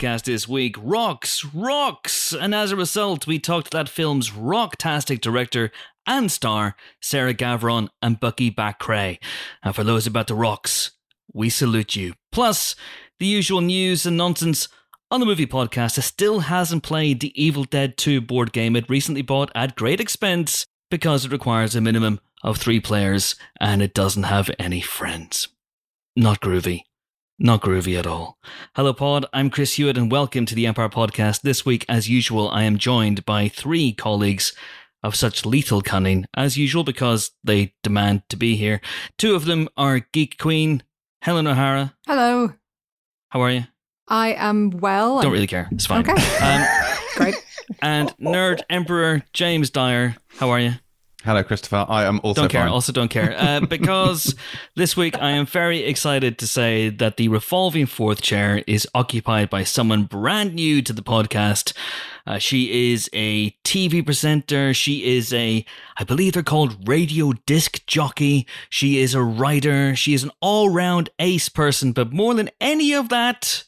podcast this week rocks, rocks. And as a result, we talked to that film's rocktastic director and star, Sarah Gavron and Bukky Bakray. And for those about the rocks, we salute you. Plus, the usual news and nonsense on the movie podcast that still hasn't played the Evil Dead 2 board game it recently bought at great expense because it requires a minimum of three players and it doesn't have any friends. Not groovy. Not groovy at all. Hello, Pod. I'm Chris Hewitt, and welcome to the Empire Podcast. This week, as usual, I am joined by three colleagues of such lethal cunning, as usual, because they demand to be here. Two of them are Geek Queen, Helen O'Hara. Hello. How are you? I am well. Don't really care. It's fine. Okay. Um, Great. and Nerd Emperor James Dyer. How are you? Hello, Christopher. I am also don't care. fine. Also, don't care. Uh, because this week I am very excited to say that the revolving fourth chair is occupied by someone brand new to the podcast. Uh, she is a TV presenter. She is a, I believe they're called radio disc jockey. She is a writer. She is an all round ace person. But more than any of that,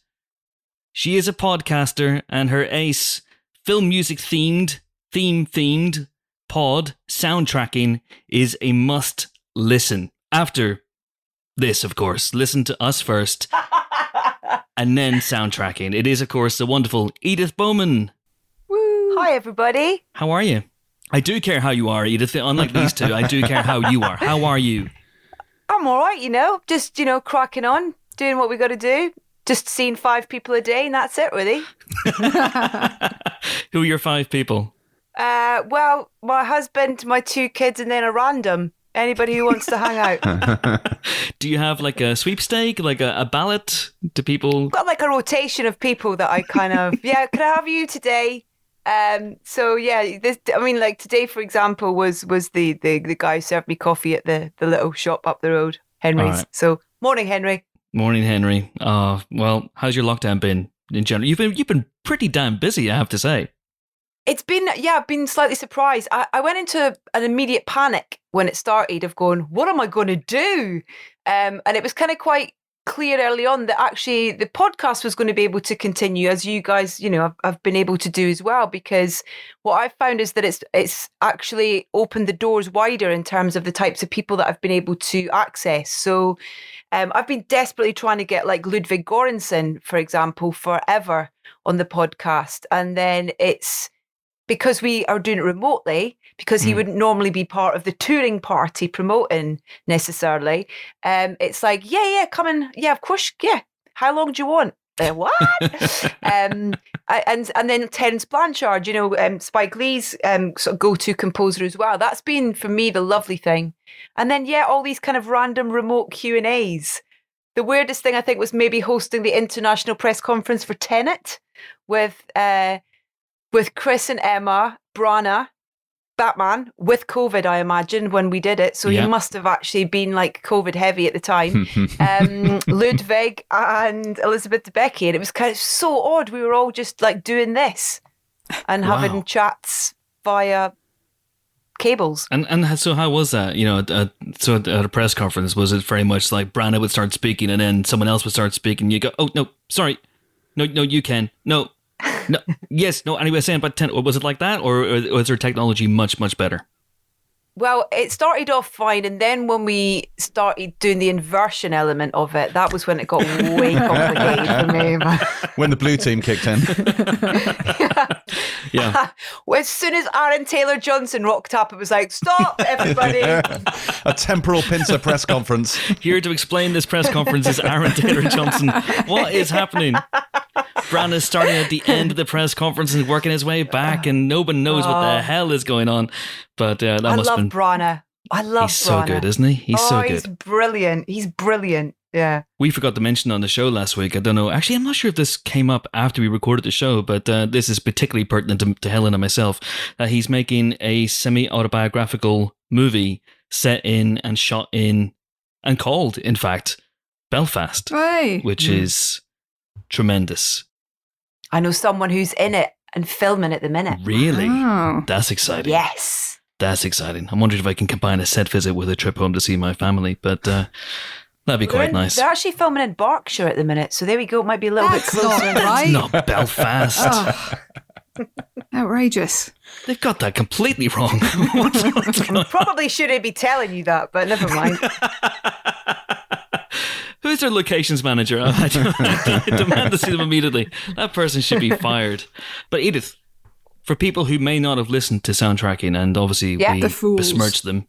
she is a podcaster, and her ace, film music themed, theme themed, pod soundtracking is a must listen. After this, of course, listen to us first and then soundtracking. It is, of course, the wonderful Edith Bowman. Woo. Hi, everybody. How are you? I do care how you are, Edith. Unlike these two, I do care how you are. How are you? I'm all right, you know, just, you know, cracking on, doing what we got to do. Just seeing five people a day, and that's it, really. Who are your five people? Uh, well, my husband, my two kids, and then a random. Anybody who wants to hang out. Do you have like a sweepstake, like a, a ballot? Do people? got like a rotation of people that I kind of, yeah, could I have you today? Um, so yeah, this, I mean, like today, for example, was was the, the the guy who served me coffee at the the little shop up the road, Henry's. Right. So morning, Henry. Morning, Henry. Oh, well, how's your lockdown been in general? You've been you've been pretty damn busy, I have to say. It's been, yeah, I've been slightly surprised. I, I went into an immediate panic when it started of going, what am I going to do? Um, and it was kind of quite clear early on that actually the podcast was going to be able to continue as you guys, you know, have, have been able to do as well. Because what I've found is that it's it's actually opened the doors wider in terms of the types of people that I've been able to access. So um, I've been desperately trying to get like Ludwig Göransson, for example, forever on the podcast. And then it's because we are doing it remotely, because he Mm. wouldn't normally be part of the touring party promoting necessarily. Um, it's like, yeah, yeah, come in, yeah, of course, yeah. How long do you want? Uh, what? um, and and then Terence Blanchard, you know, um, Spike Lee's um, sort of go-to composer as well. That's been for me the lovely thing. And then yeah, all these kind of random remote Q and A's. The weirdest thing I think was maybe hosting the international press conference for Tenet with uh, with Chris and Emma Branagh, Batman with COVID, I imagine when we did it. So Yeah. he must have actually been like COVID heavy at the time. um, Ludwig and Elizabeth Debicki, and it was kind of so odd. We were all just like doing this and Wow. having chats via cables. And and so how was that? You know, at, at, so at, at a press conference, was it very much like Branagh would start speaking and then someone else would start speaking? You go, oh no, sorry, no, no, you can, no, no, yes, no. Anyway, saying about ten, was it like that, or, or was their technology much much better? Well, it started off fine, and then when we started doing the inversion element of it, that was when it got way complicated for me. when the blue team kicked in. Yeah, Well, as soon as Aaron Taylor Johnson rocked up, it was like, "Stop, everybody!" a temporal pincer press conference. here to explain this press conference is Aaron Taylor Johnson. What is happening? Branagh's starting at the end of the press conference and working his way back, and nobody one knows what the Oh. hell is going on. But uh, that I must love been. Branagh. I love He's so good, isn't he? He's oh, so good. he's brilliant. He's brilliant. Yeah. we forgot to mention on the show last week. I don't know. Actually, I'm not sure if this came up after we recorded the show, but uh, this is particularly pertinent to, to Helen and myself. That he's making a semi autobiographical movie set in and shot in and called, in fact, Belfast, Hey. which Mm. is tremendous. I know someone who's in it and filming at the minute. Really? Oh. That's exciting. Yes. That's exciting. I'm wondering if I can combine a set visit with a trip home to see my family. But uh, That'd be They're, quite in- nice. they're actually filming in Berkshire at the minute, so there we go. It might be a little That's bit closer. not right. Not Belfast. Oh. Outrageous. They've got that completely wrong. What's- what's? Probably shouldn't be telling you that, but never mind. Who's their locations manager? I, I demand to see them immediately. That person should be fired. But Edith, for people who may not have listened to soundtracking, and obviously Yeah. we The besmirch them,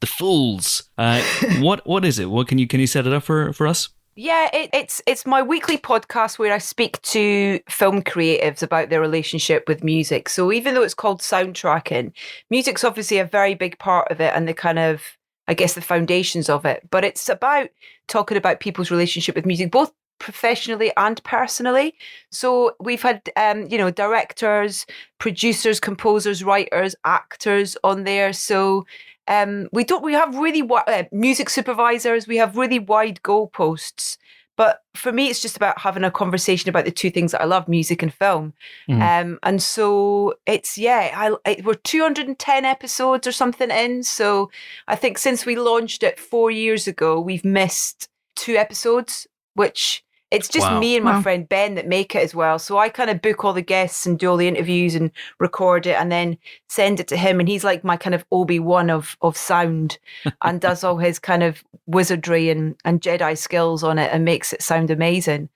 the fools. Uh, what what is it? What can you can you set it up for for us? Yeah, it, it's it's my weekly podcast where I speak to film creatives about their relationship with music. So even though it's called soundtracking, music's obviously a very big part of it and the kind of I guess the foundations of it. But it's about talking about people's relationship with music, both professionally and personally. So we've had um, you know, directors, producers, composers, writers, actors on there. So um, we don't we have really uh, music supervisors we have really wide goalposts but for me it's just about having a conversation about the two things that i love music and film Mm. um, and so it's yeah I, it, we're 210 episodes or something in so i think since we launched it four years ago we've missed two episodes which it's just Wow. me and my Wow. friend ben that make it as well so i kind of book all the guests and do all the interviews and record it and then send it to him and he's like my kind of obi-wan of of sound and does all his kind of wizardry and and jedi skills on it and makes it sound amazing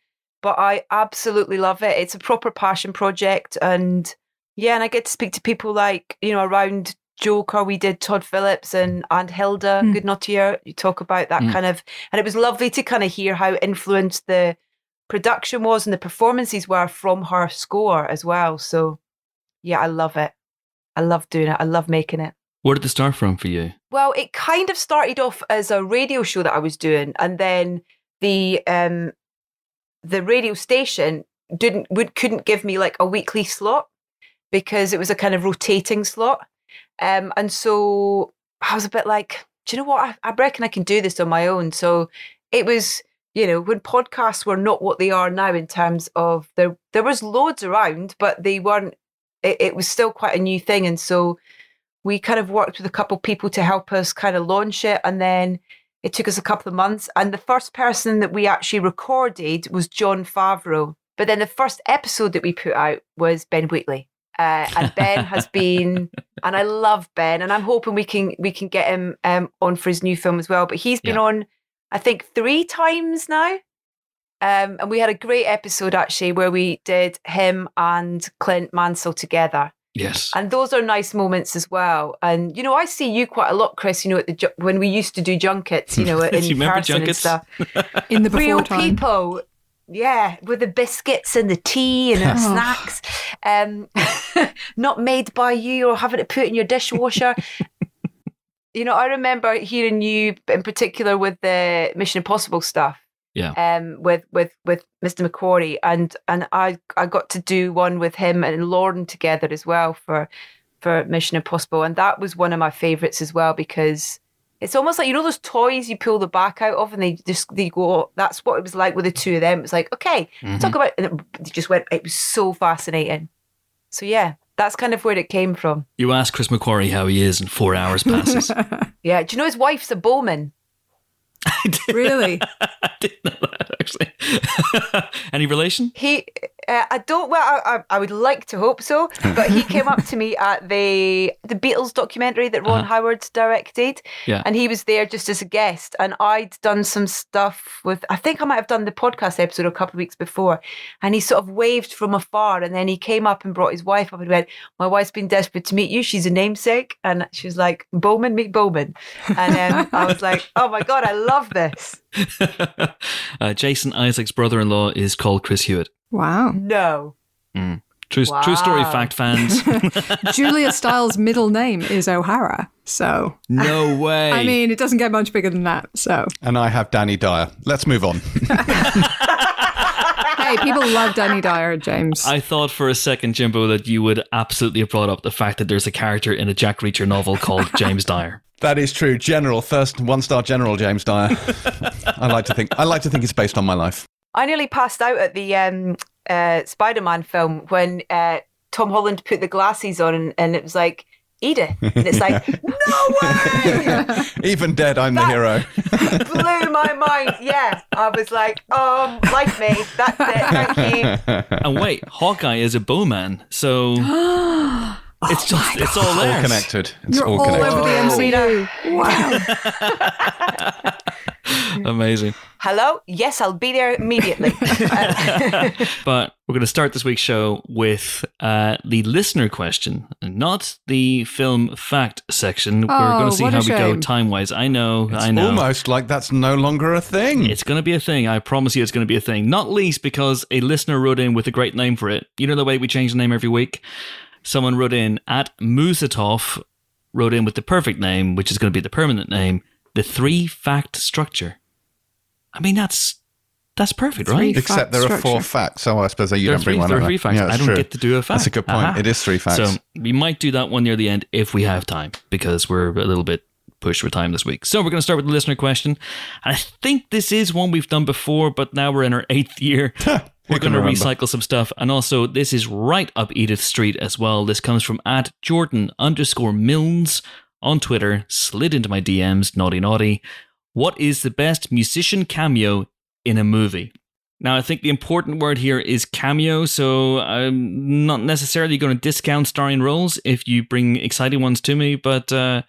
but i absolutely love it it's a proper passion project and yeah and i get to speak to people like you know around Joker, we did Todd Phillips and and Hildur Mm. Guðnadóttir. You talk about that Mm. kind of, and it was lovely to kind of hear how influenced the production was and the performances were from her score as well. So, yeah, I love it. I love doing it. I love making it. Where did it start from for you? Well, it kind of started off as a radio show that I was doing, and then the um the radio station didn't would couldn't give me like a weekly slot because it was a kind of rotating slot, um, and so I was a bit like, do you know what? I, I reckon I can do this on my own. So it was. You know, when podcasts were not what they are now in terms of there, there was loads around, but they weren't. It, it was still quite a new thing, and so we kind of worked with a couple of people to help us kind of launch it and then it took us a couple of months and the first person that we actually recorded was jon favreau but then the first episode that we put out was ben wheatley uh, and ben has been and i love ben and i'm hoping we can we can get him um, on for his new film as well but he's been Yeah. on i think three times now um, and we had a great episode actually where we did him and clint mansell together Yes. and those are nice moments as well. And you know, I see you quite a lot, Chris. You know, at the ju- when we used to do junkets, you know, in You person junkets? and stuff. In the Real time. people, yeah, with the biscuits and the tea and the Oh. snacks, um, not made by you or having it put in your dishwasher. you know, I remember hearing you in particular with the Mission Impossible stuff Yeah. um, with with with Mr. McQuarrie, and and I I got to do one with him and Lorne together as well for for Mission Impossible, and that was one of my favorites as well because it's almost like you know those toys you pull the back out of and they just they go. That's what it was like with the two of them. it's like okay, Mhm. talk about, and it, they just went. It was so fascinating. So yeah, that's kind of where it came from. You ask Chris McQuarrie how he is, and four hours passes. Yeah, do you know his wife's a bowman? I did- Really? I didn't know that actually. Any relation? He, uh, I don't. Well, I, I, would like to hope so, but he came up to me at the the Beatles documentary that Ron Uh-huh. Howard directed, Yeah. and he was there just as a guest. And I'd done some stuff with. I think I might have done the podcast episode a couple of weeks before, and he sort of waved from afar, and then he came up and brought his wife up and went, "My wife's been desperate to meet you. She's a namesake," and she was like, "Bowman, meet Bowman," and um, I was like, "Oh my god, I love this." uh, Jason Isaacs' brother-in-law is called Chris Hewitt. Wow. No. True, true story. Fact fans. Julia Stiles' middle name is O'Hara. So, no way. I mean, it doesn't get much bigger than that. So, And I have Danny Dyer. Let's move on. hey, people love Danny Dyer, James. I thought for a second, Jimbo, that you would absolutely have brought up the fact that there's a character in a Jack Reacher novel called James Dyer. That is true. General, first one star general James Dyer. I like to think I like to think it's based on my life. I nearly passed out at the um, uh, Spider-Man film when uh, Tom Holland put the glasses on, and, and it was like Edith. And it's like, no way! Even dead, I'm the hero. Blew my mind. Yeah. I was like, um, like me. That's it. Thank you. And wait, Hawkeye is a bowman, so it's just it's all there. All there. connected. It's You're all all connected. over the Oh. MCU. Wow. Amazing. Hello? Yes, I'll be there immediately. But we're going to start this week's show with uh, the listener question, not the film fact section. Oh, we're Oh, going to see how a we go time wise. I know, It's I know. almost like that's no longer a thing. It's going to be a thing. I promise you it's going to be a thing. Not least because a listener wrote in with a great name for it. You know the way we change the name every week? Someone wrote in at Musatov, wrote in with the perfect name, which is going to be the permanent name, the three fact structure. I mean, that's that's perfect, Three right? Except there are four facts, so I suppose you There are don't bring three, one. there are either. three facts. Yeah, I don't true. get to do a fact. That's a good point. Aha. It is three facts. So we might do that one near the end if we have time, because we're a little bit pushed for time this week. So we're going to start with the listener question. And I think this is one we've done before, but now we're in our eighth year. We're going to recycle some stuff. And also, this is right up Edith Street as well. This comes from at Jordan underscore Milnes on Twitter, slid into my DMs, naughty naughty. What is the best musician cameo in a movie? Now, I think the important word here is cameo, so I'm not necessarily going to discount starring roles if you bring exciting ones to me, but uh,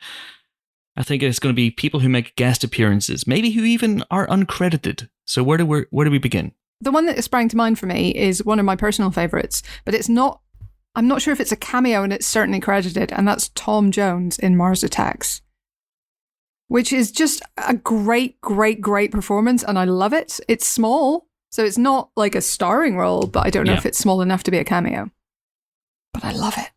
I think it's going to be people who make guest appearances, maybe who even are uncredited. So where do we where do we begin? The one that sprang to mind for me is one of my personal favorites, but it's not. I'm not sure if it's a cameo, and it's certainly credited, and that's Tom Jones in Mars Attacks, which is just a great, great, great performance, and I love it. It's small, so it's not like a starring role, but I don't know Yeah. if it's small enough to be a cameo. But I love it.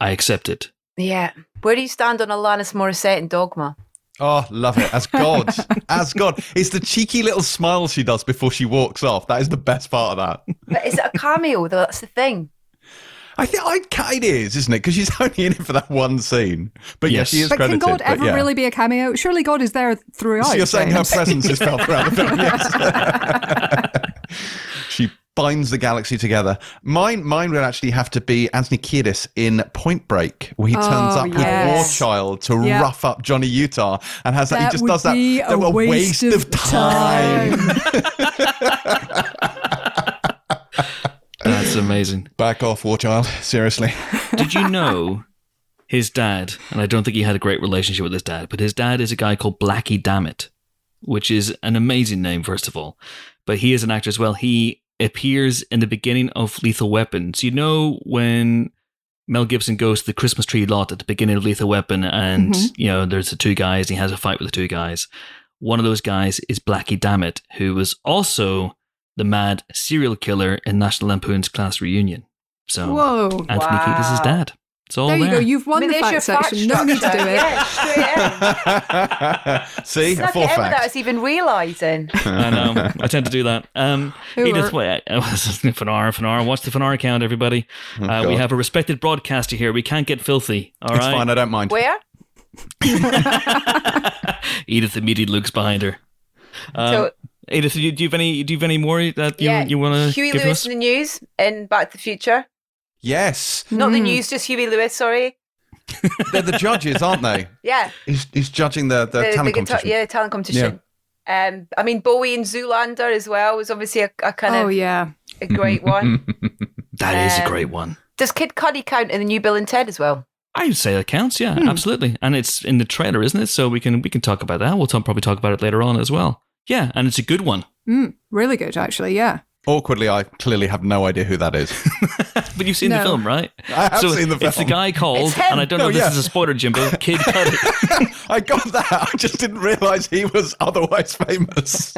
I accept it. yeah. Where do you stand on Alanis Morissette and Dogma? Oh, love it. As God. As God. It's the cheeky little smile she does before she walks off. That is the best part of that. But is it a cameo, though? That's the thing. I think I, it is, isn't it? Because she's only in it for that one scene. But Yes. yeah, she is But credited. can God ever yeah. really be a cameo? Surely God is there throughout. So you're saying eh? her presence is felt throughout the film, yes. she binds the galaxy together. Mine, mine would actually have to be Anthony Kiedis in Point Break, where he oh, turns Oh, up yes. with War Child to Yeah. rough up Johnny Utah and has that. That he just would does that. be that- a waste of time. That's amazing. Back off, War Child. Seriously. Did you know his dad, and I don't think he had a great relationship with his dad, but his dad is a guy called Blackie Dammit, which is an amazing name, first of all. But he is an actor as well. He appears in the beginning of Lethal Weapon. So you know when Mel Gibson goes to the Christmas tree lot at the beginning of Lethal Weapon, and Mhm. you know there's the two guys, and he has a fight with the two guys. One of those guys is Blackie Dammit, who was also the mad serial killer in National Lampoon's Class Reunion. So Whoa. Anthony Kiedis' Wow. dad. It's all There you go. You've won I mean, the there's fact your section. No need to do structure. it. Yeah, straight in. See, a Snuck full it in without fact. us even realising. I know. I tend to do that. Um, Who Edith, are- wait, Fanar, Fanar, watch the Fanar account, everybody. Oh, Uh, we have a respected broadcaster here. We can't get filthy. All It's right. fine. I don't mind. Where? Edith immediately looks behind her. Um, so, Edith, do you, do you have any? Do you have any more that you yeah, you want to Huey give Lewis us? in the news in Back to the Future. Yes, Not the Mm. news, just Huey Lewis, sorry. they're the judges, aren't they? Yeah. He's, he's judging the, the, talent guitar, competition. yeah, the talent competition. Um, I mean, Bowie and Zoolander as well was obviously a, a kind Oh of yeah. a great one. That is a Um, great one. Does Kid Cudi count in the new Bill and Ted as well? I would say that counts. Yeah, Hmm. absolutely. And it's in the trailer, isn't it? So we can we can talk about that. We'll talk, probably talk about it later on as well. Yeah, and it's a good one. Mm, really good, actually. Yeah. Awkwardly, I clearly have no idea who that is. But you've seen the film, right? I have so seen the film. It's the film. guy called, him. and I don't know No, if this yeah. is a spoiler, Jimbo. Kid Cudi. I got that. I just didn't realise he was otherwise famous.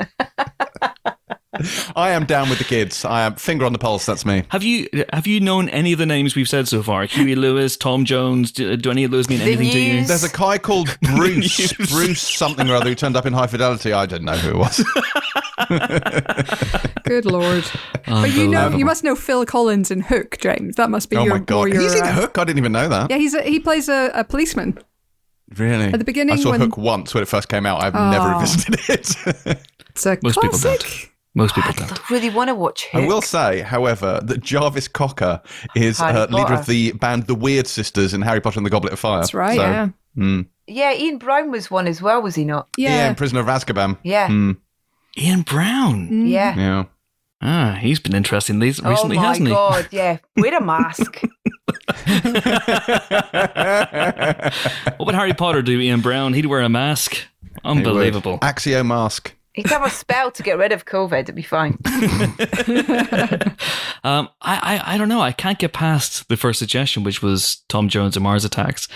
I am down with the kids. I am finger on the pulse. That's me. Have you have you known any of the names we've said so far? Huey Lewis, Tom Jones. Do, do any of those mean The anything to you? News. There's a guy called Bruce, Bruce something or other, who turned up in High Fidelity. I didn't know who it was. Good lord. But you know, you must know Phil Collins in Hook, James. That must be oh your. my god, more your, he's in uh, Hook. I didn't even know that. Yeah, he's a, he plays a, a policeman. Really? At the beginning I saw when- Hook once when it first came out. I've never Oh. revisited it. It's a Most people don't. Most people I don't. really want to watch Hook. I will say, however, that Jarvis Cocker is Harry uh, leader Potter. of the band The Weird Sisters in Harry Potter and the Goblet of Fire. That's right. So, yeah. mm. Yeah, Ian Brown was one as well, was he not? yeah. Yeah. in Prisoner of Azkaban. Yeah. Mm, Ian Brown. Mm. Yeah. yeah. Ah, he's been interesting these recently, oh my hasn't he? Oh my god, yeah. Wear a mask. What would Harry Potter do, Ian Brown? He'd wear a mask. Unbelievable. Accio mask. He'd have a spell to get rid of COVID. It'd be fine. Um, I, I, I don't know. I can't get past the first suggestion, which was Tom Jones and Mars Attacks.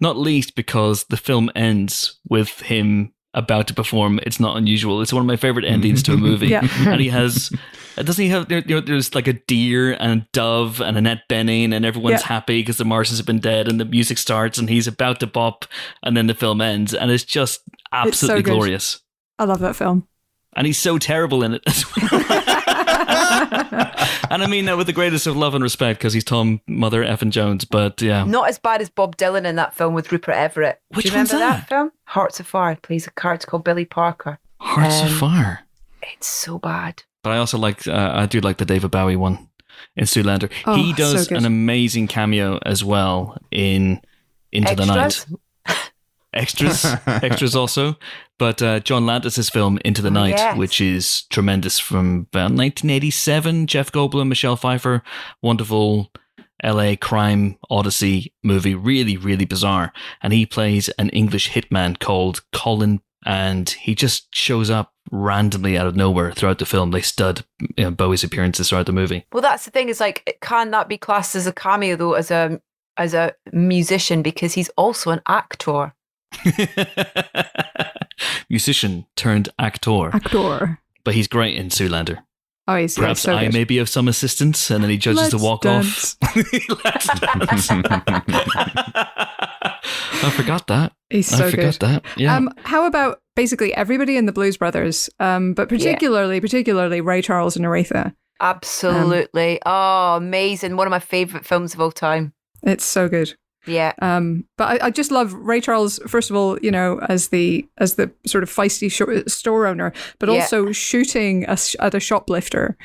Not least because the film ends with him about to perform. It's not unusual. It's one of my favorite mm-hmm. endings to a movie. Yeah. and he has. Uh, doesn't he have? There, there- there's like a deer and a dove and Annette Bening, and everyone's Yeah. happy because the Martians have been dead, and the music starts, and he's about to bop, and then the film ends, and it's just absolutely good. glorious. I love that film. And he's so terrible in it as well. and I mean that with the greatest of love and respect because he's Tom Mother Effin Jones. But yeah, Not as bad as Bob Dylan in that film with Rupert Everett. Which Do you remember one's that? that? film? Hearts of Fire. Plays a character called Billy Parker. Hearts of Um, Fire. It's so bad. But I also like, uh, I do like the David Bowie one in Zoolander. Oh, he does good. an amazing cameo as well in Into the Night. Extras? Extras, extras also. But uh, John Landis's film Into the Night, yes. which is tremendous from about 1987. Jeff Goldblum, Michelle Pfeiffer, wonderful LA crime odyssey movie. Really, really bizarre. And he plays an English hitman called Colin, and he just shows up randomly out of nowhere throughout the film. They stud you know, Bowie's appearances throughout the movie. Well, that's the thing. Is like, can that be classed as a cameo though, as a as a musician because he's also an actor. Musician turned actor, Actor. but he's great in Zoolander. Oh, he's yeah, Perhaps so I good. may be of some assistance, and then he judges Let's the walk dance. off. Let's dance. I forgot that. He's so I forgot good. that. Yeah. Um, how about basically everybody in the Blues Brothers, um, but particularly, particularly Ray Charles and Aretha? Absolutely. oh, amazing. One of my favorite films of all time. It's so good. Yeah. Um, but I, I just love Ray Charles. First of all, you know, as the as the sort of feisty sho- store owner, but Yeah. also shooting a sh- at a shoplifter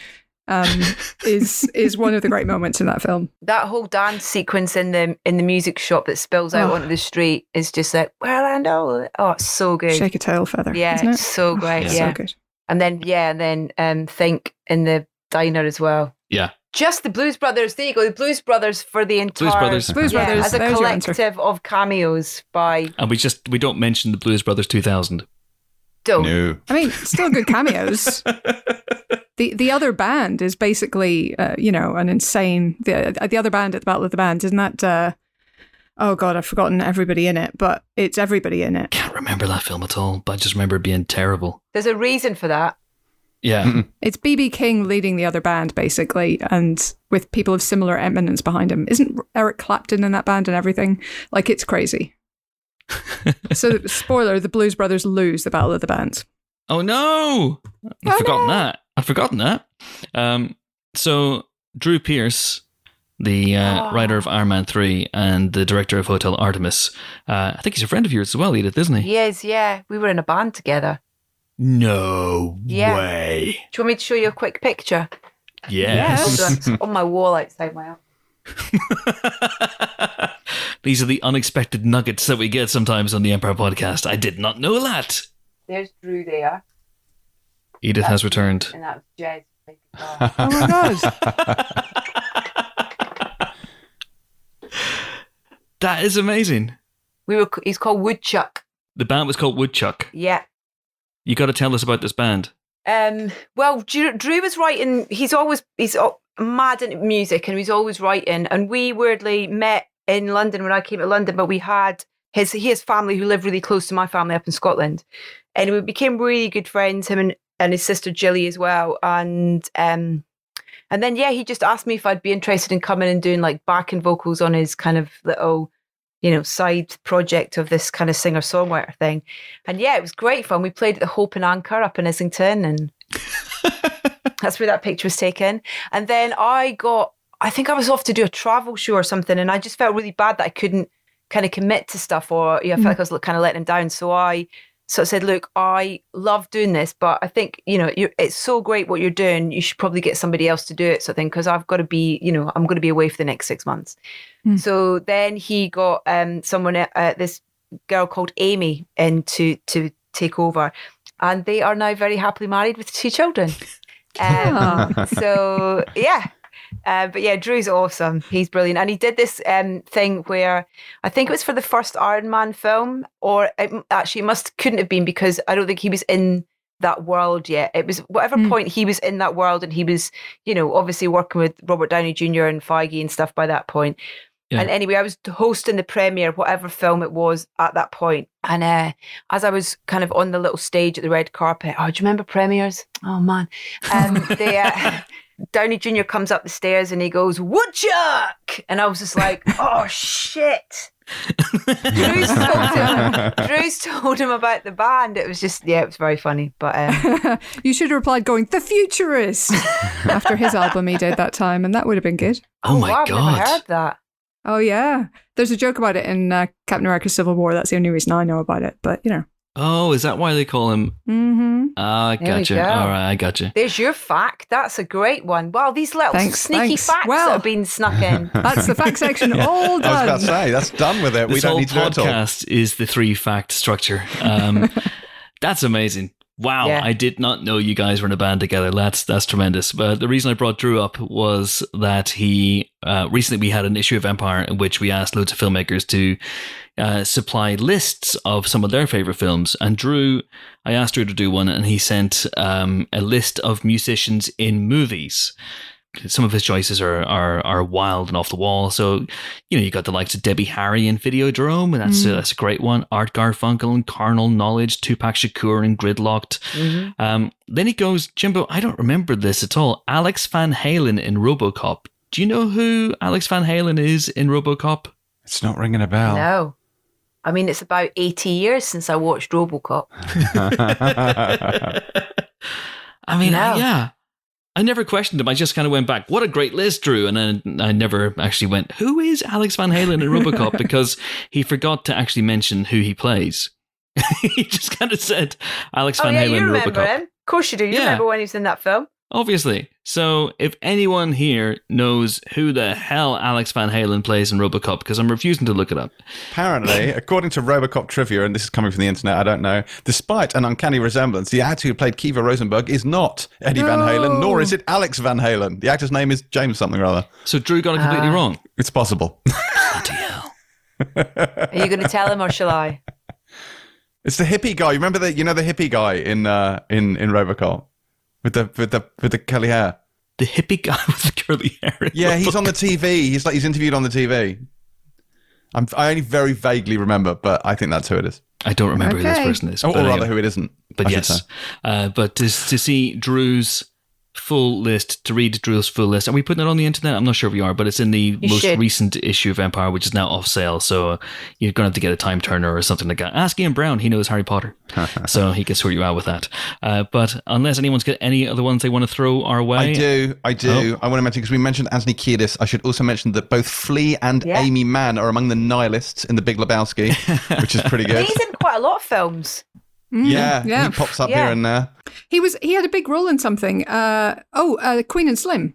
um, is is one of the great moments in that film. That whole dance sequence in the in the music shop that spills out Oh. onto the street is just like, well, I know. Oh, it's so good. Shake a tail feather. yeah, isn't it? it's so Oh, great. it's yeah. so good. And then yeah, and then um think in the diner as well. Yeah. Just the Blues Brothers. There you go. The Blues Brothers for the entire Blues Brothers. Blues yeah, Brothers. as a there's your answer. collective of cameos by and we just we don't mention the Blues Brothers 2000. Doe. No. I mean, still good cameos. the The other band is basically, uh, you know, an insane. The uh, the other band at the Battle of the Bands isn't that? Uh, oh God, I've forgotten everybody in it, but it's everybody in it. Can't remember that film at all, but I just remember it being terrible. There's a reason for that. Yeah. It's BB King leading the other band basically, and with people of similar eminence behind him. Isn't Eric Clapton in that band and everything? Like it's crazy. so, spoiler: the Blues Brothers lose the Battle of the Bands. Oh no! I've Oh, forgotten no. that. I've forgotten that. Um, so Drew Pearce, the uh, Oh. writer of Iron Man Three and the director of Hotel Artemis, uh, I think he's a friend of yours as well, Edith, isn't he? He is, yeah. We were in a band together. No Yeah. way. Do you want me to show you a quick picture? Yes. Hold on. On my wall outside my house. These are the unexpected nuggets that we get sometimes on the Empire podcast. I did not know that. There's Drew there, Edith has returned. and that's Jez. Oh my god! That is amazing. we were. He's called Woodchuck. The band was called Woodchuck. Yeah. You got to tell us about this band. Um. Well, Drew, Drew was writing. He's always he's mad at music, and he's always writing. And we weirdly met in London when I came to London, but we had his he has family who live really close to my family up in Scotland, and we became really good friends. Him and and his sister Jilly as well. And um, and then yeah, he just asked me if I'd be interested in coming and doing like backing vocals on his kind of little. You know, side project of this kind of singer songwriter thing. And yeah, it was great fun. We played at the Hope and Anchor up in Islington and that's where that picture was taken. And then I got, I think I was off to do a travel show or something, and I just felt really bad that I couldn't kind of commit to stuff, or yeah, I felt mm. like I was kind of letting him down. So I sort I said, "Look, I love doing this, but I think you know you're, it's so great what you're doing. You should probably get somebody else to do it." So I think because I've got to be, you know, I'm going to be away for the next six months. Hmm. So then he got um, someone, uh, this girl called Amy, in to to take over, and they are now very happily married with two children. Um, so yeah. Uh, but yeah, Drew's awesome. He's brilliant, and he did this um, thing where I think it was for the first Iron Man film, or it, actually, it must couldn't have been because I don't think he was in that world yet. It was whatever Hmm. point he was in that world, and he was, you know, obviously working with Robert Downey Jr. and Feige and stuff by that point. Yeah. And anyway, I was hosting the premiere, whatever film it was at that point. And uh, as I was kind of on the little stage at the red carpet, oh, do you remember premieres? Oh man, um, they, uh, Downey Jr. comes up the stairs and he goes, Woodchuck! And I was just like, oh shit. Drew's told him. Drew's told him about the band. It was just, yeah, it was very funny. But um, you should have replied going, The Futurist, after his album he did that time, and that would have been good. Oh, my wow, I've never heard that. Oh, yeah. There's a joke about it in uh, Captain America Civil War. That's the only reason I know about it, but you know. Oh, is that why they call him? Mm-hmm. Ah, I gotcha. go. All right, I gotcha. There's your fact. That's a great one. Wow, these little Thanks, sneaky thanks. facts Well- that have been snuck in. That's the fact section all done. I was about done. to say that's done with it. we This don't whole need to do it at all. podcast is the three fact structure. Um, that's amazing. Wow, Yeah. I did not know you guys were in a band together. That's that's tremendous. But the reason I brought Drew up was that he uh, recently we had an issue of Empire in which we asked loads of filmmakers to uh, supply lists of some of their favorite films, and Drew, I asked Drew to do one, and he sent um, a list of musicians in movies. Some of his choices are, are are wild and off the wall. So, you know, you got the likes of Debbie Harry in Videodrome, and that's, Mm. that's a great one. Art Garfunkel and Carnal Knowledge, Tupac Shakur and Gridlocked. Mhm. Um, then he goes, Jimbo, I don't remember this at all. Alex Van Halen in Robocop. Do you know who Alex Van Halen is in Robocop? It's not ringing a bell. No. I mean, it's about 80 years since I watched Robocop. I mean, No. yeah. I never questioned him. I just kind of went back. What a great list, Drew. And then I never actually went, who is Alex Van Halen in Robocop? because he forgot to actually mention who he plays. he just kind of said Alex Oh, Van yeah, Halen in remember Robocop. him. Of course you do. You Yeah. remember when he was in that film. Obviously. So if anyone here knows who the hell Alex Van Halen plays in Robocop, because I'm refusing to look it up. Apparently, according to Robocop trivia, and this is coming from the internet, I don't know, despite an uncanny resemblance, the actor who played Kiva Rosenberg is not Eddie Van Halen, nor is it Alex Van Halen. The actor's name is James something or other. So Drew got it completely Ah. wrong. It's possible. Bloody hell. Are you going to tell him or shall I? It's the hippie guy. You remember the you know the hippie guy in uh, in in Robocop with the with the with the curly hair. The hippie guy with the curly hair. Yeah, he's Robocop. on the TV. He's like he's interviewed on the TV. I'm, I only very vaguely remember, but I think that's who it is, I don't remember who this person is. or, or rather, anyway. who it isn't. But I yes, uh, but to, to see Drew's full list, to read Drew's full list, are we putting it on the internet? I'm not sure if we are, but it's in the You most should. recent issue of Empire, which is now off sale. So uh, you're going to have to get a time turner or something like that. Ask Ian Brown; he knows Harry Potter, so he can sort you out with that. Uh, but unless anyone's got any other ones they want to throw our way, I do, I Oh. do. I want to mention because we mentioned Anthony Kiedis. I should also mention that both Flea and Yeah. Aimee Mann are among the nihilists in The Big Lebowski, which is pretty good. He's in quite a lot of films. Mm, yeah, yeah. he pops up Yeah. here and there. He was. He had a big role in something. Uh, oh, uh, Queen and Slim.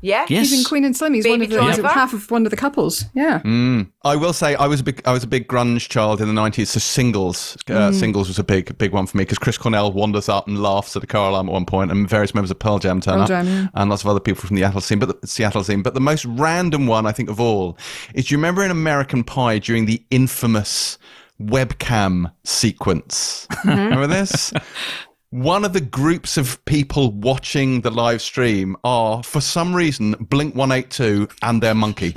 Yeah. yes, He's in Queen and Slim. He's one of the he's Driver? half of one of the couples. Yeah. Mm. I will say I was a big I was a big grunge child in the nineties. So singles, uh, Mm. singles was a big big one for me because Chris Cornell wanders up and laughs at a car alarm at one point, and various members of Pearl Jam turn Pearl up, Jam, yeah. and lots of other people from the Seattle scene. But the Seattle scene. But the most random one I think of all is do you remember in American Pie during the infamous webcam sequence? remember this? One of the groups of people watching the live stream are, for some reason, Blink 182 and their monkey.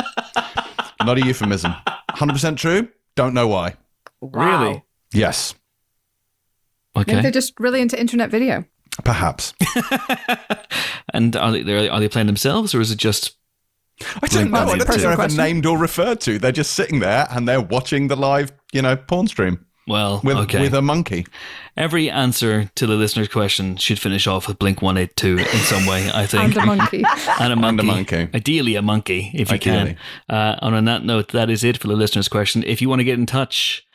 Not a euphemism. 100% true? Don't know why. Wow. really Yes, okay. Yeah, they're just really into internet video. perhaps. and are they are they playing themselves, or is it just I don't know. I don't think they're ever named or referred to. They're just sitting there and they're watching the live, you know, porn stream well? with, okay. with a monkey. Every answer to the listener's question should finish off with Blink 182 in some way, I think. And a monkey. and a monkey. monkey. Ideally, a monkey, if you Ideally. can. Uh, and on that note, that is it for the listener's question. If you want to get in touch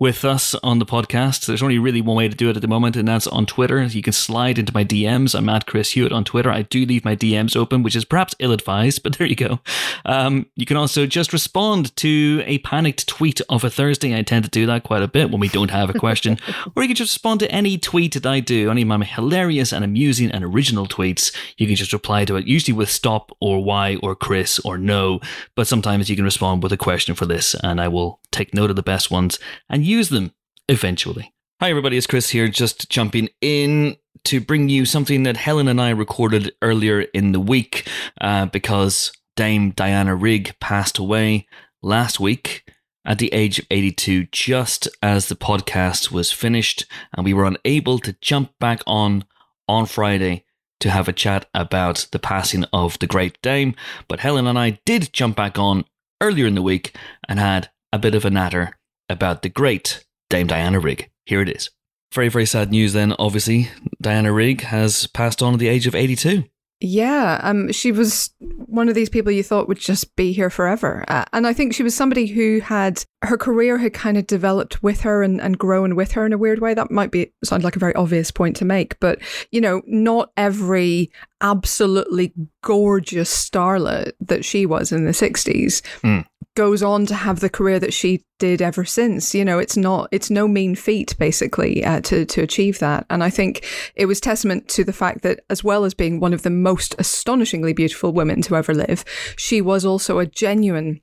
with us on the podcast. There's only really one way to do it at the moment, and that's on Twitter. You can slide into my DMs. I'm at Chris Hewitt on Twitter. I do leave my DMs open, which is perhaps ill advised, but there you go. Um, you can also just respond to a panicked tweet of a Thursday. I tend to do that quite a bit when we don't have a question. or you can just respond to any tweet that I do, any of my hilarious and amusing and original tweets. You can just reply to it, usually with stop or why or Chris or no. But sometimes you can respond with a question for this, and I will take note of the best ones and use them eventually. Hi, everybody, it's Chris here, just jumping in to bring you something that Helen and I recorded earlier in the week uh, because Dame Diana Rigg passed away last week at the age of 82, just as the podcast was finished, and we were unable to jump back on on Friday to have a chat about the passing of the great Dame. But Helen and I did jump back on earlier in the week and had a bit of a natter about the great Dame Diana Rigg. Here it is. Very, very sad news then, obviously. Diana Rigg has passed on at the age of 82. Yeah, um, she was one of these people you thought would just be here forever. Uh, and I think she was somebody who had her career had kind of developed with her and, and grown with her in a weird way. That might be sound like a very obvious point to make, but you know, not every absolutely gorgeous starlet that she was in the 60s Mm. goes on to have the career that she did ever since you know it's not it's no mean feat basically uh, to to achieve that and i think it was testament to the fact that as well as being one of the most astonishingly beautiful women to ever live she was also a genuine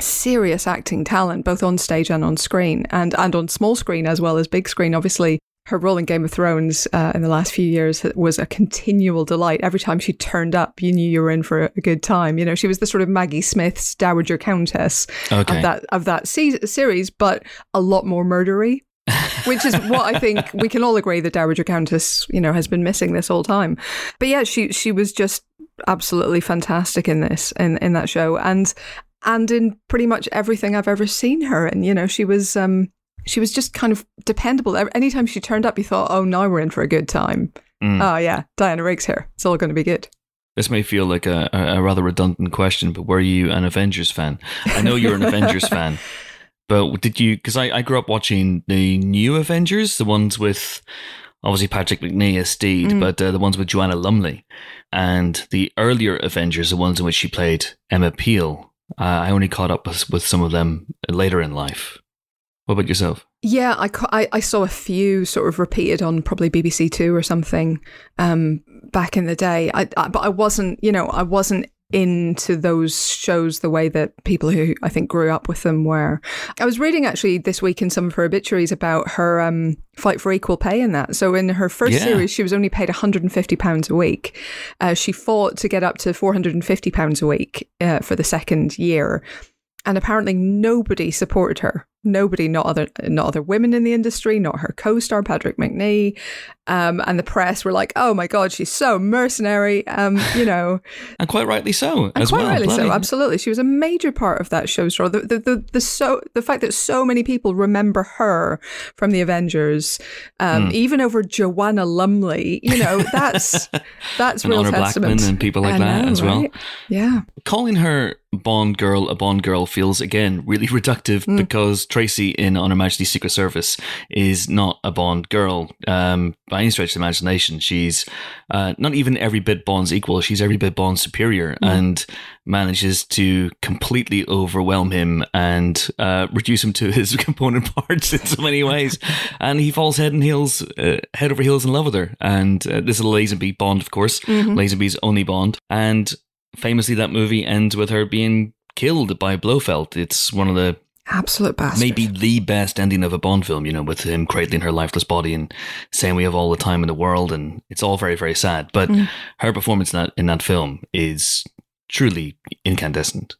serious acting talent both on stage and on screen and and on small screen as well as big screen obviously her role in Game of Thrones uh, in the last few years was a continual delight. Every time she turned up, you knew you were in for a good time. You know, she was the sort of Maggie Smith's Dowager Countess Okay. of that of that se- series, but a lot more murdery. Which is what I think we can all agree the Dowager Countess, you know, has been missing this whole time. But yeah, she she was just absolutely fantastic in this in in that show, and and in pretty much everything I've ever seen her. in. you know, she was um she was just kind of dependable. Anytime she turned up, you thought, oh, now we're in for a good time. Mm. Oh yeah, Diana Rigg's here. It's all going to be good. This may feel like a, a a rather redundant question, but were you an Avengers fan? I know you're an Avengers fan, but did you? Because I, I grew up watching the new Avengers, the ones with obviously Patrick Macnee as Steed, Mm. but uh, the ones with Joanna Lumley, and the earlier Avengers, the ones in which she played Emma Peel. Uh, I only caught up with, with some of them later in life. What about yourself? Yeah, I, I, I saw a few sort of repeated on probably BBC Two or something um, back in the day. I, I, but I wasn't, you know, I wasn't into those shows the way that people who I think grew up with them were. I was reading actually this week in some of her obituaries about her um, fight for equal pay in that. So in her first Yeah. series, she was only paid 150 pounds a week. Uh, she fought to get up to 450 pounds a week uh, for the second year. And apparently nobody supported her. Nobody, not other, not other women in the industry, not her co-star Patrick Macnee, um, and the press were like, "Oh my God, she's so mercenary," um, you know, And quite rightly so, and as quite well. rightly so. Absolutely, she was a major part of that show's draw. The, the the the so the fact that so many people remember her from the Avengers, um, Hmm. even over Joanna Lumley, you know, that's that's and real Honor testament. Blackman and people like that as well. Yeah. calling her Bond girl a Bond girl feels again really reductive Mm. because Tracy in On Her Majesty's Secret Service is not a Bond girl um, by any stretch of the imagination. She's uh, not even every bit Bond's equal. She's every bit Bond's superior Mm. and manages to completely overwhelm him and uh, reduce him to his component parts in so many ways. and he falls head and heels, uh, head over heels in love with her. And uh, this is a Lazenby Bond, of course. Mhm. Lazenby's only Bond. And famously, that movie ends with her being killed by Blofeld. It's one of the Absolute bastard. maybe the best ending of a Bond film, you know, with him cradling her lifeless body and saying we have all the time in the world, and it's all very, very sad. But Mm. her performance in that in that film is truly incandescent.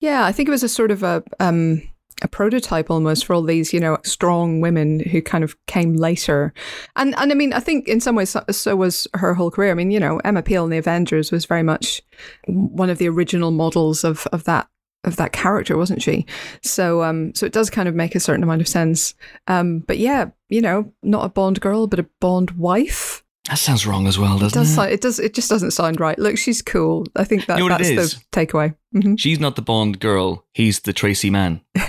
Yeah, I think it was a sort of a um, a prototype almost for all these, you know, strong women who kind of came later. And and I mean, I think in some ways so, so was her whole career. I mean, you know, Emma Peel in the Avengers was very much one of the original models of of that of that character, wasn't she? So um so it does kind of make a certain amount of sense. Um but yeah, you know, not a Bond girl, but a Bond wife. That sounds wrong as well, doesn't does it? sound, it does it just doesn't sound right. Look, she's cool. I think that You know that's the takeaway. hmm She's not the Bond girl. He's the Tracy man. in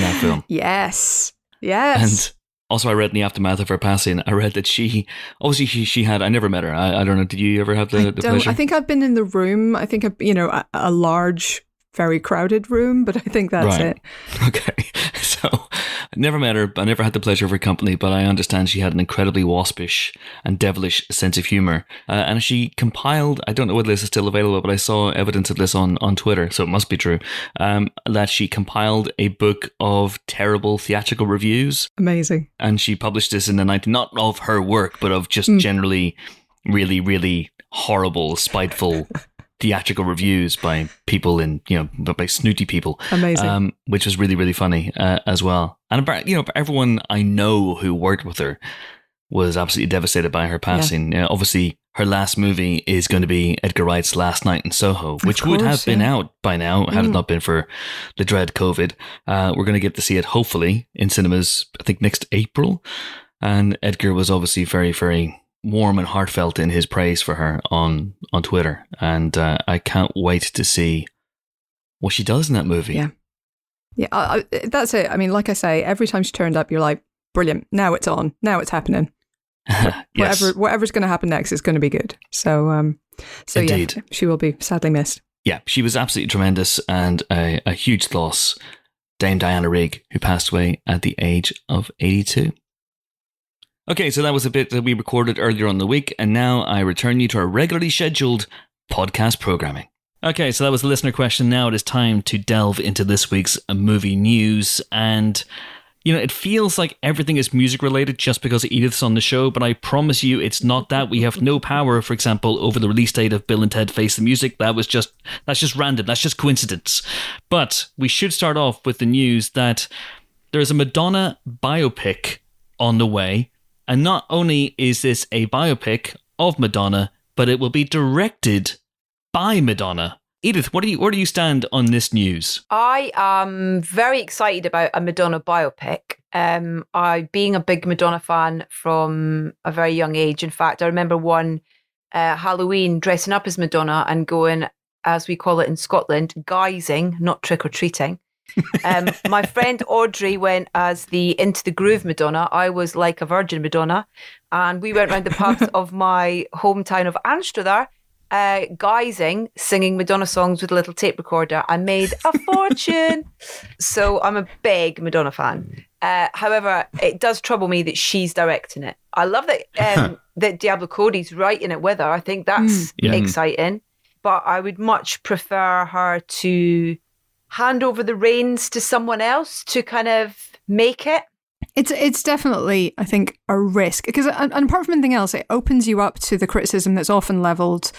that film. Yes. Yes. And also, I read in the aftermath of her passing, I read that she, obviously, she, she had, I never met her. I, I don't know, did you ever have the, I, the don't, pleasure? I think I've been in the room. I think, I've, you know, a, a large, very crowded room, but I think that's Right. it. Okay. So never met her. I never had the pleasure of her company, but I understand she had an incredibly waspish and devilish sense of humor. Uh, and she compiled, I don't know whether this is still available, but I saw evidence of this on, on Twitter, so it must be true, um, that she compiled a book of terrible theatrical reviews. Amazing. And she published this in the 19, not of her work, but of just Mm. generally really, really horrible, spiteful theatrical reviews by people in, you know, by snooty people Amazing. um, which was really really funny uh, as well. And about, you know, everyone I know who worked with her was absolutely devastated by her passing. Uh, obviously, her last movie is going to be Edgar Wright's Last Night in Soho, which would have course, been out by now had it Mm. not been for the dread COVID. Uh, we're going to get to see it hopefully in cinemas. I think next April. And Edgar was obviously very very warm and heartfelt in his praise for her on on Twitter, and uh, I can't wait to see what she does in that movie. Yeah. yeah, I, I, that's it. I mean, like I say, every time she turned up, you're like, brilliant. Now it's on. Now it's happening. yes. Whatever, whatever's going to happen next is going to be good. So, um, so Indeed. yeah, she will be sadly missed. yeah, she was absolutely tremendous and a, a huge loss. Dame Diana Rigg, who passed away at the age of 82. Okay, so that was a bit that we recorded earlier on the week, and now I return you to our regularly scheduled podcast programming. Okay, so that was the listener question. Now it is time to delve into this week's movie news. And, you know, it feels like everything is music related just because Edith's on the show, but I promise you it's not that. We have no power, for example, over the release date of Bill and Ted Face the Music. That was just, that's just random. That's just coincidence. But we should start off with the news that there's a Madonna biopic on the way. And not only is this a biopic of Madonna, but it will be directed by Madonna. Edith, what do you where do you stand on this news? I am very excited about a Madonna biopic. Um, I being a big Madonna fan from a very young age. In fact, I remember one uh, Halloween dressing up as Madonna and going, as we call it in Scotland, guising, not trick or treating. Um, my friend Audrey went as the Into the Groove Madonna. I was like a Virgin Madonna, and we went round the pubs of my hometown of Anstruther, uh, guising, singing Madonna songs with a little tape recorder. I made a fortune. so I'm a big Madonna fan. Uh, however, it does trouble me that she's directing it. I love that um, that Diablo Cody's writing it with her. I think that's Yeah. exciting. But I would much prefer her to hand over the reins to someone else to kind of make it. It's it's definitely I think a risk because and, and apart from anything else, it opens you up to the criticism that's often leveled,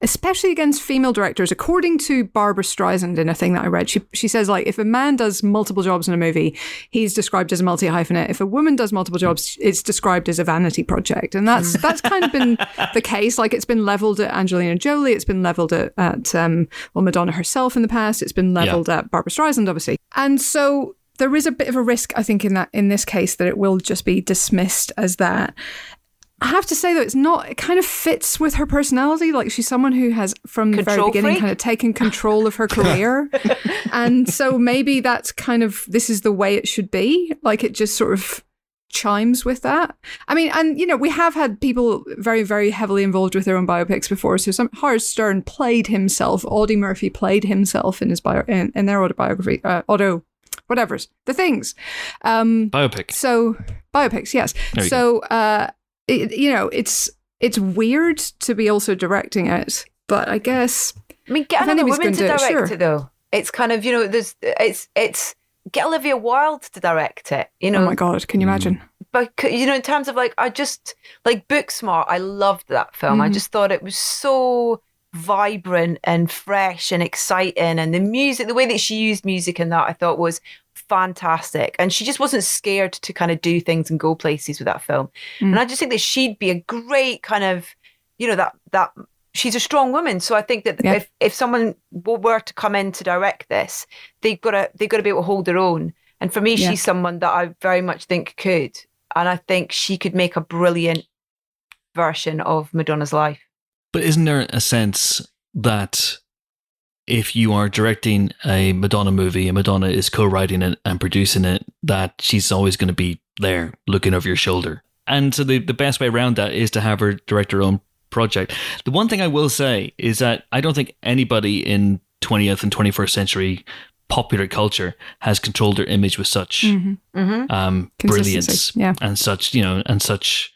especially against female directors. According to Barbra Streisand in a thing that I read, she she says like if a man does multiple jobs in a movie, he's described as a multi hyphenate. If a woman does multiple jobs, it's described as a vanity project, and that's that's kind of been the case. Like it's been leveled at Angelina Jolie, it's been leveled at at um, well Madonna herself in the past, it's been leveled at Barbra Streisand obviously, and so there is a bit of a risk, I think, in that in this case that it will just be dismissed as that. I have to say though, it's not. It kind of fits with her personality. Like she's someone who has, from the very beginning, freak? kind of taken control of her career, and so maybe that's kind of this is the way it should be. Like it just sort of chimes with that. I mean, and you know, we have had people very, very heavily involved with their own biopics before. So some Howard Stern played himself. Audie Murphy played himself in his bio in, in their autobiography, uh, auto, whatever's the things. Um, Biopic. so biopics, yes. There you So uh, it, you know, it's it's weird to be also directing it, but I guess I mean, get If another woman to gonna it, direct sure. it though. It's kind of you know, there's it's it's get Olivia Wilde to direct it. You know, oh my god, can you imagine? but you know, in terms of like, I just like Booksmart. I loved that film. I Mhm. just thought it was so vibrant and fresh and exciting, and the music, the way that she used music in that, I thought was fantastic. And she just wasn't scared to kind of do things and go places with that film. Mm. And I just think that she'd be a great kind of, you know, that that she's a strong woman. So I think that Yeah. if if someone were to come in to direct this, they've got to they've got to be able to hold their own. And for me, Yeah. she's someone that I very much think could, and I think she could make a brilliant version of Madonna's life. But isn't there a sense that if you are directing a Madonna movie and Madonna is co-writing it and producing it, that she's always going to be there looking over your shoulder. And so the, the best way around that is to have her direct her own project. The one thing I will say is that I don't think anybody in 20th and 21st century popular culture has controlled their image with such Mhm. Mm-hmm. um, brilliance yeah. and such, you know, and such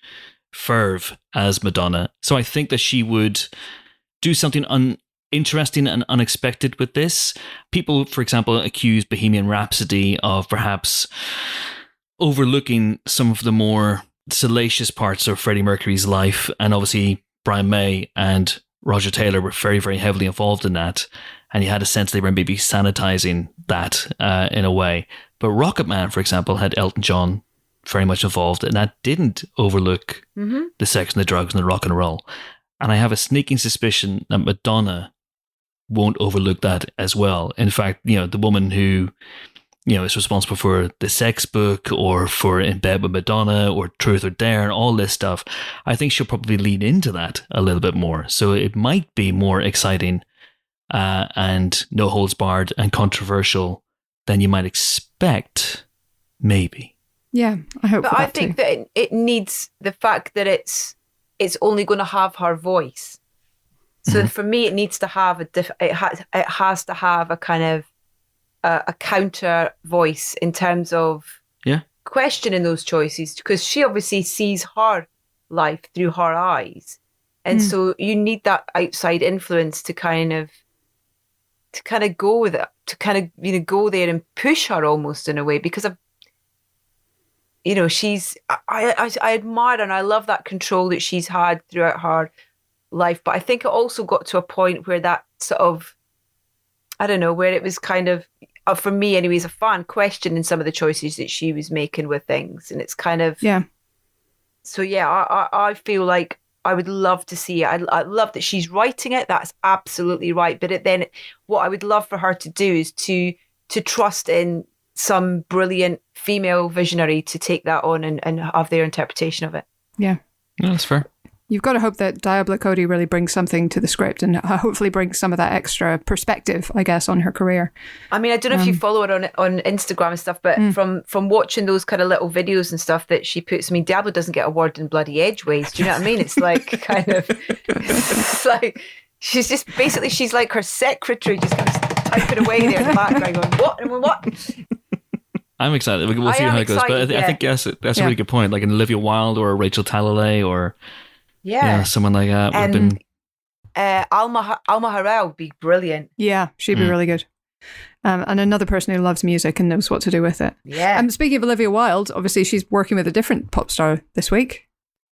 ferve as Madonna. So I think that she would do something un- interesting and unexpected with this. People, for example, accuse Bohemian Rhapsody of perhaps overlooking some of the more salacious parts of Freddie Mercury's life, and obviously Brian May and Roger Taylor were very, very heavily involved in that. And you had a sense they were maybe sanitizing that uh, in a way. But Rocket Man, for example, had Elton John very much involved, and that didn't overlook Mm-hmm. the sex and the drugs and the rock and roll. And I have a sneaking suspicion that Madonna won't overlook that as well. In fact, you know, the woman who, you know, is responsible for the sex book or for In Bed with Madonna or Truth or Dare and all this stuff, I think she'll probably lean into that a little bit more. So it might be more exciting uh, and no holds barred and controversial than you might expect, maybe. Yeah, I hope But for I think too. that it, it needs the fact that it's it's only going to have her voice. So Mm-hmm. for me, it needs to have a diff- it has it has to have a kind of a, a counter voice in terms of Yeah. questioning those choices because she obviously sees her life through her eyes, and Mm. so you need that outside influence to kind of to kind of go with it, to kind of you know go there and push her almost in a way because I've you know she's I, I I admire and I love that control that she's had throughout her life but I think it also got to a point where that sort of I don't know where it was kind of uh, for me anyways, as a fan questioning some of the choices that she was making with things and it's kind of Yeah. so yeah I I, I feel like I would love to see it I, I love that she's writing it that's absolutely right but it, then what I would love for her to do is to to trust in some brilliant female visionary to take that on and, and have their interpretation of it. Yeah. No, that's fair. You've got to hope that Diablo Cody really brings something to the script and uh, hopefully brings some of that extra perspective, I guess, on her career. I mean, I don't know if you Um, follow her on on Instagram and stuff, but Mm. from from watching those kind of little videos and stuff that she puts, I mean, Diablo doesn't get a word in bloody edgeways. Do you know what I mean? It's like kind of, it's like she's just basically she's like her secretary, just kind of typing away there in the background, going what and what. I'm excited. We'll I see how it goes. But I, excited, th- I think yes, that's a Yeah. really good point. Like an Olivia Wilde or a Rachel Talalay or Yeah. yeah, someone like that would have Um, been. Uh, Alma Alma Har'el would be brilliant. Yeah, she'd be Mm. really good. Um, and another person who loves music and knows what to do with it. Yeah. Um, speaking of Olivia Wilde, obviously she's working with a different pop star this week,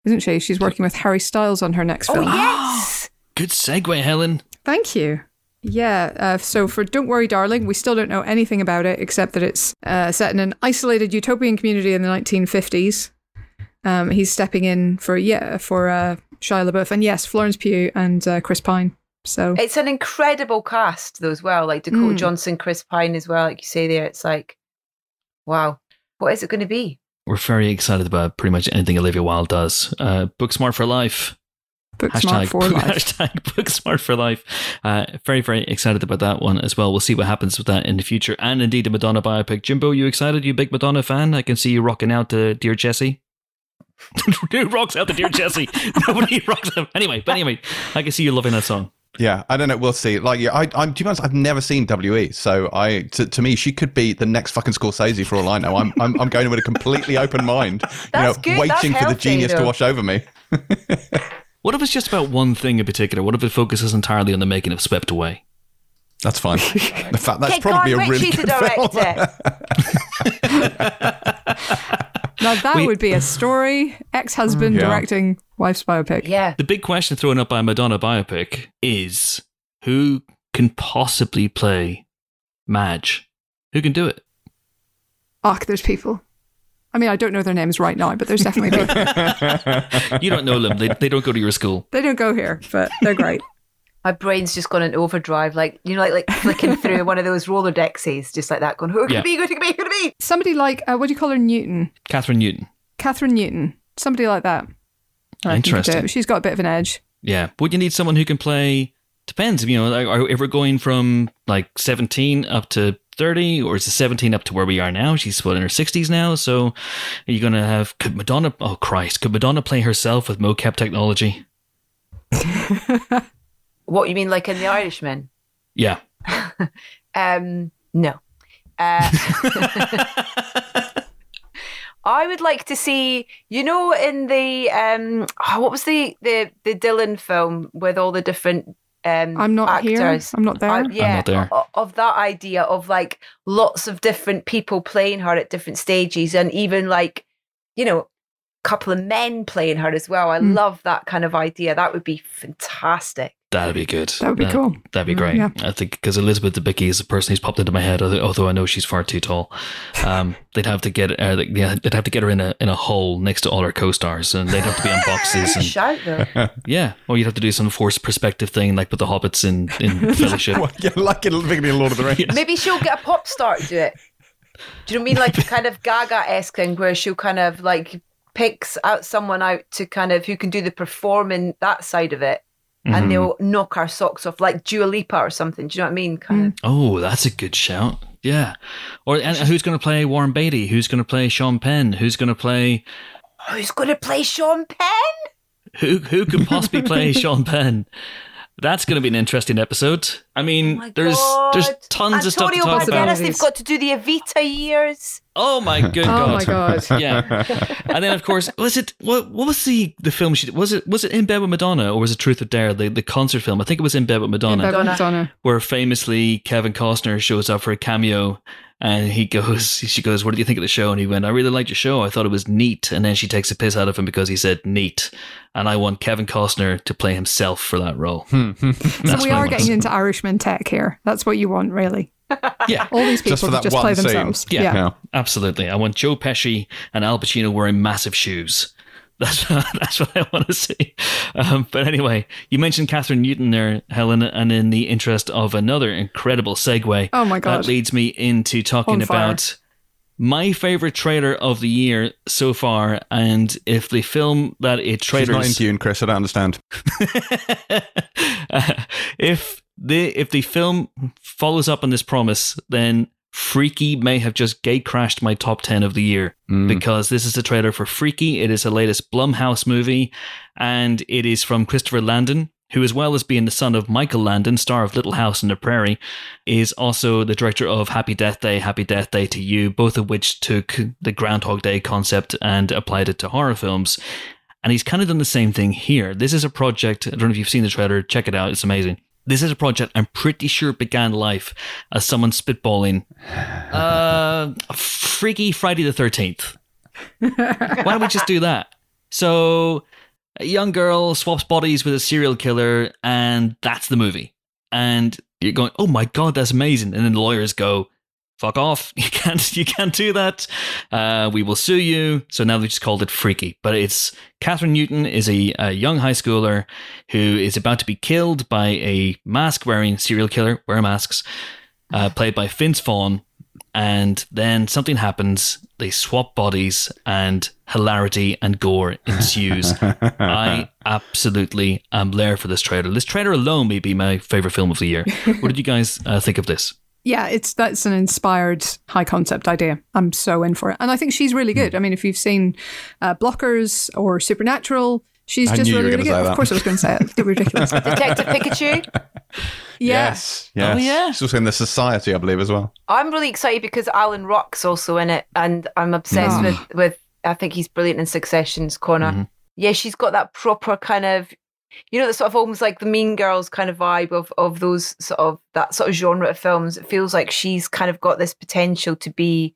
isn't she? She's working with Harry Styles on her next oh film. yes. Good segue, Helen. Thank you. Yeah, uh, so for Don't Worry Darling, we still don't know anything about it except that it's uh, set in an isolated utopian community in the 1950s. Um, he's stepping in for, yeah, for uh, Shia LaBeouf. And yes, Florence Pugh and uh, Chris Pine. So, It's an incredible cast though as well. Like Dakota Mm. Johnson, Chris Pine as well. Like you say there, it's like, wow, what is it going to be? We're very excited about pretty much anything Olivia Wilde does. Uh, Book Smart for Life. book smart for life. hashtag Book Smart for Life. Uh, very, very excited about that one as well. We'll see what happens with that in the future. And indeed, the Madonna biopic. Jimbo, you excited? You big Madonna fan? I can see you rocking out to Dear Jessie. Who rocks out the Dear Jessie? Nobody rocks out. Anyway, but anyway, I can see you loving that song. Yeah, I don't know. We'll see. Like, yeah, I, I'm. To be honest, I've never seen We, so I. To, to me, she could be the next fucking Scorsese for all I know. I'm. I'm, I'm going with a completely open mind. You That's know, good. That's waiting for the healthy, genius to though. wash over me. What if it's just about one thing in particular? What if it focuses entirely on the making of Swept Away? That's fine. In fact, that's Get probably Guy a really Ritchie good to film. direct it. Now, that We- would be a story ex husband mm, Yeah. directing wife's biopic. yeah. The big question thrown up by a Madonna biopic is who can possibly play Madge? Who can do it? Ach, there's people. I mean, I don't know their names right now, but there's definitely people. You don't know them. They, they don't go to your school. they don't go here, but they're great. My brain's just gone into overdrive, like you know, like like flicking through one of those roller dexes, just like that, going, "Who could Yeah. it be? Who could it be? Who could it be?" Somebody like, uh, what do you call her? Newton. Kathryn Newton. Kathryn Newton. Somebody like that. I reckon could do Interesting. She's got a bit of an edge. Yeah. Would you need someone who can play Depends, you know, like, are, if we're going from like 17 up to 30, or is it 17 up to where we are now? She's what in her 60s now. So are you going to have, could Madonna, oh Christ, could Madonna play herself with mocap technology? What you mean, like in The Irishman? Yeah. Um, no. Uh, I would like to see, you know, in the um, oh, what was the the the Dylan film with all the different um, I'm not actors. here. I'm not there. I- yeah, not there. o- Of, that idea of like lots of different people playing her at different stages, and even like, you know, a couple of men playing her as well. I Mm. love that kind of idea. That would be fantastic. That'd be good. That would be cool. That'd be Mm, great. yeah. I think because Elizabeth Debicki is the person who's popped into my head, although although I know she's far too tall. Um, they'd have to get uh, yeah, they'd have to get her in a in a hole next to all her co-stars, and they'd have to be on boxes. And Shout though. yeah, or you'd have to do some forced perspective thing like with the hobbits in in Fellowship. Well, yeah, like in the beginning of Lord of the Rings. Maybe she'll get a pop star to do it. Do you know what I mean? Like a kind of Gaga esque thing where she'll kind of like picks out someone out to kind of who can do the performing that side of it. Mhm. And they'll knock our socks off like Dua Lipa or something. Do you know what I mean? Kind of. Oh, that's a good shout. Yeah. Or and who's going to play Warren Beatty? Who's going to play Sean Penn? Who's going to play Who's going to play Sean Penn? who? Who could possibly play Sean Penn? That's going to be an interesting episode. I mean, Oh my there's there's God. tons of stuff to Antonio talk about. Banderas, they've got to do the Evita years. Oh my good oh my god. yeah, and then of course, was it what? What was the the film she did? Was it was it in bed with Madonna or was it Truth or Dare? The the concert film. I think it was in bed with Madonna, Bevan Madonna. Madonna. where famously Kevin Costner shows up for a cameo. And he goes, she goes, what did you think of the show? And he went, I really liked your show. I thought it was neat. And then she takes a piss out of him because he said neat. And I want Kevin Costner to play himself for that role. Hmm, hmm. So we are getting into Irishman tech here. That's what you want, really. Yeah, All these people Just for that just play scene. themselves. Yeah. yeah. Yeah. absolutely. I want Joe Pesci and Al Pacino wearing massive shoes. That's that's what I want to see. Um, but anyway, you mentioned Kathryn Newton there, Helen, and in the interest of another incredible segue, Oh my god, that leads me into talking On fire. about my favorite trailer of the year so far. And if the film that it She's not trailers, into you and Chris. I don't understand. if the if the film follows up on this promise, then Freaky may have just gate crashed my top ten of the year Mm. because this is a trailer for Freaky. It is the latest Blumhouse movie, and it is from Christopher Landon, who, as well as being the son of Michael Landon, star of Little House on the Prairie, is also the director of Happy Death Day, Happy Death Day to You, both of which took the Groundhog Day concept and applied it to horror films. And he's kind of done the same thing here. This is a project, I don't know if you've seen the trailer, check it out, it's amazing. This is a project I'm pretty sure began life as someone spitballing uh, Freaky Friday the 13th. Why don't we just do that? So, a young girl swaps bodies with a serial killer, and that's the movie. And you're going, oh my god, that's amazing. And then the lawyers go, fuck off, you can't, you can't do that. Uh, we will sue you. So now they just called it Freaky. But it's Kathryn Newton is a, a young high schooler who is about to be killed by a mask wearing serial killer, wear masks, uh, played by Vince Vaughn. And then something happens. They swap bodies, and hilarity and gore ensues. I absolutely am there for this trailer. This trailer alone may be my favorite film of the year. What did you guys uh, think of this? Yeah, it's that's an inspired high concept idea. I'm so in for it, and I think she's really Hmm. good. I mean, if you've seen uh, Blockers or Supernatural, she's I just knew you really, were really good. say Of that. course, I was going to say it. It's ridiculous. Detective Pikachu. Yeah. Yes. Yes. Oh, yeah. She's also in the Society, I believe, as well. I'm really excited because Alan Ruck's also in it, and I'm obsessed Ah. with with. I think he's brilliant in Succession's Connor. Mhm. Yeah, she's got that proper kind of, you know, that sort of almost like the Mean Girls kind of vibe of of those sort of that sort of genre of films. It feels like she's kind of got this potential to be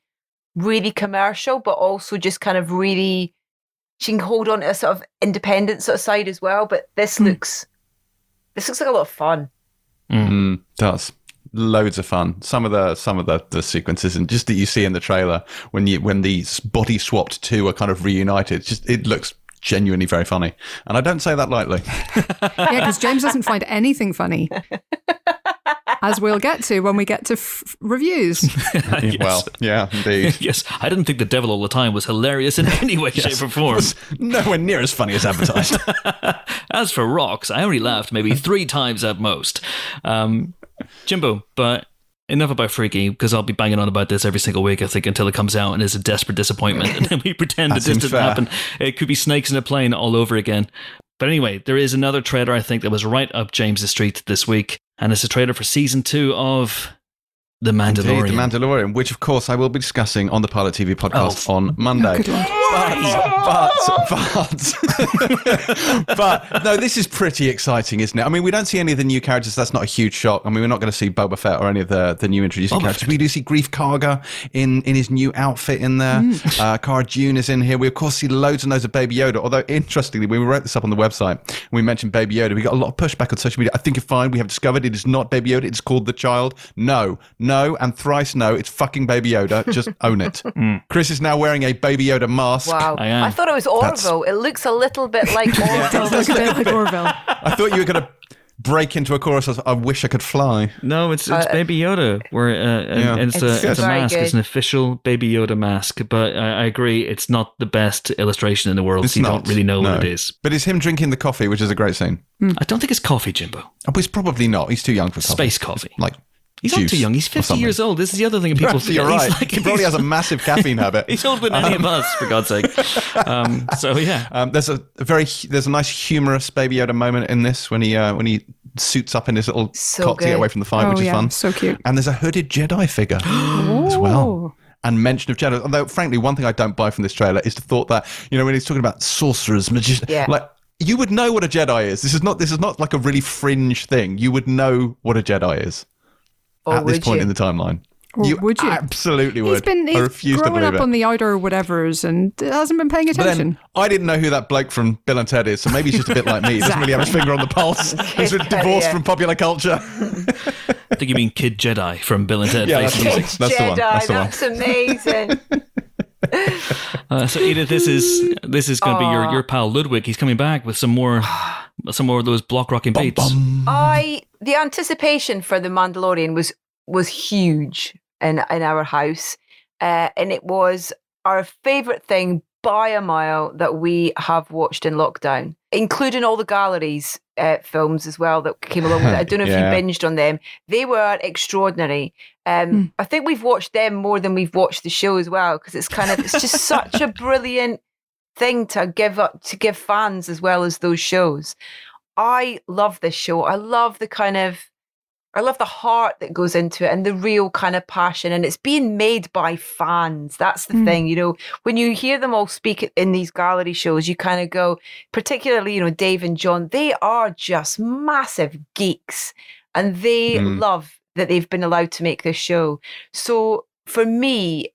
really commercial, but also just kind of really. She can hold on to a sort of independent sort of side as well. But this Hmm. looks, this looks like a lot of fun. Mm, does loads of fun. Some of the some of the, the sequences and just that you see in the trailer when you when the s- body swapped two are kind of reunited. Just it looks genuinely very funny, and I don't say that lightly. Yeah, because James doesn't find anything funny. as we'll get to when we get to f- reviews. Yes. Well, yeah, indeed. yes, I didn't think the devil all the time was hilarious in any way, shape, or form. It's nowhere near as funny as advertised. As for rocks, I only laughed maybe three times at most. Um, Jimbo, but enough about Freaky because I'll be banging on about this every single week, I think, until it comes out and is a desperate disappointment. and then we pretend That that this didn't fair. happen. It could be snakes in a plane all over again. But anyway, there is another trailer I think that was right up James's street this week, and it's a trailer for season two of The Mandalorian. Indeed, The Mandalorian, which of course I will be discussing on the Pilot TV podcast Oh. on Monday. Good lord. but, but, but, no, this is pretty exciting, isn't it? I mean, we don't see any of the new characters. That's not a huge shock. I mean, we're not going to see Boba Fett or any of the, the new introducing Boba characters. Fett. We do see Greef Karga in, in his new outfit in there. Uh, Cara Dune is in here. We, of course, see loads and loads of Baby Yoda. Although, interestingly, when we wrote this up on the website, we mentioned Baby Yoda. We got a lot of pushback on social media. I think you're fine. We have discovered it is not Baby Yoda. It's called the child. No, no, and thrice no. It's fucking Baby Yoda. Just own it. Chris is now wearing a Baby Yoda mask. Wow. I am. I thought it was That's- Orville. It looks a little bit like Orville. Does a bit like Orville. I thought you were going to break into a chorus of I wish I could fly. No, it's it's Uh, Baby Yoda. Where uh, and- Yeah. and it's, It's a it's a very mask. It's an official Baby Yoda mask. But I, I agree, it's not the best illustration in the world. It's so you not. don't really know no. what it is. But it's him drinking the coffee, which is a great scene. I don't think it's coffee, Jimbo. Oh, but it's probably not. He's too young for coffee. Space coffee. Like He's juice not too young. He's 50 years old. This is the other thing that people Actually, you're forget. right. Like- he probably has a massive caffeine habit. He's older than any of us, for God's sake. Um, so yeah, Um, there's a, a very there's a nice humorous Baby Yoda moment in this when he uh, when he suits up in his little So cot to get away from the fire, oh which is yeah, fun. so cute. And there's a hooded Jedi figure as well. And mention of Jedi. Although, frankly, one thing I don't buy from this trailer is the thought that you know when he's talking about sorcerers, magicians, Yeah. like you would know what a Jedi is. This is not this is not like a really fringe thing. You would know what a Jedi is Or at this point you? in the timeline. Or would you? absolutely would. He's been I he's refuse to growing believe up it. on the outer whatevers and hasn't been paying attention. then I didn't know who that bloke from Bill and Ted is, so maybe he's just a bit like me. He doesn't really have his finger on the pulse. He's been divorced yeah. from popular culture. I think you mean Kid Cudi from Bill and Ted Yeah, Face that's the the one. That's the one. Jedi, That's one. amazing. Uh, so Edith, this is this is going to be your your pal Ludwig. He's coming back with some more some more of those block rocking beats. I the anticipation for the Mandalorian was was huge in in our house, uh, and it was our favorite thing by a mile that we have watched in lockdown, including all the galleries uh, films as well that came along with it. I don't know Yeah. if you binged on them; they were extraordinary. Um, Hmm. I think we've watched them more than we've watched the show as well because it's kind of it's just such a brilliant thing to give up to give fans as well as those shows. I love this show. I love the kind of I love the heart that goes into it and the real kind of passion. And it's being made by fans. That's the Mm. thing, you know. When you hear them all speak in these gallery shows, you kind of go, particularly, you know, Dave and John, they are just massive geeks and they Mm. love that they've been allowed to make this show. So for me,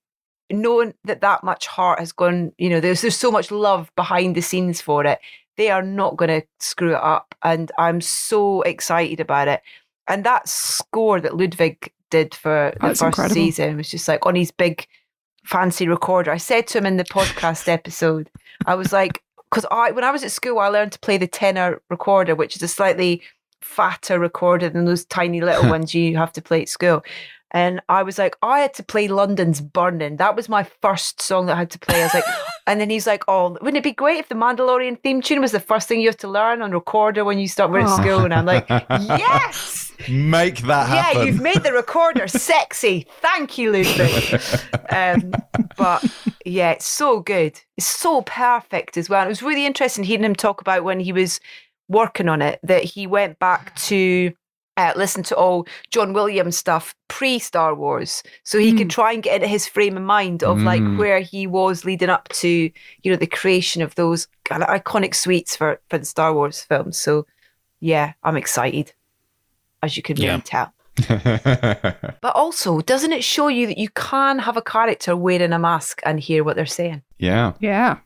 knowing that that much heart has gone, you know, there's there's so much love behind the scenes for it. They are not going to screw it up, and I'm so excited about it. And that score that Ludwig did for the first incredible. season was just like on his big fancy recorder. I said to him in the podcast episode, I was like, because I when I was at school, I learned to play the tenor recorder, which is a slightly fatter recorder than those tiny little ones you have to play at school. And I was like, I had to play London's Burning. That was my first song that I had to play. I was like, and then he's like, Oh, wouldn't it be great if the Mandalorian theme tune was the first thing you have to learn on recorder when you start with Aw. school? And I'm like, Yes, Make that yeah, you've made the recorder sexy. Thank you, Ludwig. um, but yeah, it's so good. It's so perfect as well. And it was really interesting hearing him talk about when he was working on it that he went back to uh, listen to all John Williams stuff pre Star Wars, so he could Mm. try and get into his frame of mind of like Mm. where he was leading up to, you know, the creation of those kind of iconic suites for for the Star Wars films. So yeah, I'm excited, as you can Yeah. really tell. But also, doesn't it show you that you can have a character wearing a mask and hear what they're saying? yeah. Yeah.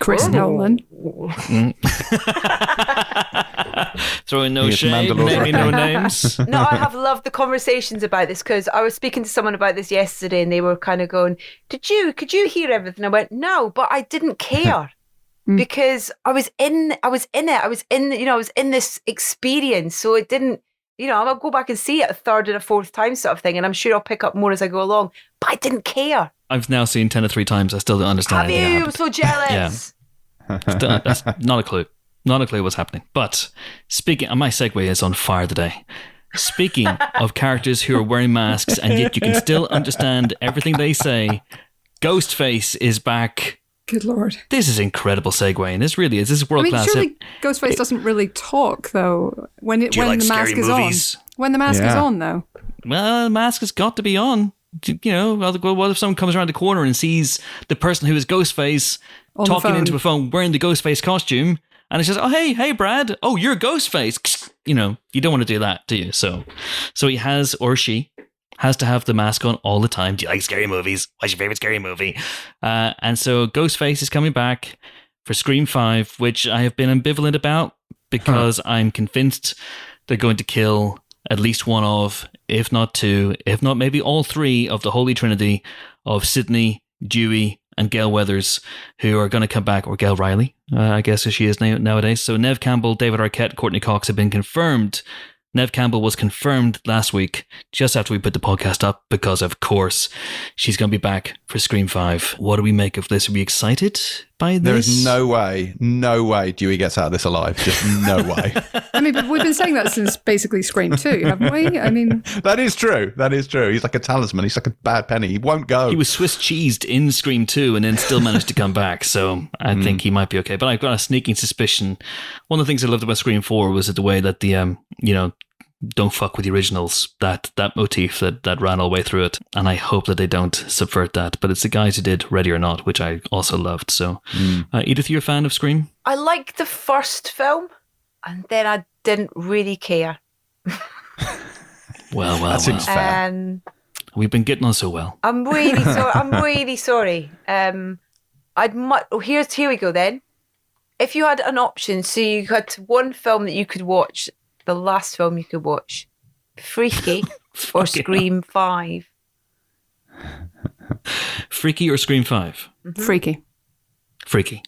Chris Oh. Nolan. Throwing no Yes, shade, Mandalorian. naming no names. no, I have loved the conversations about this because I was speaking to someone about this yesterday and they were kind of going, Did you, could you hear everything? I went, No, but I didn't care. Mm. because I was in I was in it. I was in you know, I was in this experience. So it didn't You know, I'll go back and see it a third and a fourth time, sort of thing, and I'm sure I'll pick up more as I go along. But I didn't care. I've now seen ten or three times. I still don't understand. Have anything that you? I'm so jealous. Still- that's not a clue. Not a clue what's happening. But speaking, and my segue is on fire today. Speaking of characters who are wearing masks and yet you can still understand everything they say, Ghostface is back. Good lord. This is incredible segue, and this really is. This is I world mean, class. surely Ghostface doesn't really talk though. When it when like the mask scary is on. When the mask is on though. well, the mask has got to be on. You know, well, what if someone comes around the corner and sees the person who is Ghostface On talking into a phone wearing the Ghostface costume, and it says, "Oh, hey, hey, Brad. Oh, you're Ghostface." You know, you don't want to do that, do you? So, so he has or she has to have the mask on all the time. Do you like scary movies? What's your favorite scary movie? Uh, and so Ghostface is coming back for Scream Five, which I have been ambivalent about because I'm convinced they're going to kill at least one of, if not two, if not maybe all three of the Holy Trinity of Sidney, Dewey, and Gale Weathers, who are going to come back, or Gale Riley, uh, I guess as she is now, nowadays. So Neve Campbell, David Arquette, Courteney Cox have been confirmed. Neve Campbell was confirmed last week, just after we put the podcast up, because of course she's going to be back for Scream 5. What do we make of this? Are we excited by this? There is no way, no way Dewey gets out of this alive. Just no way. I mean, but we've been saying that since basically Scream 2, haven't we? I mean, that is true. That is true. He's like a talisman. He's like a bad penny. He won't go. He was Swiss cheesed in Scream 2 and then still managed to come back. So I think he might be okay. But I've got a sneaking suspicion. One of the things I loved about Scream 4 was the way that the, um, you know, don't fuck with the originals, that that motif that, that ran all the way through it. And I hope that they don't subvert that. But it's the guys who did Ready or Not, which I also loved. So, uh, Edith, you're a fan of Scream? I liked the first film, and then I didn't really care. Well, well, That seems well. fair. Um, We've been getting on so well. I'm really sorry. I'm really sorry. Um, I'd much. Oh, here's here we go then. If you had an option, so you had one film that you could watch, the last film you could watch, Freaky or Fucking Scream Five. Freaky or Scream 5? Mm-hmm. freaky. Freaky.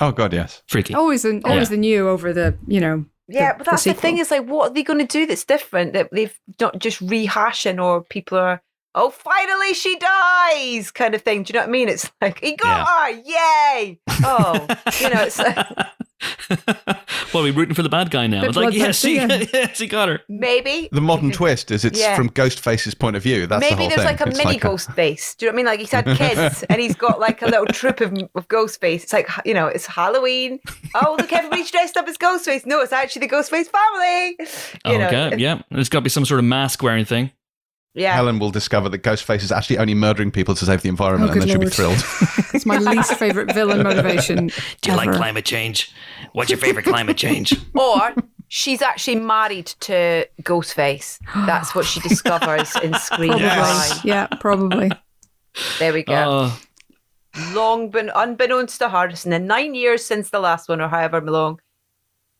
oh God, yes. Freaky. Always the, always Yeah. the new over the, you know. Yeah, the- but that's the, thing is like, what are they going to do that's different that they've not just rehashing or people are, oh, finally she dies kind of thing. Do you know what I mean? It's like, he got her, yay! Oh, you know, it's like, well, we're rooting for the bad guy now. Bit It's like, yes, he, yes, he got her. maybe. The modern twist is it's Yeah. from Ghostface's point of view. That's the Maybe whole there's thing. like a It's mini like a- ghost face. Do you know what I mean? Like he's had kids and he's got like a little troop of, of ghost face. It's like, you know, it's Halloween. Oh, look, everybody's dressed up as Ghostface. No, it's actually the Ghostface family. You oh, know, okay, yeah. There's got to be some sort of mask wearing thing. Yeah. Helen will discover that Ghostface is actually only murdering people to save the environment, Oh, and then good she'll be thrilled. It's my least favorite villain motivation. Do you like climate change? What's your favorite climate change? Or she's actually married to Ghostface. That's what she discovers in Scream Probably. Yes. Yeah, probably. There we go. Oh, long been unbeknownst to her, it's in the nine years since the last one, or however long.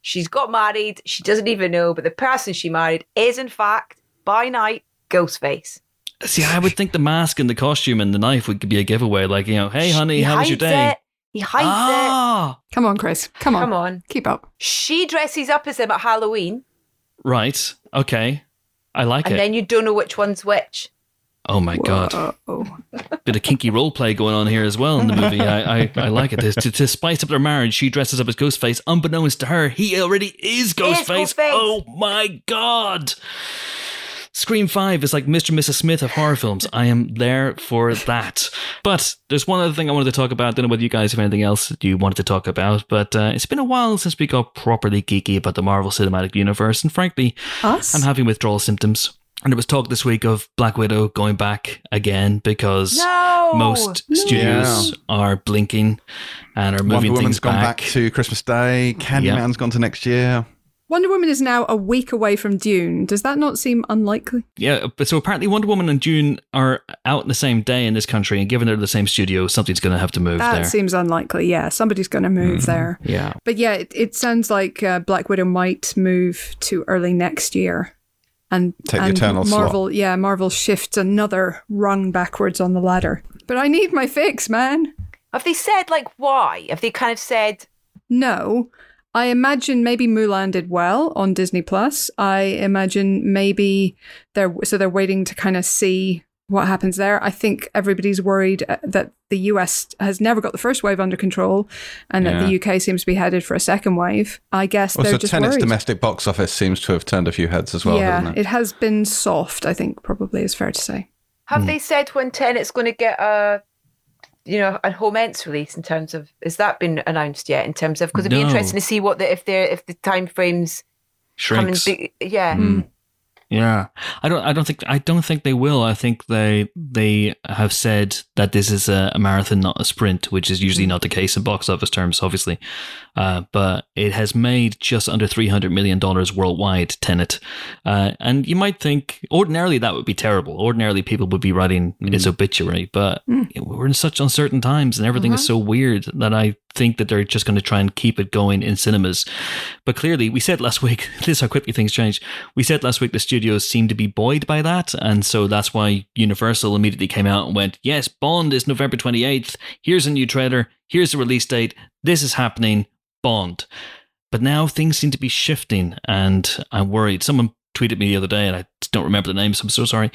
She's got married. She doesn't even know, but the person she married is, in fact, by night, Ghostface. see, I would think the mask and the costume and the knife would be a giveaway. Like, you know, hey, honey, He how was your day? It. He hides it. Ah, Come on, Chris. Come on. Come on. Keep up. She dresses up as him at Halloween, right. Okay. I like and it. then you don't know which one's which. oh my god, Oh, bit of kinky role play going on here as well in the movie. I, I, I like it. To, to spice up their marriage, she dresses up as Ghostface. Unbeknownst to her, he already is Ghostface. Ghostface. Oh my god. Scream 5 is like Mr. and Mrs. Smith of horror films. I am there for that. But there's one other thing I wanted to talk about. I don't know whether you guys have anything else that you wanted to talk about, but uh, it's been a while since we got properly geeky about the Marvel Cinematic Universe. And frankly, us? I'm having withdrawal symptoms. And there was talk this week of Black Widow going back again because No! most studios are blinking and are moving Wonder Woman's things gone back. back. to Christmas Day. Candyman's gone to next year. Wonder Woman is now a week away from Dune. Does that not seem unlikely? Yeah, but so apparently Wonder Woman and Dune are out the same day in this country, and given they're the same studio, something's going to have to move That there. seems unlikely. Yeah, somebody's going to move there. yeah. But yeah, it, it sounds like uh, Black Widow might move to early next year. And, Take the and Eternal slot. Marvel, yeah, Marvel shifts another rung backwards on the ladder. But I need my fix, man. Have they said, like, why? Have they kind of said, No, I imagine maybe Mulan did well on Disney Plus. I imagine maybe they're so they're waiting to kind of see what happens there. I think everybody's worried uh, that the US has never got the first wave under control, and that the UK seems to be headed for a second wave. I guess Also, they're just Tenet's worried. domestic box office seems to have turned a few heads as well, yeah, hasn't it? it has been soft. I think probably is fair to say. Have Hmm. they said when Tenet's going to get a, you know, a home ends release in terms of has that been announced yet? In terms of because it'd be No. interesting to see what the if they're if the time frames Shrinks. big. Yeah, Hmm. Yeah, I don't. I don't think. I don't think they will. I think they they have said that this is a, a marathon, not a sprint, which is usually not the case in box office terms, obviously. Uh, but it has made just under three hundred million dollars worldwide. Tenet, uh, and you might think ordinarily that would be terrible. Ordinarily, people would be writing its obituary, but we're in such uncertain times, and everything is so weird that I think that they're just going to try and keep it going in cinemas. But clearly, we said last week, this is how quickly things change. We said last week the studios seemed to be buoyed by that. And so that's why Universal immediately came out and went, yes, Bond is November 28th. Here's a new trailer. Here's the release date. This is happening. Bond. But now things seem to be shifting, and I'm worried. Someone tweeted me the other day, and I don't remember the name, so I'm so sorry.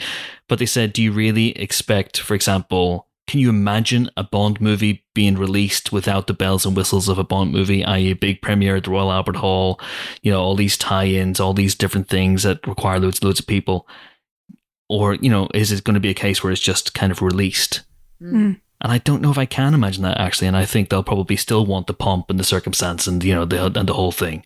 But they said, Do you really expect, for example, can you imagine a Bond movie being released without the bells and whistles of a Bond movie, i.e., a big premiere at the Royal Albert Hall, you know, all these tie ins, all these different things that require loads loads of people? Or, you know, is it going to be a case where it's just kind of released? Mm. And I don't know if I can imagine that actually. And I think they'll probably still want the pomp and the circumstance and, you know, the, and the whole thing.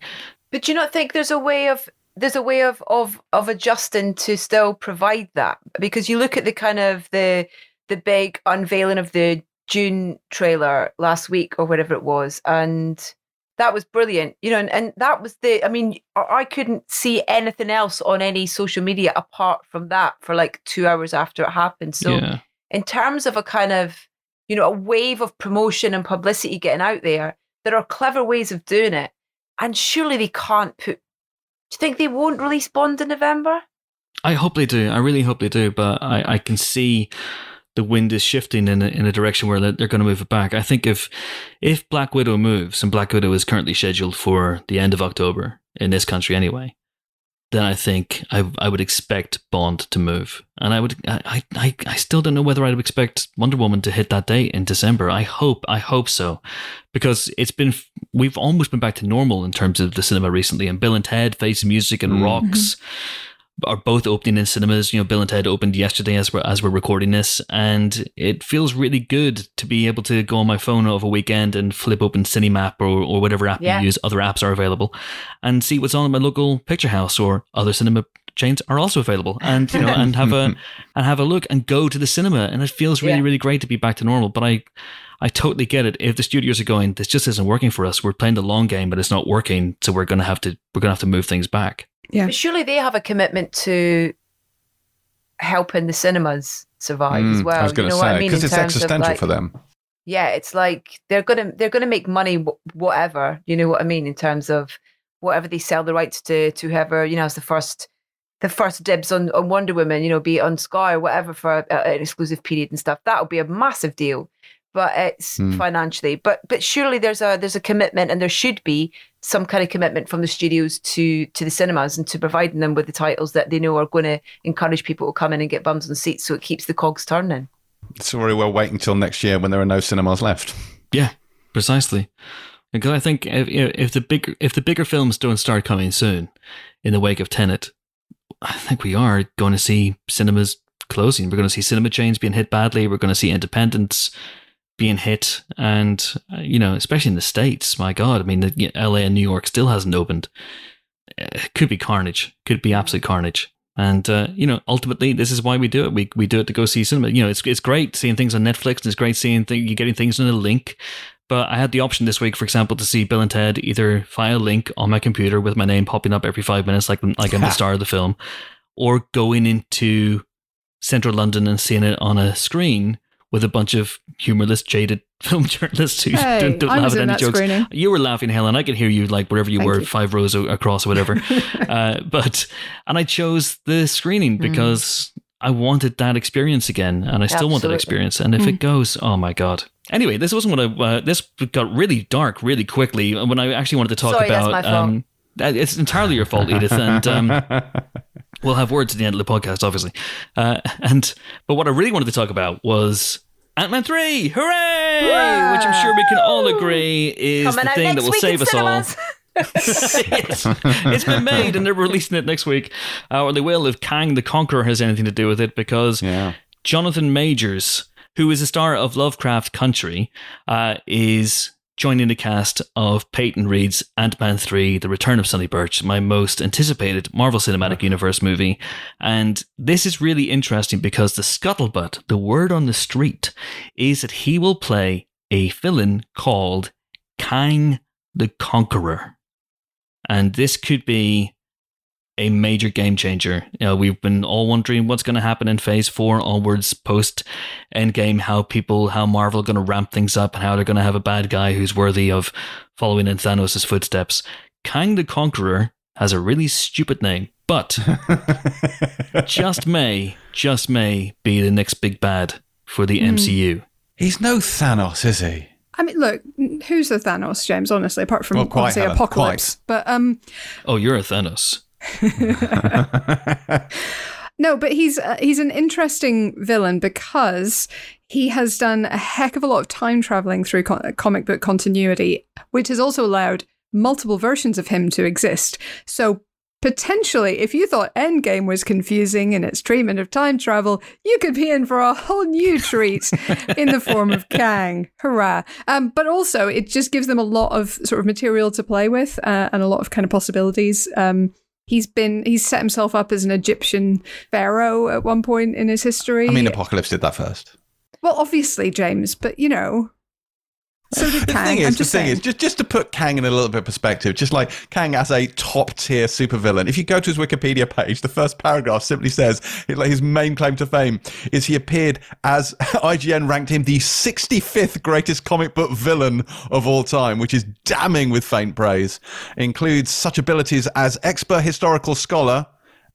but do you not think there's a way of there's a way of of of adjusting to still provide that because you look at the kind of the the big unveiling of the Dune trailer last week or whatever it was, and that was brilliant, you know, and, and that was the. I mean, I couldn't see anything else on any social media apart from that for like two hours after it happened. So, yeah. in terms of a kind of, you know, a wave of promotion and publicity getting out there, there are clever ways of doing it, and surely they can't put. Do you think they won't release Bond in November? I hope they do. I really hope they do. But I, I can see the wind is shifting in a, in a direction where they're going to move it back. I think if if Black Widow moves, and Black Widow is currently scheduled for the end of October in this country anyway, then I think I I would expect Bond to move, and I would I I, I still don't know whether I'd expect Wonder Woman to hit that date in December. I hope I hope so, because it's been we've almost been back to normal in terms of the cinema recently, and Bill and Ted, Face Music, and Mm. Rocks are both opening in cinemas. You know, Bill and Ted opened yesterday as we're as we're recording this, and it feels really good to be able to go on my phone over a weekend and flip open Cinemap or or whatever app Yeah. you use. Other apps are available, and see what's on at my local picture house or other cinema chains are also available, and you know, and have a and have a look and go to the cinema, and it feels really Yeah. really great to be back to normal. But I. I totally get it. If the studios are going, this just isn't working for us. We're playing the long game, but it's not working. So we're gonna have to we're gonna have to move things back. Yeah. But surely they have a commitment to helping the cinemas survive as Mm, well. I was going you to know what say I mean? because it's existential like- for them. yeah it's like they're gonna they're gonna make money whatever you know what i mean in terms of whatever they sell the rights to to whoever you know has the first the first dibs on, on wonder woman you know be it on sky or whatever for a, an exclusive period and stuff that'll be a massive deal but it's Hmm. financially but but surely there's a there's a commitment and there should be some kind of commitment from the studios to to the cinemas and to providing them with the titles that they know are going to encourage people to come in and get bums on seats so it keeps the cogs turning It's very well waiting until next year when there are no cinemas left. Yeah, precisely. Because I think if if the bigger if the bigger films don't start coming soon, in the wake of Tenet, I think we are going to see cinemas closing. We're going to see cinema chains being hit badly. We're going to see independents being hit, and uh, you know, especially in the states. My God, I mean, the, L.A. and New York still hasn't opened. It could be carnage. Could be absolute carnage. And uh, you know, ultimately, this is why we do it. We we do it to go see cinema. You know, it's it's great seeing things on Netflix, and it's great seeing th- you getting things on a link. But I had the option this week, for example, to see Bill and Ted either via link on my computer with my name popping up every five minutes, like like I'm the star of the film, or going into central London and seeing it on a screen with a bunch of humorless, jaded film journalists who Hey, don't, don't laugh at any jokes. screening. You were laughing, Helen. I could hear you like wherever you Thank were, you. five rows across or whatever. uh, but and I chose the screening Hmm. because I wanted that experience again, and I still want that experience. And if Hmm. it goes, oh my god, Anyway, this wasn't what I. Uh, this got really dark really quickly when I actually wanted to talk Sorry, about. Um, uh, it's entirely your fault, Edith, and um, we'll have words at the end of the podcast, obviously. Uh, and but what I really wanted to talk about was Ant Man three, hooray! Which I'm sure we can all agree is Coming the thing that will save us all. cinemas. it's, it's been made and they're releasing it next week. Uh, or they will if Kang the Conqueror has anything to do with it because Yeah. Jonathan Majors, who is a star of Lovecraft Country, uh, is joining the cast of Peyton Reed's Ant Man 3 The Return of Sonny Burch, my most anticipated Marvel Cinematic mm-hmm. Universe movie. And this is really interesting because the scuttlebutt, the word on the street, is that he will play a villain called Kang the Conqueror. And this could be a major game changer. You know, we've been all wondering what's going to happen in Phase Four onwards, post Endgame. How people, how Marvel, are going to ramp things up, and how they're going to have a bad guy who's worthy of following in Thanos' footsteps. Kang the Conqueror has a really stupid name, but just may, just may be the next big bad for the MCU. He's no Thanos, is he? I mean, look, who's the Thanos, James? Honestly, apart from Well, quite, obviously Helen, Apocalypse, but um, Oh, you're a Thanos. No, but he's uh, he's an interesting villain because he has done a heck of a lot of time traveling through co- comic book continuity, which has also allowed multiple versions of him to exist. So potentially, if you thought Endgame was confusing in its treatment of time travel, you could be in for a whole new treat in the form of Kang. Hurrah! Um, but also, it just gives them a lot of sort of material to play with uh, and a lot of kind of possibilities. Um, He's been he's set himself up as an Egyptian pharaoh at one point in his history. I mean, Apocalypse did that first. well, obviously, James, but you know, so did The Kang. thing I'm is, the just thing saying. is, just just to put Kang in a little bit of perspective, just like Kang as a top tier supervillain. If you go to his Wikipedia page, the first paragraph simply says like his main claim to fame is he appeared as IGN ranked him the 65th greatest comic book villain of all time, which is damning with faint praise. Includes such abilities as expert historical scholar.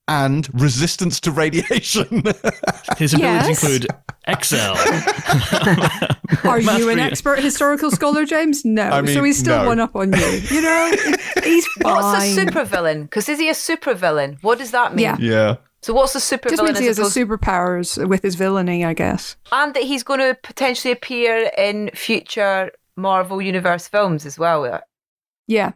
And resistance to radiation. His abilities Yes. include Excel. Are you an expert historical scholar, James? No. I mean, so he's still no. one up on you. You know, he's What's a fine. supervillain? Because is he a supervillain? What does that mean? Yeah. yeah. So what's the supervillain? Just means he has as a opposed- superpowers with his villainy, I guess. and that he's going to potentially appear in future Marvel Universe films as well. Yeah.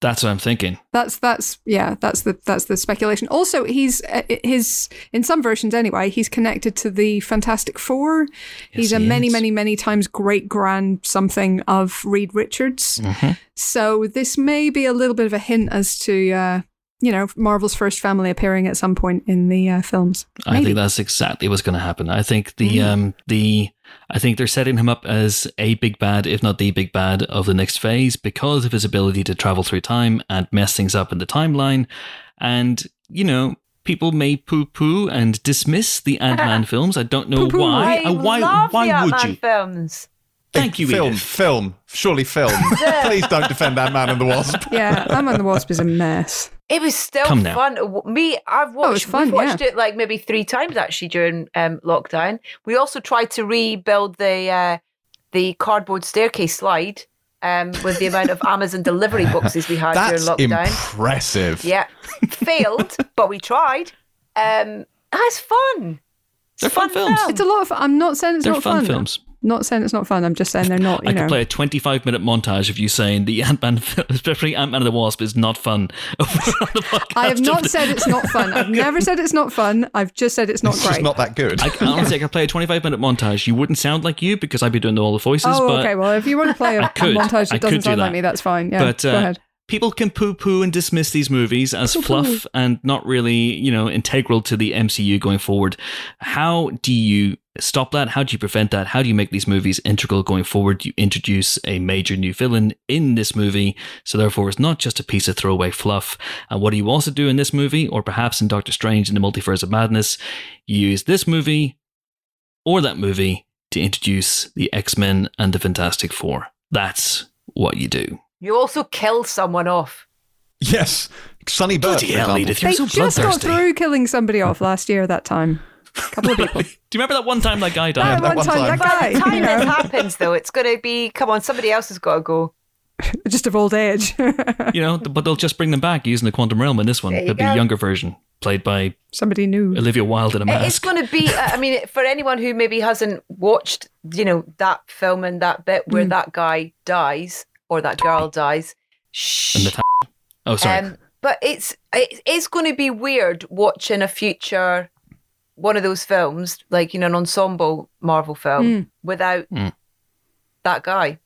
That's what I'm thinking. That's that's yeah that's the that's the speculation. Also, he's uh, his in some versions anyway. He's connected to the Fantastic Four. he's a he many is. many many times great grand something of Reed Richards. Mm-hmm. So this may be a little bit of a hint as to uh, you know Marvel's first family appearing at some point in the uh, films. I think that's exactly what's going to happen. I think the um the I think they're setting him up as a big bad, if not the big bad, of the next phase because of his ability to travel through time and mess things up in the timeline. And you know, people may poo-poo and dismiss the Ant-Man films. I don't know Poo-poo. why. I Uh, why? love why the would Ant-Man you? films. Thank you, Film, Edith. film, surely film. Please don't defend that man and the wasp. yeah, I'm on the Wasp is a mess. It was still Come fun. W- Me, I've Oh, watched. fun, we've watched yeah. it like maybe three times actually during um, lockdown. We also tried to rebuild the uh, the cardboard staircase slide um, with the amount of Amazon delivery boxes we had That's during lockdown. impressive. Yeah, failed, but we tried. Um, that's fun. It's They're fun films. It's a lot of. I'm not saying it's They're not fun fun. films. Not saying it's not fun. I'm just saying they're not. You I know. could play a 25 minute montage of you saying the Ant Man, especially Ant Man and the Wasp, is not fun. on the podcast I have not said it's not fun. I've never said it's not fun. I've just said it's not It's great. just not that good. I, can honestly, I could play a 25 minute montage. You wouldn't sound like you because I'd be doing all the voices. oh, but okay. Well, if you want to play a, a montage that doesn't do sound like me, that's fine. Yeah, but go uh, ahead. People can poo poo and dismiss these movies as fluff and not really, you know, integral to the MCU going forward. How do you stop that? How do you prevent that? How do you make these movies integral going forward? You introduce a major new villain in this movie, so therefore it's not just a piece of throwaway fluff. And what do you also do in this movie, or perhaps in Doctor Strange in the Multiverse of Madness? You use this movie or that movie to introduce the X Men and the Fantastic Four. That's what you do. You also kill someone off. yes. Sonny Burch. Bloody for hell, example. Edith, you're They so just got bloodthirsty. through killing somebody off last year that time. couple of people. Do you remember that one time that guy died? that that one one time, time. that guy. By the time you know, this happens, though, it's going to be come on, somebody else has got to go. just of old age. You know, but they'll just bring them back using the quantum realm in this one. There you It'll be go. a younger version, played by Somebody new. Olivia Wilde in a It- It's going to be. uh, I mean, for anyone who maybe hasn't watched, you know, that film and that bit where Mm. that guy dies or that girl dies. Shh. The th- oh, sorry. Um, but it's it's going to be weird watching a future one of those films, like you know, an ensemble Marvel film, Mm. without Mm. that guy.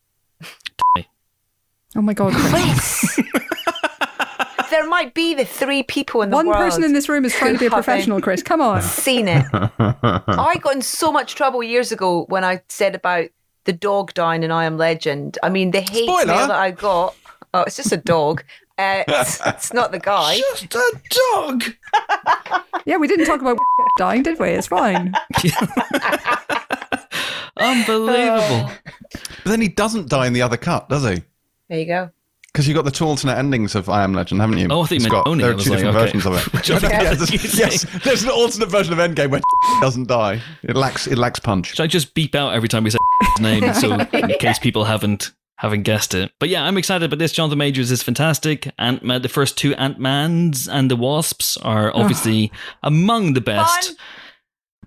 Oh my god. Chris. Chris. there might be the three people in the One world. person in this room is trying to be a professional, Chris. Come on. Seen it. I got in so much trouble years ago when I said about the dog dying in I Am Legend. I mean, the hate Spoiler. mail that I got. Oh, it's just a dog. Uh, it's, it's not the guy. Just a dog. Yeah, we didn't talk about dying, did we? It's fine. Unbelievable. But then he doesn't die in the other cut, does he? There you go. Because you've got the two alternate endings of I Am Legend, haven't you? Oh, I think you meant Scott? Oni. There are two like, different okay. versions of it. Which other Yeah, there's- did you say? yes, there's an alternate version of Endgame where he doesn't die. It lacks it lacks punch. Should I just beep out every time we say his name so in case people haven't haven't guessed it? But yeah, I'm excited about this. Jonathan Majors is fantastic. Ant Man, the first two Ant Mans and the Wasps are obviously among the best. Fun.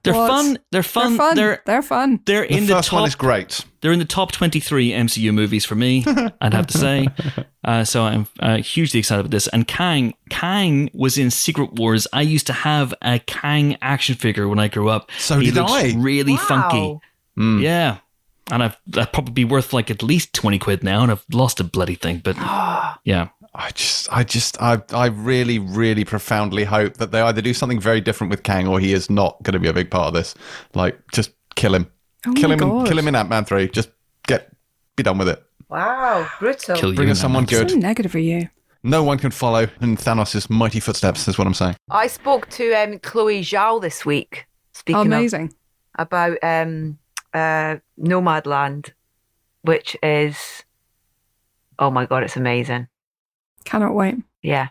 They're fun. They're fun. They're fun. They're They're fun. they're in the first top. one is great. They're in the top 23 MCU movies for me, I'd have to say. Uh, so I'm uh, hugely excited about this. And Kang, Kang was in Secret Wars. I used to have a Kang action figure when I grew up. So he did looks I. really Wow. funky. Mm. Yeah. And I've that'd probably be worth like at least 20 quid now, and I've lost a bloody thing. But yeah. I just, I just, I, I really, really profoundly hope that they either do something very different with Kang, or he is not going to be a big part of this. Like, just kill him, Oh kill him, god. in, kill him in Ant Man three. Just get, be done with it. Wow, brutal. Kill you. Bring in us someone that. So good. negative for you. No one can follow in Thanos' mighty footsteps. Is what I'm saying. I spoke to um, Chloe Zhao this week. Speaking of Amazing. about um, uh, Nomadland, which is oh my god, it's amazing. Cannot wait. Yeah,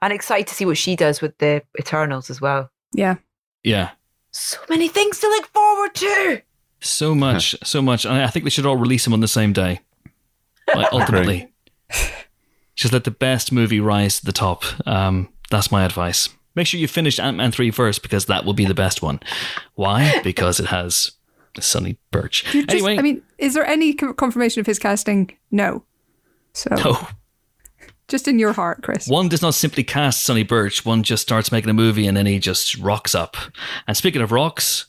and excited to see what she does with the Eternals as well. Yeah. Yeah. So many things to look forward to. So much, so much. I think they should all release them on the same day. Like, ultimately. Just let the best movie rise to the top. Um, that's my advice. Make sure you finish Ant Man 3 first because that will be the best one. Why? Because it has Sonny Burch. Just, anyway, I mean, is there any confirmation of his casting? No. So no. just in your heart, Chris. One does not simply cast Sonny Burch. One just starts making a movie and then he just rocks up. And speaking of rocks,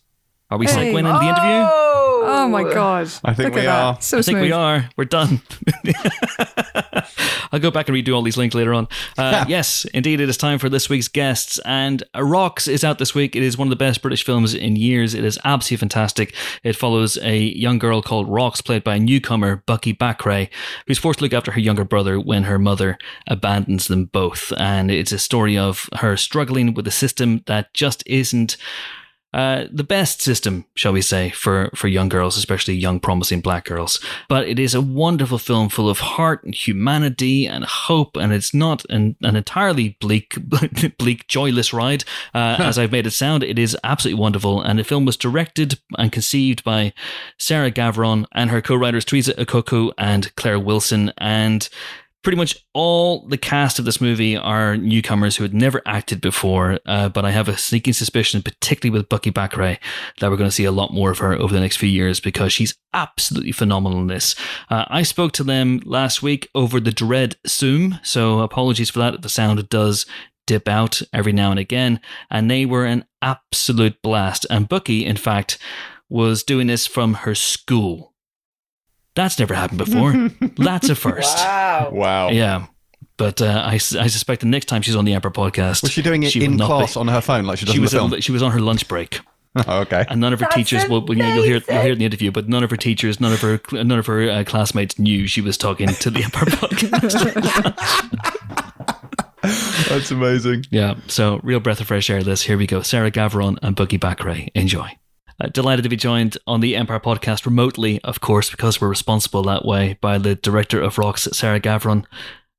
are we Hey. segueing into the interview? Oh, Oh my god! I think Look we are. So I think smooth. we are. We're done. I'll go back and redo all these links later on. Uh, yes, indeed, it is time for this week's guests. And Rocks is out this week. It is one of the best British films in years. It is absolutely fantastic. It follows a young girl called Rocks, played by a newcomer, Bukky Bakray, who's forced to look after her younger brother when her mother abandons them both. And it's a story of her struggling with a system that just isn't uh, the best system, shall we say, for, for young girls, especially young, promising black girls. But it is a wonderful film full of heart and humanity and hope, and it's not an, an entirely bleak, bleak, joyless ride, uh, as I've made it sound. It is absolutely wonderful, and the film was directed and conceived by Sarah Gavron and her co-writers Theresa Ikoko and Claire Wilson, and pretty much all the cast of this movie are newcomers who had never acted before, uh, but I have a sneaking suspicion, particularly with Bukky Bakray, that we're going to see a lot more of her over the next few years because she's absolutely phenomenal in this. Uh, I spoke to them last week over the Dread Zoom, so apologies for that the sound does dip out every now and again, and they were an absolute blast. And Bukky, in fact, was doing this from her school. That's never happened before. That's a first. Wow. Wow. Yeah. But uh, I, s- I suspect the next time she's on the Empire podcast, Was she doing it She in class be. on her phone like she does she the was film? at- she was on her lunch break, oh, okay. and none of her That's teachers. Well, well, you'll hear you'll hear it in the interview, but none of her teachers, none of her none of her uh, classmates knew she was talking to the Empire podcast. That's amazing. yeah. So real breath of fresh air. This here we go. Sarah Gavron and Bukky Bakray. Enjoy. Uh, delighted to be joined on the Empire podcast remotely, of course, because we're responsible that way by the director of Rocks, Sarah Gavron,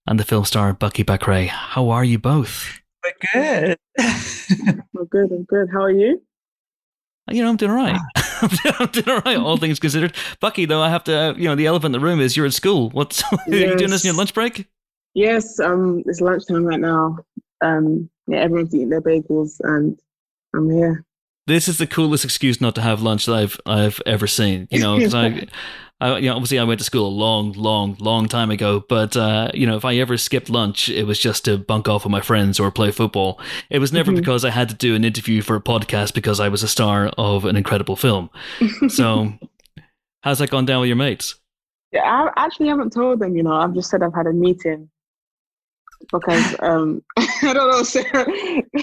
and the film star Bukky Bakray. How are you both? We're good. I'm good. I'm good. How are you? You know, I'm doing all right. I'm doing all right, all things considered. Bukky, though, I have to, uh, you know, the elephant in the room is you're at school. What's are you doing this in your lunch break? Yes, um, it's lunchtime right now. Um, yeah, everyone's eating their bagels, and I'm here. This is the coolest excuse not to have lunch that I've I've ever seen. You know, because I, I, you know, obviously I went to school a long, long, long time ago. But uh, you know, if I ever skipped lunch, it was just to bunk off with my friends or play football. It was never Mhm. because I had to do an interview for a podcast because I was a star of an incredible film. So, how's that gone down with your mates? Yeah, I actually haven't told them. You know, I've just said I've had a meeting because um, I don't know. Sarah.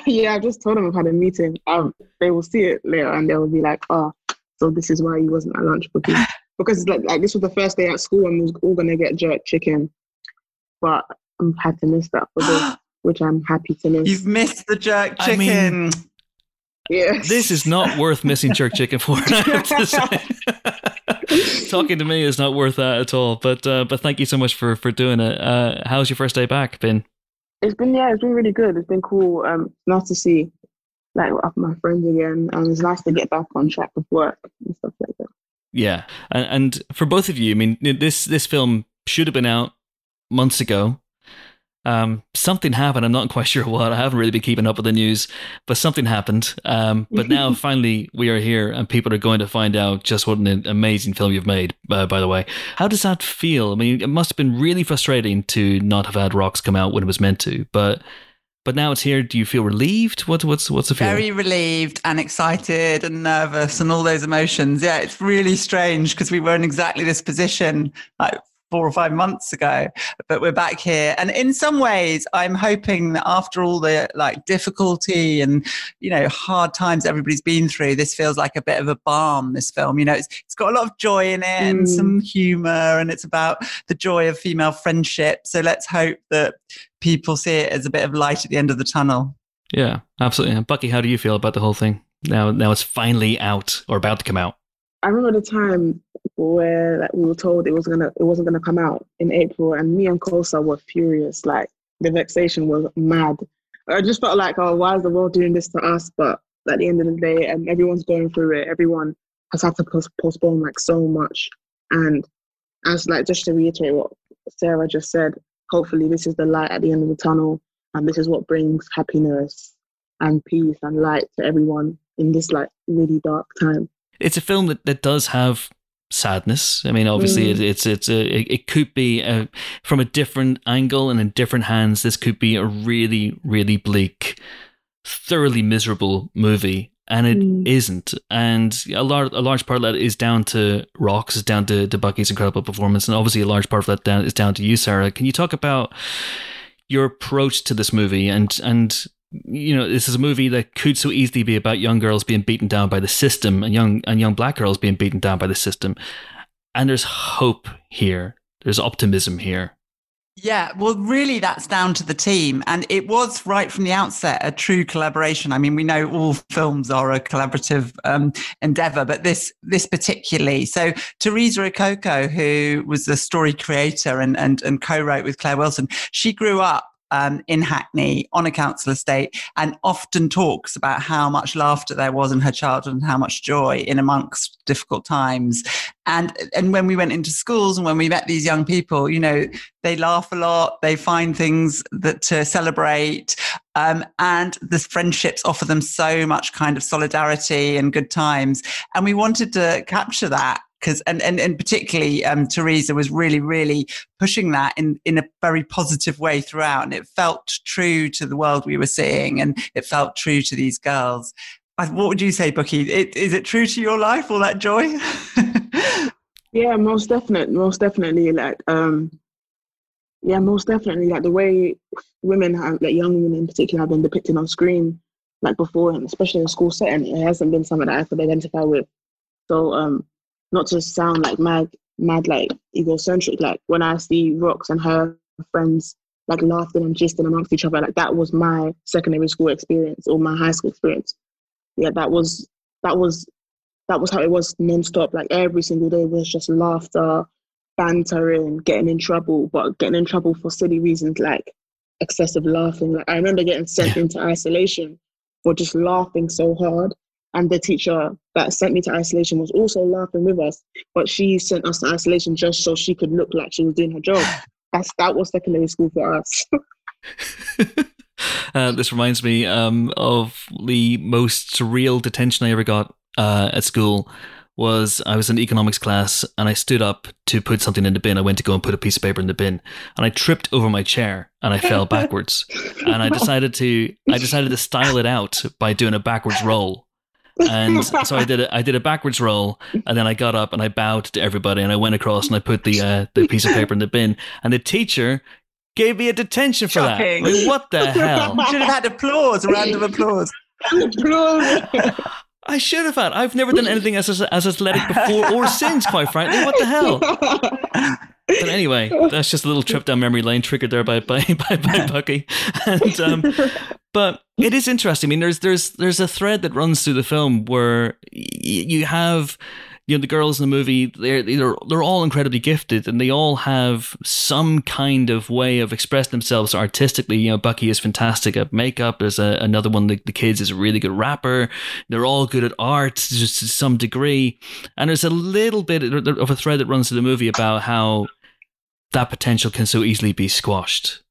yeah, I just told them I've had a meeting. Um, they will see it later and they will be like, "Oh, so this is why you wasn't at lunch booking." because it's like, like this was the first day at school and we was all gonna get jerk chicken, but I'm had to miss that for this, which I'm happy to miss. You've missed the jerk I mean- chicken. yeah, This is not worth missing jerk chicken for. I have to say. Talking to me is not worth that at all. But uh, but thank you so much for for doing it. Uh, how's your first day back been? it's been yeah, it's been really good. It's been cool. Um, it's nice to see like up my friends again, and it's nice to get back on track with work and stuff like that. Yeah, and, and for both of you, I mean, this this film should have been out months ago. Um, something happened. I'm not quite sure what. I haven't really been keeping up with the news, but something happened. Um, but now finally we are here, and people are going to find out just what an amazing film you've made. Uh, by the way, how does that feel? I mean, it must have been really frustrating to not have had Rocks come out when it was meant to, but but now it's here. Do you feel relieved? What what's what's the feeling? Very relieved and excited and nervous and all those emotions. Yeah, it's really strange because we were in exactly this position like four or five months ago, but we're back here. And in some ways, I'm hoping that after all the like difficulty and you know hard times everybody's been through, this feels like a bit of a balm. This film, you know, it's it's got a lot of joy in it and Mm. some humor, and it's about the joy of female friendship. So let's hope that people see it as a bit of light at the end of the tunnel. Yeah, absolutely. And Bukky, how do you feel about the whole thing? Now, now it's finally out or about to come out. I remember the time where like, we were told it was gonna it wasn't gonna come out in April, and me and Kosar were furious. Like the vexation was mad. I just felt like, oh, why is the world doing this to us? But at the end of the day, and everyone's going through it. Everyone has had to pos- postpone like so much. And as like just to reiterate what Sarah just said, hopefully this is the light at the end of the tunnel, and this is what brings happiness and peace and light to everyone in this like really dark time. It's a film that, that does have sadness. I mean, obviously, Mm. it, it's it's a it, it could be a, from a different angle and in different hands. This could be a really really bleak, thoroughly miserable movie. And it Mm. not and a large a large part of that is down to Rocks, is down to, to Bukky's incredible performance, and obviously a large part of that down, is down to you, Sarah. Can you talk about your approach to this movie and and you know this is a movie that could so easily be about young girls being beaten down by the system and young and young black girls being beaten down by the system and there's hope here there's optimism here Yeah, well, really, that's down to the team. And it was right from the outset a true collaboration. I mean, we know all films are a collaborative um, endeavor, but this this particularly. So, Theresa Ikoko, who was the story creator and, and, and co wrote with Claire Wilson, she grew up. Um, in Hackney on a council estate, and often talks about how much laughter there was in her childhood and how much joy in amongst difficult times. And and when we went into schools and when we met these young people, you know, they laugh a lot they find things that to celebrate um, and the friendships offer them so much kind of solidarity and good times and we wanted to capture that because and, and and particularly um, Theresa was really really pushing that in in a very positive way throughout and it felt true to the world we were seeing and it felt true to these girls what would you say Bukky it, is it true to your life all that joy Yeah, most definite, most definitely. Like, um, yeah, most definitely. Like the way women have, like young women in particular, have been depicted on screen, like before, and especially in a school setting, it hasn't been something that I could identify with. So, um, not to sound like mad, mad like egocentric. Like when I see Rocks and her friends like laughing and gisting amongst each other, like that was my secondary school experience or my high school experience. Yeah, that was that was that was how it was non-stop like every single day was just laughter bantering getting in trouble but getting in trouble for silly reasons like excessive laughing like i remember getting sent into isolation for just laughing so hard And the teacher that sent me to isolation was also laughing with us, but she sent us to isolation just so she could look like she was doing her job. That's that was secondary school for us. uh, this reminds me um, of the most surreal detention I ever got uh, at school. Was I was in economics class and I stood up to put something in the bin. I went to go and put a piece of paper in the bin, and I tripped over my chair and I fell backwards. and I decided to I decided to style it out by doing a backwards roll and so I did a, I did a backwards roll, and then I got up and I bowed to everybody, and I went across and I put the uh, the piece of paper in the bin, and the teacher gave me a detention for Shocking. that. Like, what the hell? Should have had applause, random applause. I should have had. I've never done anything as as athletic before or since. Quite frankly, what the hell? But anyway, that's just a little trip down memory lane triggered there by by by, by Bukky. And um, but it is interesting. I mean, there's there's there's a thread that runs through the film where y- you have you know the girls in the movie they're they're they're all incredibly gifted and they all have some kind of way of expressing themselves artistically. You know Bukky is fantastic at makeup. There's a, another one the, the kids is a really good rapper. They're all good at art just to some degree. And there's a little bit of a thread that runs through the movie about how that potential can so easily be squashed.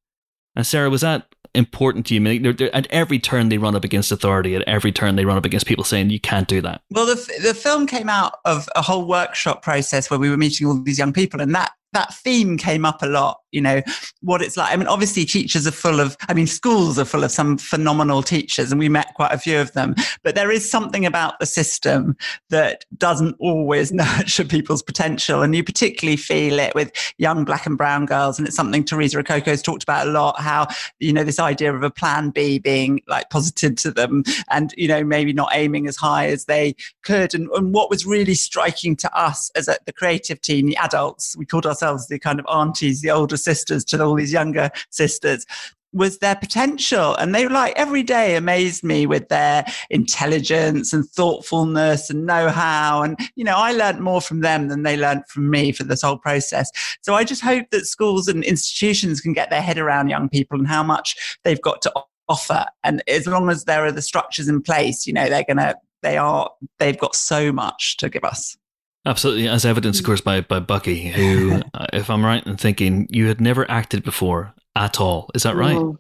And sarah was that important to you. I mean, they're, they're, at every turn they run up against authority at every turn they run up against people saying you can't do that. Well, the, the film came out of a whole workshop process where we were meeting all these young people, and that that theme came up a lot. You know what it's like. I mean, obviously, teachers are full of. I mean, schools are full of some phenomenal teachers, and we met quite a few of them. But there is something about the system that doesn't always nurture people's potential, and you particularly feel it with young black and brown girls. And it's something Theresa Ikoko's talked about a lot. How you know this idea of a plan B being like posited to them, and you know maybe not aiming as high as they could. And, and what was really striking to us as a, the creative team, the adults, we called ourselves the kind of aunties, the older sisters to all these younger sisters, was their potential. And they like every day amazed me with their intelligence and thoughtfulness and know how. And, you know, I learned more from them than they learned from me for this whole process. So I just hope that schools and institutions can get their head around young people and how much they've got to offer. And as long as there are the structures in place, you know, they're going to, they are, they've got so much to give us. Absolutely, as evidenced, of course, by by Bukky, who, uh, if I'm right in thinking, you had never acted before at all. Is that right? No,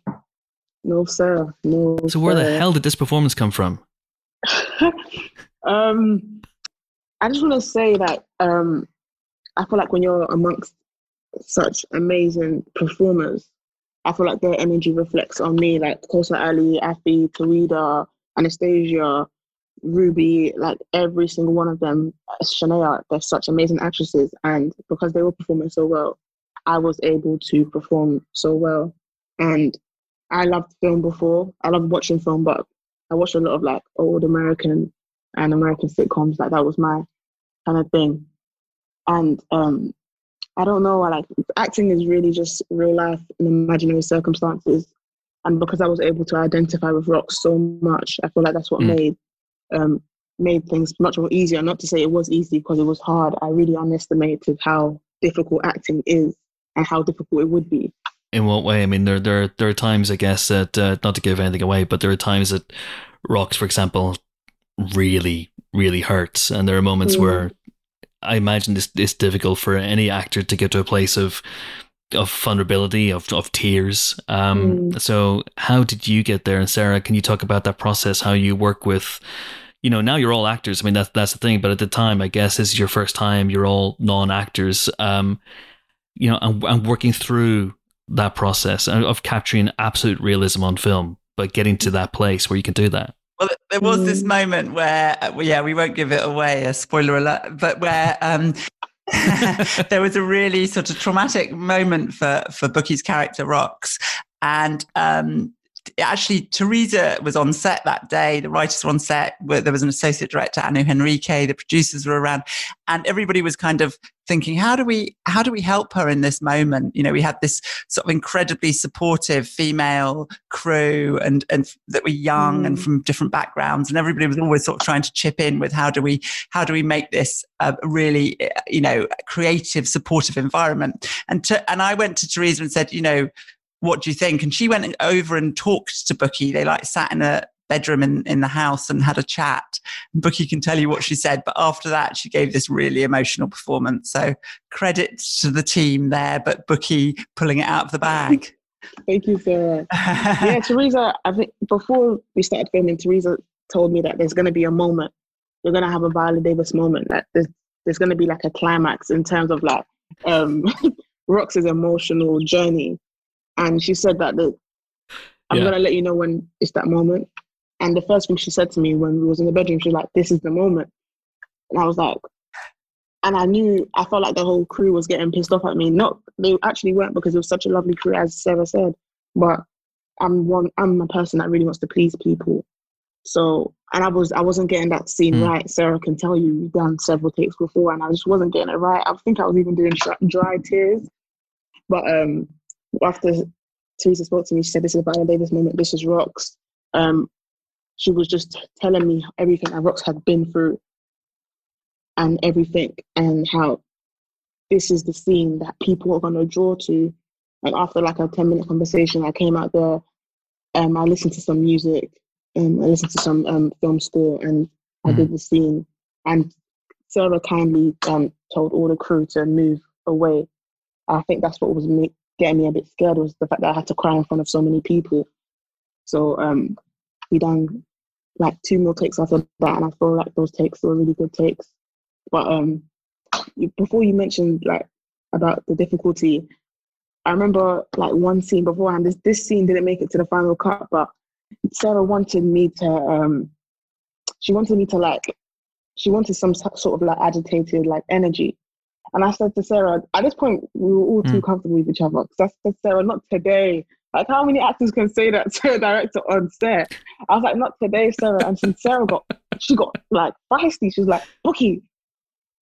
no sir. No. So where the hell did this performance come from? um, I just want to say that um, I feel like when you're amongst such amazing performers, I feel like their energy reflects on me. Like Kosar Ali, Afi, Tawida, Anastasia, Ruby, like every single one of them, Shania, they're such amazing actresses. And because they were performing so well, I was able to perform so well. And I loved film before. I loved watching film, but I watched a lot of like old American and American sitcoms. Like that was my kind of thing. And um, I don't know. I like acting is really just real life and imaginary circumstances. And because I was able to identify with rock so much, I feel like that's what Mm. made um, made things much more easier. Not to say it was easy because it was hard. I really underestimated how difficult acting is and how difficult it would be. In what way? I mean, there there there are times, I guess, that uh, not to give anything away, but there are times that rocks, for example, really really hurts, and there are moments Mm. where I imagine this it's difficult for any actor to get to a place of of vulnerability, of of tears. Um, So, how did you get there? And Sarah, can you talk about that process? How you work with, you know, now you're all actors. I mean, that's that's the thing. But at the time, I guess this is your first time. You're all non actors. Um, you know, and, and working through that process of of capturing absolute realism on film, but getting to that place where you can do that. Well, there was this Mm. moment where, uh, well, yeah, we won't give it away, a spoiler alert, but where um, there was a really sort of traumatic moment for for Bukky's character Rocks, and um, actually Theresa was on set that day. The writers were on set. There was an associate director, Anu Henrique. The producers were around, and everybody was kind of thinking, how do we how do we help her in this moment? You know, we had this sort of incredibly supportive female crew, and and that were young and Mm. from different backgrounds, and everybody was always sort of trying to chip in with how do we how do we make this a really you know creative, supportive environment? And to, and I went to Theresa and said, you know what do you think? And she went over and talked to Bukky. They like sat in a bedroom in, in the house and had a chat. Bukky can tell you what she said, but after that, she gave this really emotional performance. So credit to the team there, but Bukky pulling it out of the bag. Thank you, Sarah. yeah, Theresa, I think before we started filming, Theresa told me that there's going to be a moment. We're going to have a Viola Davis moment. That there's, there's going to be like a climax in terms of like um, Rocks's emotional journey. And she said that the, I'm Yeah. going to let you know when it's that moment. And the first thing she said to me when we was in the bedroom, she was like, this is the moment. And I was like, and I knew, I felt like the whole crew was getting pissed off at me. Not, they actually weren't because it was such a lovely crew, as Sarah said. But I'm one, I'm a person that really wants to please people. So, and I was, I wasn't getting that scene Mm. right. Sarah can tell you, we've done several takes before, and I just wasn't getting it right. I think I was even doing dry tears. But um, after Theresa spoke to me, she said, "This is Viola Davis moment. This is Rocks." Um, she was just telling me everything that Rocks had been through, and everything, and how this is the scene that people are gonna draw to. And after like a ten minute conversation, I came out there. Um, I listened to some music, and I listened to some um, film score, and I did the scene. And Sarah kindly um, told all the crew to move away. I think that's what was me, getting me a bit scared was the fact that I had to cry in front of so many people. So um, we done like two more takes after that, and I feel like those takes were really good takes. But um, before you mentioned like about the difficulty, I remember like one scene beforehand. This this scene didn't make it to the final cut, but Sarah wanted me to um, she wanted me to like she wanted some sort of like agitated like energy. And I said to Sarah, at this point, we were all too Mm. comfortable with each other. Because I said, Sarah, not today. Like, how many actors can say that to a director on set? I was like, not today, Sarah. And since Sarah got, she got like feisty. She was like, Bukky,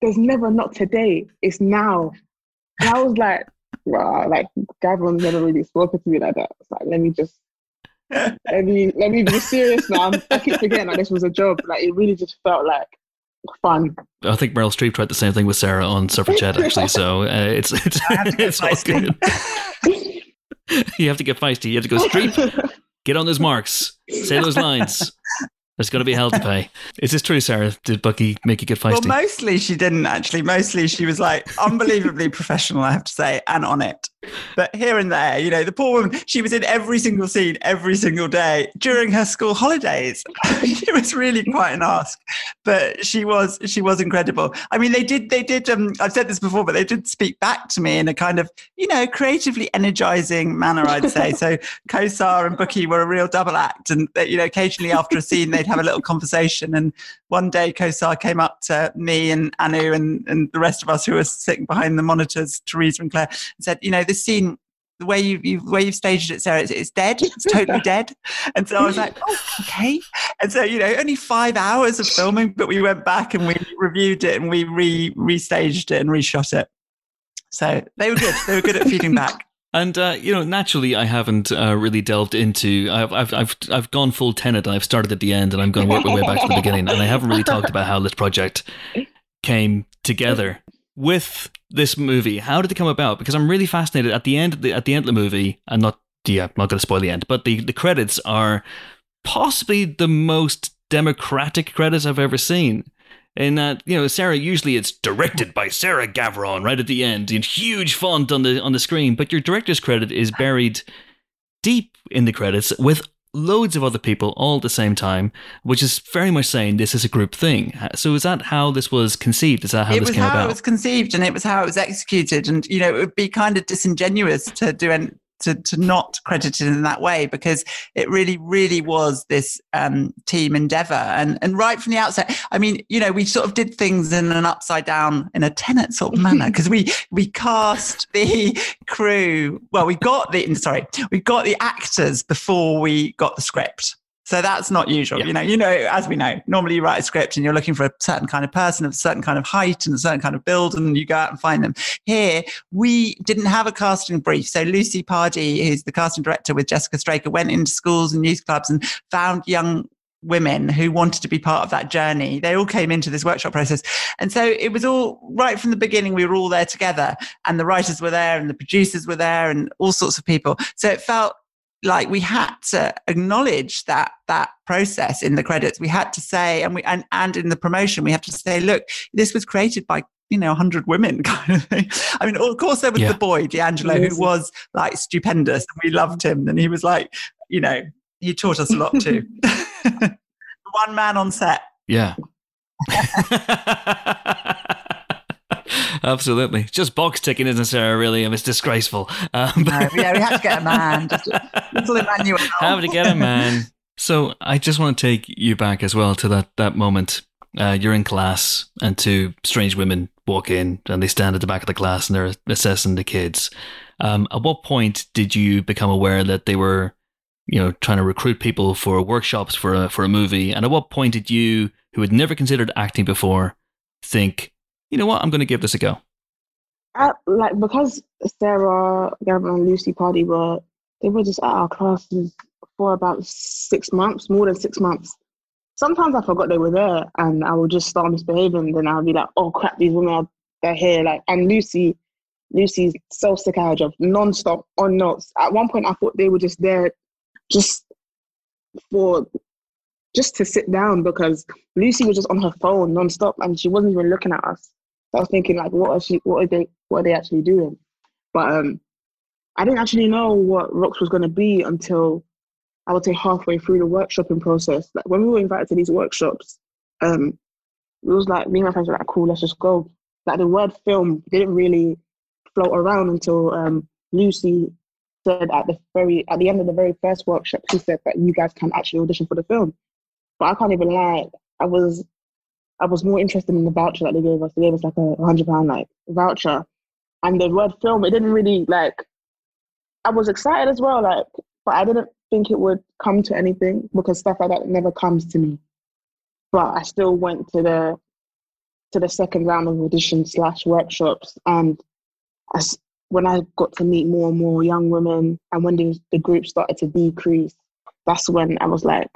there's never not today. It's now. And I was like, wow, like, Gavron's never really spoken to me like that. It's like, let me just, let me, let me be serious now. I'm- I keep forgetting that this was a job. Like, it really just felt like fun. I think Meryl Streep tried the same thing with Sarah on Suffragette, actually. So uh, it's it's, I have to get it's all good. you have to get feisty. You have to go Streep. Get on those marks. Say those lines. There's going to be hell to pay. Is this true, Sarah? Did Bukky make you get Well, mostly she didn't actually. Mostly she was like unbelievably professional, I have to say, and on it. But here and there, you know, the poor woman, she was in every single scene every single day during her school holidays. it was really quite an ask, but she was she was incredible. I mean, they did they did. Um, I've said this before, but they did speak back to me in a kind of you know creatively energizing manner. I'd say so. Kosar and Bukky were a real double act, and they, you know, occasionally after a scene, they'd have a little conversation. And one day, Kosar came up to me and Anu and, and the rest of us who were sitting behind the monitors, Theresa and Claire, and said, "You know, this scene." The way you, you the way you've staged it, Sarah, it's, it's dead. It's totally dead. And so I was like, oh, okay. And so you know, only five hours of filming, but we went back and we reviewed it and we re restaged it and reshot it. So they were good. They were good at feeding back. And uh, you know, naturally, I haven't uh, really delved into. I've, I've I've I've gone full tenet. I've started at the end, and I'm going to work my way back to the beginning. And I haven't really talked about how this project came together with this movie. How did it come about? Because I'm really fascinated. At the end, of the, at the end of the movie, and not yeah, I'm not going to spoil the end, but the the credits are possibly the most democratic credits I've ever seen. In that, you know, Sarah usually it's directed by Sarah Gavron right at the end in huge font on the on the screen, but your director's credit is buried deep in the credits with loads of other people all at the same time, which is very much saying this is a group thing. So is that how this was conceived? Is that how it this was came how about? it was conceived and it was how it was executed. And, you know, it would be kind of disingenuous to do an, to, to not credit it in that way because it really, really was this um, team endeavor. And, and right from the outset, I mean, you know, we sort of did things in an upside down, in a Tenet sort of manner because we, we cast the crew. Well, we got the, sorry, we got the actors before we got the script. So that's not usual. Yeah. You know, you know, as we know, normally you write a script and you're looking for a certain kind of person of a certain kind of height and a certain kind of build, and you go out and find them. Here, we didn't have a casting brief. So Lucy Pardee, who's the casting director with Jessica Straker, went into schools and youth clubs and found young women who wanted to be part of that journey. They all came into this workshop process. And so it was all right from the beginning, we were all there together, and the writers were there, and the producers were there, and all sorts of people. So it felt like we had to acknowledge that that process in the credits. We had to say, and we and, and in the promotion, we have to say, look, this was created by you know, 100 women kind of thing. I mean, of course, there was Yeah. the boy, D'Angelo, who was like stupendous and we loved him. And he was like, you know, he taught us a lot too. One man on set. Yeah. Absolutely. Just box ticking, isn't Sarah? Really, and it's disgraceful. Um, No, yeah, we had to get a man. Just little Emmanuel. Have to get a man. So I just want to take you back as well to that that moment. Uh, you're in class, and two strange women walk in, and they stand at the back of the class, and they're assessing the kids. Um, at what point did you become aware that they were, you know, trying to recruit people for workshops for a for a movie? And at what point did you, who had never considered acting before, think, you know what, I'm going to give this a go? Like because Sarah, Gavron, and Lucy Pardee were they were just at our classes for about six months, more than six months. Sometimes I forgot they were there, and I would just start misbehaving. Then I'll be like, "Oh crap, these women are they're here!" Like, and Lucy, Lucy's so sick of non-stop on notes. At one point, I thought they were just there, just for just to sit down because Lucy was just on her phone non-stop, and she wasn't even looking at us. I was thinking like, what are she? What are they? What are they actually doing? But um, I didn't actually know what Rocks was going to be until I would say halfway through the workshopping process. Like when we were invited to these workshops, um, it was like me and my friends were like, "Cool, let's just go." Like the word film didn't really float around until um, Lucy said at the very at the end of the very first workshop, she said that you guys can actually audition for the film. But I can't even lie, I was I was more interested in the voucher that they gave us. They gave us like a hundred pound like voucher, and the word film. It didn't really like. I was excited as well, like, but I didn't think it would come to anything because stuff like that never comes to me. But I still went to the to the second round of audition slash workshops, and as when I got to meet more and more young women, and when the the group started to decrease, that's when I was like,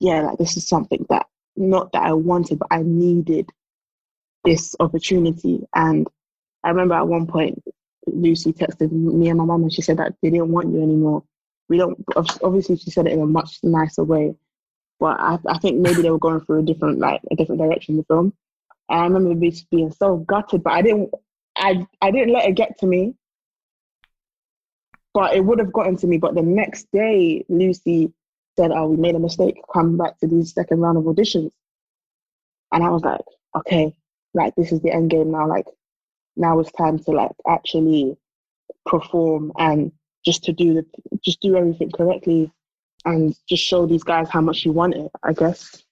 yeah, like this is something that not that I wanted, but I needed this opportunity. And I remember at one point, Lucy texted me and my mum, and she said that they didn't want you anymore. We don't. Obviously, she said it in a much nicer way, but I, I think maybe they were going through a different, like a different direction in the film. And I remember be- being so gutted, but I didn't. I I didn't let it get to me. But it would have gotten to me. But the next day, Lucy said, "Oh, we made a mistake. Come back to these second round of auditions." And I was like, "Okay, like this is the end game now. Like now it's time to like actually perform and just to do the just do everything correctly and just show these guys how much you want it. I guess.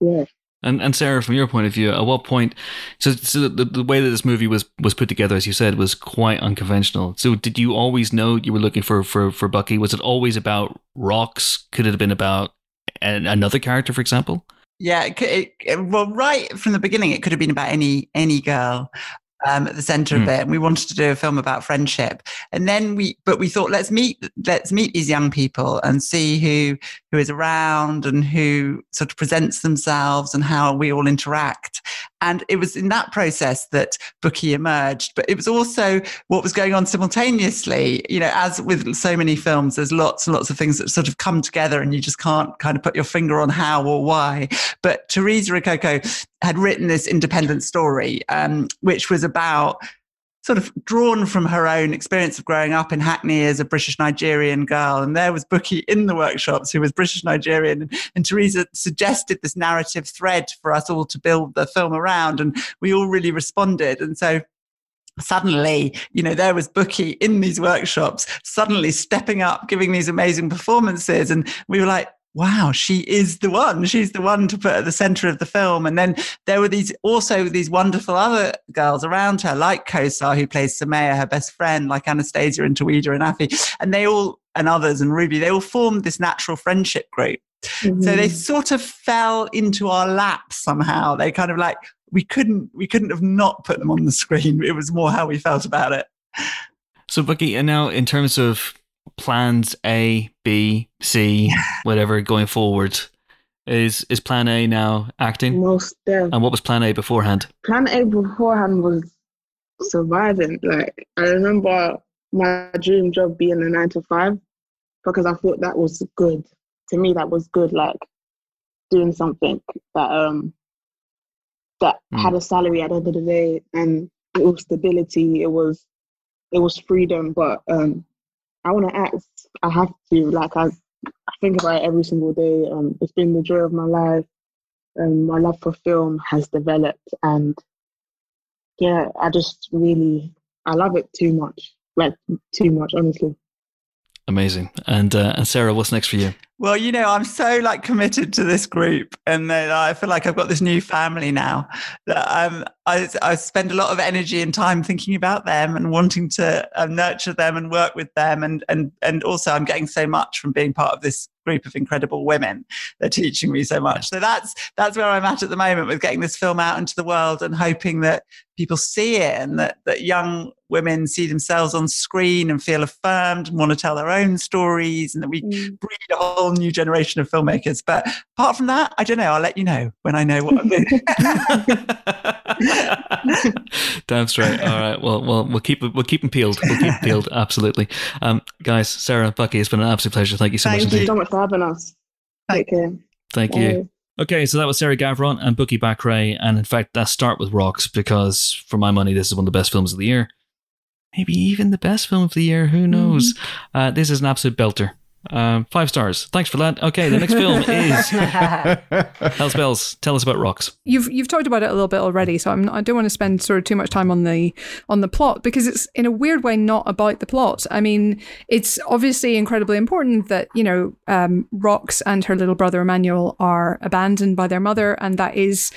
Yeah. And and Sarah, from your point of view, at what point? So, so the, the way that this movie was was put together, as you said, was quite unconventional. So, did you always know you were looking for for for Bukky? Was it always about rocks? Could it have been about an, another character, for example? Yeah, it, it- well, right from the beginning, it could have been about any any girl um, at the center Hmm. of it, and we wanted to do a film about friendship. And then we, but we thought, let's meet let's meet these young people and see who who is around and who sort of presents themselves and how we all interact. And it was in that process that Bukky emerged. But it was also what was going on simultaneously. You know, as with so many films, there's lots and lots of things that sort of come together and you just can't kind of put your finger on how or why. But Theresa Ikoko had written this independent story, um, which was about sort of drawn from her own experience of growing up in Hackney as a British Nigerian girl. And there was Bukky in the workshops who was British Nigerian. And, and Theresa suggested this narrative thread for us all to build the film around. And we all really responded. And so suddenly, you know, there was Bukky in these workshops, suddenly stepping up, giving these amazing performances. And we were like, wow, she is the one. She's the one to put at the center of the film. And then there were these also these wonderful other girls around her, like Kosar, who plays Sumaya, her best friend, like Anastasia and Tawida and Afi. And they all, and others, and Ruby, they all formed this natural friendship group. So they mm-hmm. sort of fell into our lap somehow. They kind of like, we couldn't, we couldn't have not put them on the screen. It was more how we felt about it. So, Bukky, and now in terms of plans A, B, C, whatever going forward, is is Plan A now acting? most deaf. And what was Plan A beforehand? Plan A beforehand was surviving. Like I remember my dream job being a nine to five, because I thought that was good. To me, that was good. Like doing something that um that Mm. had a salary at the end of the day, and it was stability. It was it was freedom. But um, I want to act. I have to. Like I, I think about it every single day. Um, it's been the joy of my life. Um, my love for film has developed, and yeah, I just really I love it too much. Like too much, honestly. Amazing. And uh, and Sarah, what's next for you? Well, you know, I'm so like committed to this group, and then I feel like I've got this new family now that um, I I spend a lot of energy and time thinking about them and wanting to um, nurture them and work with them, and and and also I'm getting so much from being part of this group of incredible women. They're teaching me so much. So that's that's where I'm at at the moment with getting this film out into the world and hoping that people see it and that that young women see themselves on screen and feel affirmed and want to tell their own stories and that we breed a whole new generation of filmmakers. But apart from that, I don't know. I'll let you know when I know what I'm doing. Damn straight. All right. Well, well, we'll keep. We'll keep them peeled. We'll keep 'em peeled. Absolutely. Um, guys, Sarah, Bukky, it's been an absolute pleasure. Thank you so Thank much Thank you indeed. so much for having us. Take care. Thank Bye. you. Okay, so that was Sarah Gavron and Bukky Bakray, and in fact, let's start with Rocks because, for my money, this is one of the best films of the year. Maybe even the best film of the year. Who knows? Uh, this is an absolute belter. Um, five stars. Thanks for that. Okay, the next film is Hell's Bells. Tell us about Rocks. You've you've talked about it a little bit already, so I'm not, I don't want to spend sort of too much time on the on the plot because it's in a weird way not about the plot. I mean, it's obviously incredibly important that you know um, Rocks and her little brother Emmanuel are abandoned by their mother, and that is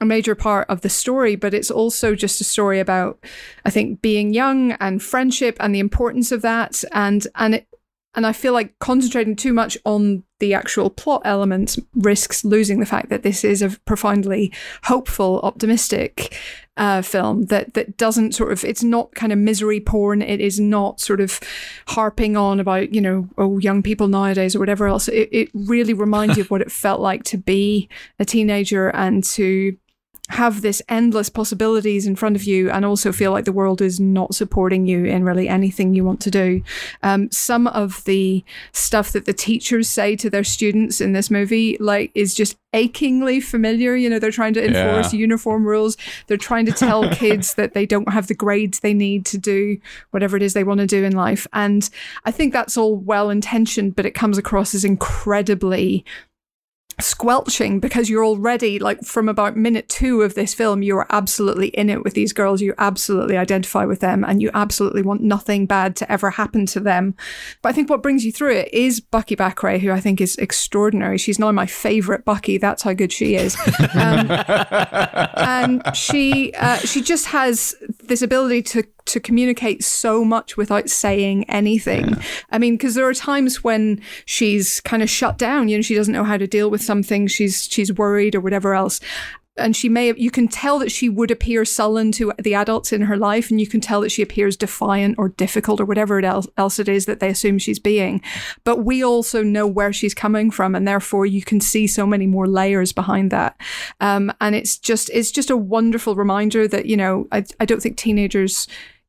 a major part of the story, but it's also just a story about, I think, being young and friendship and the importance of that, and and it, and I feel like concentrating too much on the actual plot elements risks losing the fact that this is a profoundly hopeful, optimistic uh, film that that doesn't sort of it's not kind of misery porn. It is not sort of harping on about you know oh young people nowadays or whatever else. It it really reminds you of what it felt like to be a teenager and to have this endless possibilities in front of you and also feel like the world is not supporting you in really anything you want to do. Um, some of the stuff that the teachers say to their students in this movie, like, is just achingly familiar. You know, they're trying to enforce Yeah. uniform rules. They're trying to tell kids that they don't have the grades they need to do whatever it is they want to do in life. And I think that's all well intentioned, but it comes across as incredibly squelching because you're already like from about minute two of this film you're absolutely in it with these girls you absolutely identify with them and you absolutely want nothing bad to ever happen to them. But i think what brings you through it is Bukky Bakray who i think is extraordinary. She's now my favorite Bukky that's how good she is. Um, and she uh, she just has this ability to to communicate so much without saying anything. I mean, because there are times when she's kind of shut down. You know, she doesn't know how to deal with something. She's she's worried or whatever else. And she may, you can tell that she would appear sullen to the adults in her life, and you can tell that she appears defiant or difficult or whatever it else, else it is that they assume she's being. But we also know where she's coming from, and therefore you can see so many more layers behind that. Um, and it's just, it's just a wonderful reminder that you know, I, I don't think teenagers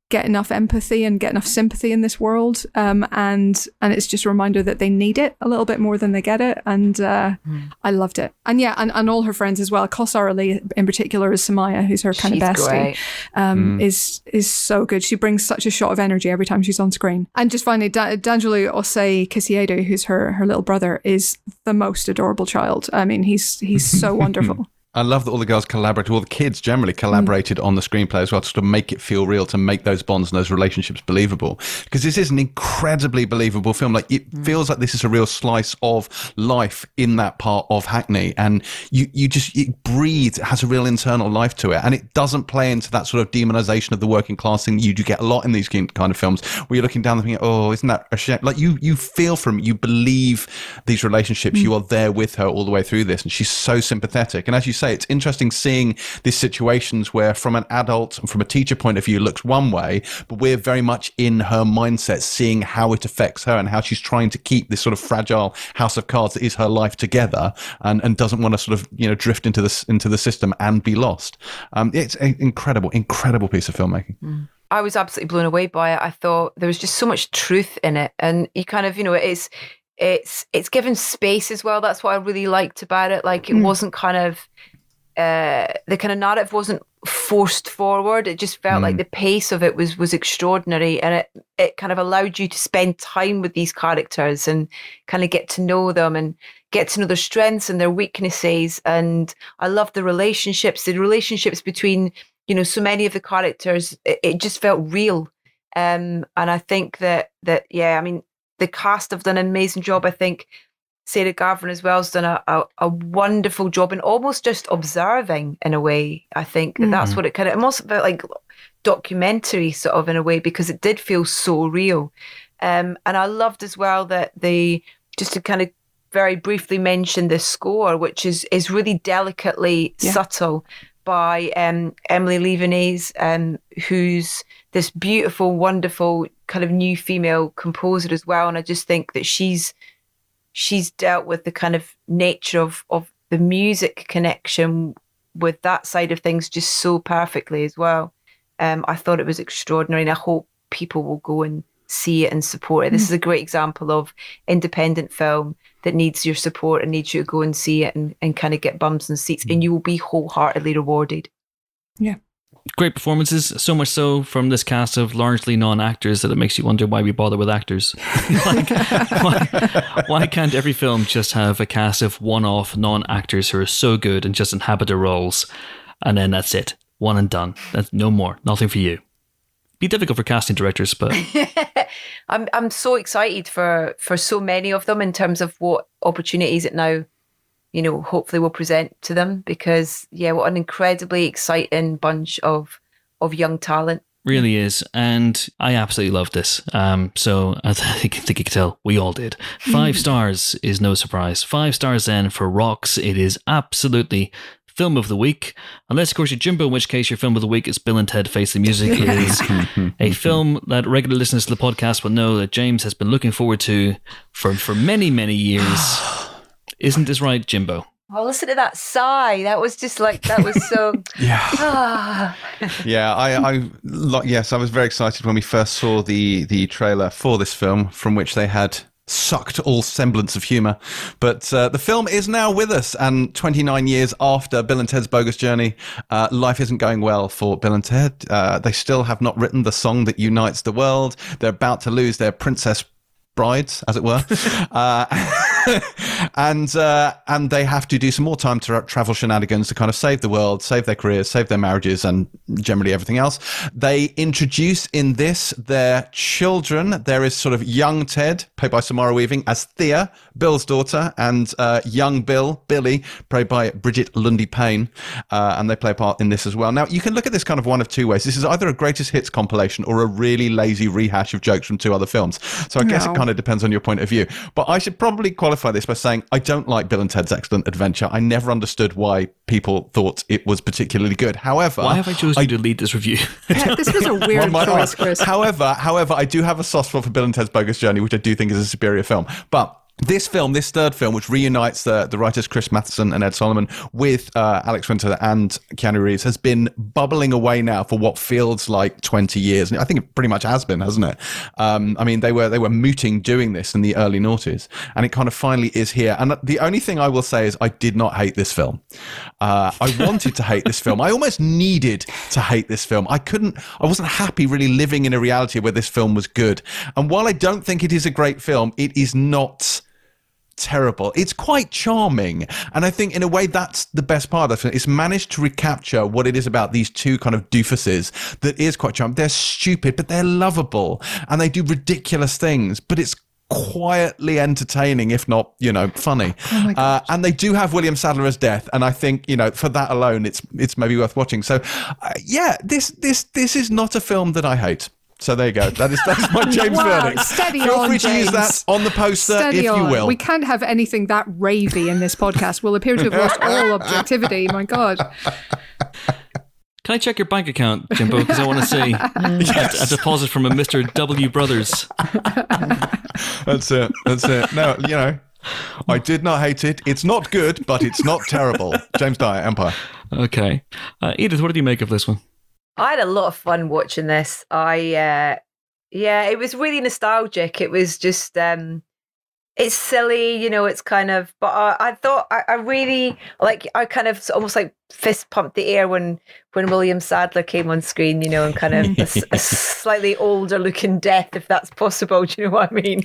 get enough empathy and get enough sympathy in this world um, and and it's just a reminder that they need it a little bit more than they get it and uh, I loved it. And yeah and, and all her friends as well. Kosar Ali in particular is Sumaya who's her kind She's of bestie. great. um, is is so good. She brings such a shot of energy every time she's on screen. And just finally da- D'Angelo Osei Kissiedu who's her her little brother is the most adorable child. I mean he's he's so wonderful I love that all the girls collaborated, all the kids generally mm. collaborated on the screenplay as well to sort of make it feel real, to make those bonds and those relationships believable. Because this is an incredibly believable film. Like it mm. feels like this is a real slice of life in that part of Hackney, and you you just it breathes, it has a real internal life to it, and it doesn't play into that sort of demonization of the working class thing you do get a lot in these kind of films, where you're looking down and thinking, oh, isn't that a shame? Like you you feel from it, you believe these relationships, mm. you are there with her all the way through this, and she's so sympathetic. And as you say, it's interesting seeing these situations where, from an adult and from a teacher point of view, it looks one way, but we're very much in her mindset, seeing how it affects her and how she's trying to keep this sort of fragile house of cards that is her life together, and, and doesn't want to sort of you know drift into this into the system and be lost. Um, it's an incredible, incredible piece of filmmaking. I was absolutely blown away by it. I thought there was just so much truth in it, and you kind of, you know, it's it's it's given space as well. That's what I really liked about it. Like it Mm. wasn't kind of uh, the kind of narrative wasn't forced forward. It just felt like the pace of it was was extraordinary, and it it kind of allowed you to spend time with these characters and kind of get to know them and get to know their strengths and their weaknesses. And I love the relationships, the relationships between you know so many of the characters. It, it just felt real, um, and I think that that yeah, I mean the cast have done an amazing job. I think Sarah Gavron as well has done a, a, a wonderful job in almost just observing in a way. I think that that's what it kind of almost felt like documentary sort of in a way because it did feel so real. Um, and I loved as well that they just to kind of very briefly mention the score, which is is really delicately Yeah. subtle by um, Emilie Levienaise, um, who's this beautiful, wonderful kind of new female composer as well. And I just think that she's she's dealt with the kind of nature of of the music connection with that side of things just so perfectly as well. Um, I thought it was extraordinary, and I hope people will go and see it and support it. This is a great example of independent film that needs your support and needs you to go and see it and, and kind of get bums and seats, and you will be wholeheartedly rewarded. Great performances, so much so from this cast of largely non-actors that it makes you wonder why we bother with actors. like, why, why can't every film just have a cast of one-off non-actors who are so good and just inhabit their roles, and then that's it, one and done. That's no more, nothing for you. Be difficult for casting directors, but I'm I'm so excited for for so many of them in terms of what opportunities it now, you know, hopefully we'll present to them because yeah, what an incredibly exciting bunch of of young talent. really is, and I absolutely love this. Um, so I think, I think you can tell we all did. Five stars is no surprise. Five stars then for Rocks. It is absolutely film of the week, unless of course you're Jimbo, in which case your film of the week is Bill and Ted Face the Music. It is a film that regular listeners to the podcast will know that James has been looking forward to for for many many years. Isn't this right, Jimbo? Oh, listen to that sigh. That was just like that was so. Yeah. ah. Yeah, I, I lo- yes, I was very excited when we first saw the the trailer for this film, from which they had sucked all semblance of humor. But uh, the film is now with us, and 29 years after Bill and Ted's Bogus Journey, uh, life isn't going well for Bill and Ted. Uh, they still have not written the song that unites the world. They're about to lose their princess brides, as it were, uh, and uh, and they have to do some more time to travel shenanigans to kind of save the world, save their careers, save their marriages, and generally everything else. They introduce in this their children. There is sort of young Ted, played by Samara Weaving, as Thea, Bill's daughter, and uh, young Bill, Billy, played by Brigette Lundy-Paine, uh, and they play a part in this as well. Now you can look at this kind of one of two ways. This is either a greatest hits compilation or a really lazy rehash of jokes from two other films. So I guess No. it kind of depends on your point of view. But I should probably qualify this by saying I don't like Bill and Ted's Excellent Adventure. I never understood why people thought it was particularly good. However, Why have I chosen you to lead this review? This was a weird Well, choice, Chris. However, however, I do have a soft spot for Bill and Ted's Bogus Journey, which I do think is a superior film. But this film, this third film, which reunites the, the writers Chris Matheson and Ed Solomon with uh, Alex Winter and Keanu Reeves, has been bubbling away now for what feels like 20 years. And I think it pretty much has been, hasn't it? Um, I mean, they were they were mooting doing this in the early noughties, and it kind of finally is here. And the only thing I will say is I did not hate this film. Uh, I wanted to hate this film. I almost needed to hate this film. I couldn't. I wasn't happy really living in a reality where this film was good. And while I don't think it is a great film, it is not terrible. It's quite charming. And I think in a way that's the best part of it. It's managed to recapture what it is about these two kind of doofuses that is quite charming. They're stupid, but they're lovable and they do ridiculous things, but it's quietly entertaining, if not, you know, funny. uh, and they do have William Sadler as death. And I think, you know, for that alone, it's, it's maybe worth watching. So uh, yeah, this, this, this is not a film that I hate. So there you go. That is that's my James Wow, verdict. steady Feel on, free to use that on the poster Steady if you on. will. We can't have anything that ravey in this podcast. We'll appear to have lost all objectivity. My God. Can I check your bank account, Jimbo? Because I want to see a, a deposit from a Mr. W Brothers. That's it. That's it. No, you know, I did not hate it. It's not good, but it's not terrible. James Dyer, Empire. Okay. Uh, Edith, what did you make of this one? I had a lot of fun watching this. I uh yeah, it was really nostalgic. It was just um it's silly, you know, it's kind of but I, I thought I, I really like I kind of almost like fist pumped the air when when William Sadler came on screen, you know, and kind of a, a slightly older looking death, if that's possible. Do you know what I mean?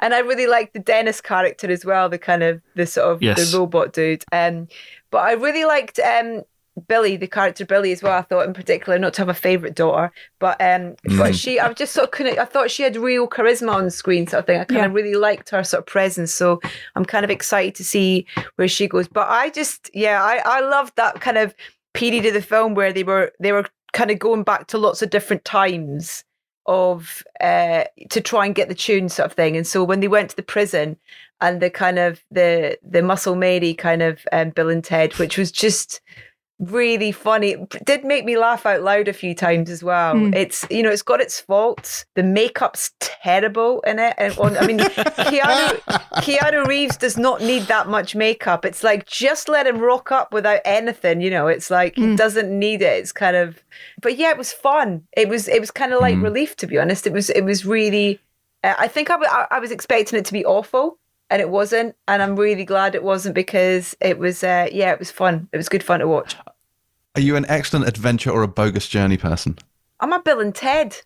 and I really liked the Dennis character as well, the kind of the sort of Yes. the robot dude. Um but I really liked um Billy, the character Billy as well. I thought in particular, not to have a favourite daughter, but um, but she, I just sort of couldn't. I thought she had real charisma on screen, sort of thing. I kind of really liked her sort of presence, so I'm kind of excited to see where she goes. But I just, yeah, I I loved that kind of period of the film where they were they were kind of going back to lots of different times of uh to try and get the tune sort of thing and so when they went to the prison and the kind of the the muscle mary kind of um, bill and ted which was just really funny. It did make me laugh out loud a few times as well. Mm. it's you know it's got its faults. The makeup's terrible in it. And on, i mean keanu keanu reeves does not need that much makeup. It's like just let him rock up without anything you know? It's like he Mm. doesn't need it. It's kind of but yeah it was fun. It was it was kind of like Mm. relief to be honest. It was it was really uh, i think I I- I was expecting it to be awful and it wasn't. And i'm really glad it wasn't because it was uh, yeah it was fun. It was good fun to watch Are you an excellent adventure or a bogus journey person? i'm a bill and ted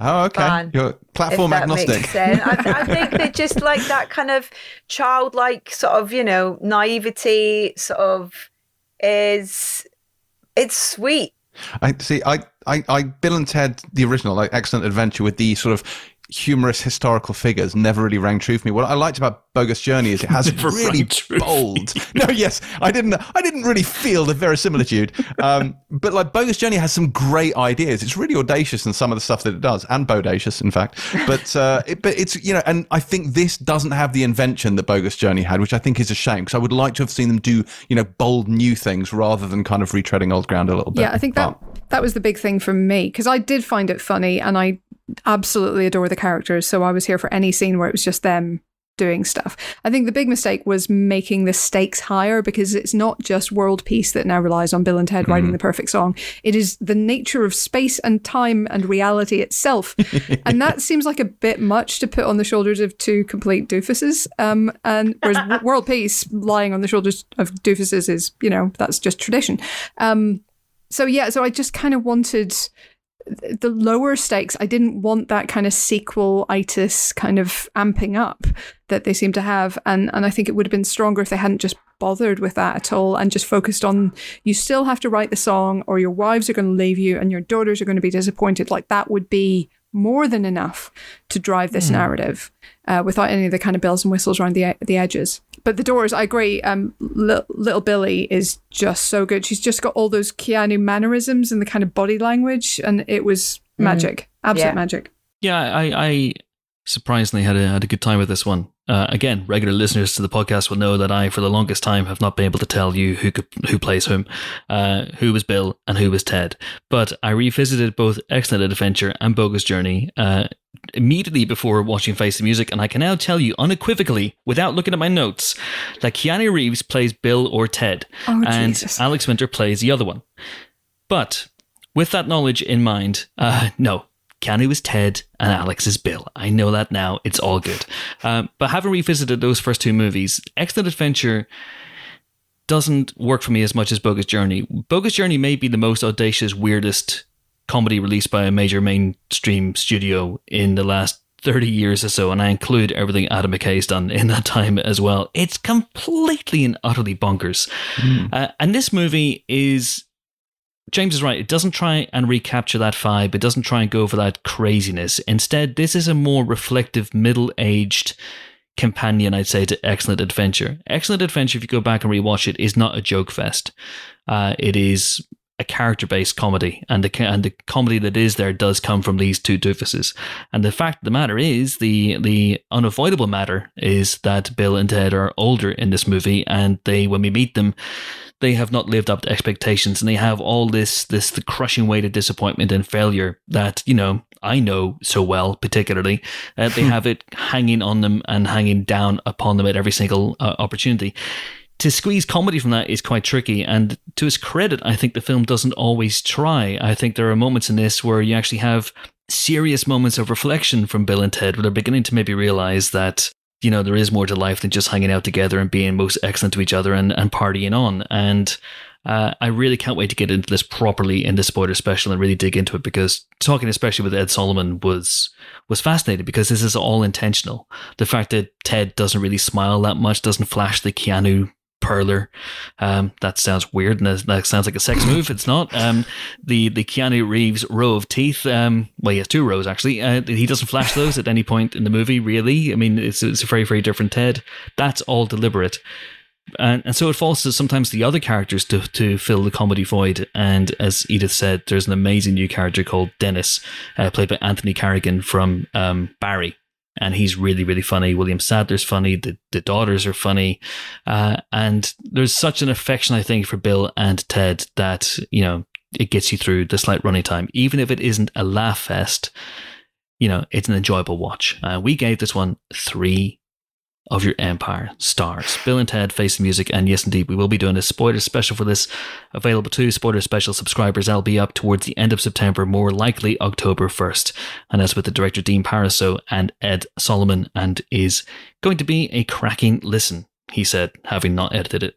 Oh, okay. Fine. You're platform agnostic. I, I think they just like that kind of childlike sort of, you know, naivety sort of is it's sweet. I see. I, I, I, Bill and Ted, the original, like excellent adventure with the sort of humorous historical figures, never really rang true for me. What I liked about Bogus Journey is it has really rang true for bold. No, yes, I didn't. I didn't really feel the verisimilitude. Um, but like Bogus Journey has some great ideas. It's really audacious in some of the stuff that it does, and bodacious, in fact. But uh, it, but it's you know, and I think this doesn't have the invention that Bogus Journey had, which I think is a shame because I would like to have seen them do you know bold new things rather than kind of retreading old ground a little bit. Yeah, I think that But- that was the big thing for me because I did find it funny and I absolutely adore the characters. So I was here for any scene where it was just them doing stuff. I think the big mistake was making the stakes higher because it's not just world peace that now relies on Bill and Ted writing the perfect song. It is the nature of space and time and reality itself. and that seems like a bit much to put on the shoulders of two complete doofuses. Um, and whereas world peace lying on the shoulders of doofuses is, you know, that's just tradition. Um, so yeah, so I just kind of wanted the lower stakes. I didn't want that kind of sequel itis kind of amping up that they seem to have, and and I think it would have been stronger if they hadn't just bothered with that at all and just focused on you still have to write the song or your wives are going to leave you and your daughters are going to be disappointed. Like that would be more than enough to drive this narrative uh, without any of the kind of bells and whistles around the the edges. But the doors, I agree. Um, Li- little Billy is just so good. She's just got all those Keanu mannerisms and the kind of body language, and it was magic, absolute Yeah. magic. Yeah, I, I surprisingly had a had a good time with this one. Uh, again, regular listeners to the podcast will know that I, for the longest time, have not been able to tell you who could, who plays whom, uh, who was Bill and who was Ted. But I revisited both Excellent Adventure and Bogus Journey uh, immediately before watching Face the Music, and I can now tell you unequivocally, without looking at my notes, that Keanu Reeves plays Bill or Ted, Oh, and Jesus. Alex Winter plays the other one. But with that knowledge in mind, uh, no, Keanu is Ted and Alex is Bill. I know that now. It's all good. Um, but having revisited those first two movies, Excellent Adventure doesn't work for me as much as Bogus Journey. Bogus Journey may be the most audacious, weirdest comedy released by a major mainstream studio in the last 30 years or so, and I include everything Adam McKay's done in that time as well. It's completely and utterly bonkers. Uh, and this movie is James is right. It doesn't try and recapture that vibe. It doesn't try and go for that craziness. Instead, this is a more reflective, middle aged companion, I'd say, to Excellent Adventure. Excellent Adventure, if you go back and rewatch it, is not a joke fest. Uh, it is a character based comedy, and the and the comedy that is there does come from these two doofuses. And the fact of the matter is, the the unavoidable matter is that Bill and Ted are older in this movie, and they when we meet them, they have not lived up to expectations, and they have all this this the crushing weight of disappointment and failure that you know I know so well, particularly. Uh, they have it hanging on them and hanging down upon them at every single uh, opportunity. to squeeze comedy from that is quite tricky. And to his credit, I think the film doesn't always try. I think there are moments in this where you actually have serious moments of reflection from Bill and Ted, where they're beginning to maybe realize that you know there is more to life than just hanging out together and being most excellent to each other and, and partying on. And uh, I really can't wait to get into this properly in the spoiler special and really dig into it because talking especially with Ed Solomon was was fascinating because this is all intentional. The fact that Ted doesn't really smile that much, doesn't flash the Keanu perler. Um, that sounds weird and that sounds like a sex move. It's not. Um, the the Keanu Reeves row of teeth. Um, well, he has two rows actually. Uh, he doesn't flash those at any point in the movie. Really, I mean, it's it's a very very different Ted. That's all deliberate. And, and so it falls to sometimes the other characters to, to fill the comedy void. And as Edith said, there's an amazing new character called Dennis, uh, played by Anthony Carrigan from um, Barry and he's really really funny. William Sadler's funny. The the daughters are funny, uh, and there's such an affection I think for Bill and Ted that you know it gets you through the slight running time, even if it isn't a laugh fest. You know, it's an enjoyable watch. Uh, we gave this one three of your empire stars. Bill and Ted Face the Music, and yes, indeed, we will be doing a spoiler special for this, available to spoiler special subscribers. I'll be up towards the end of September, more likely October 1st. And as with the director Dean Parisot and Ed Solomon, and is going to be a cracking listen, he said, having not edited it.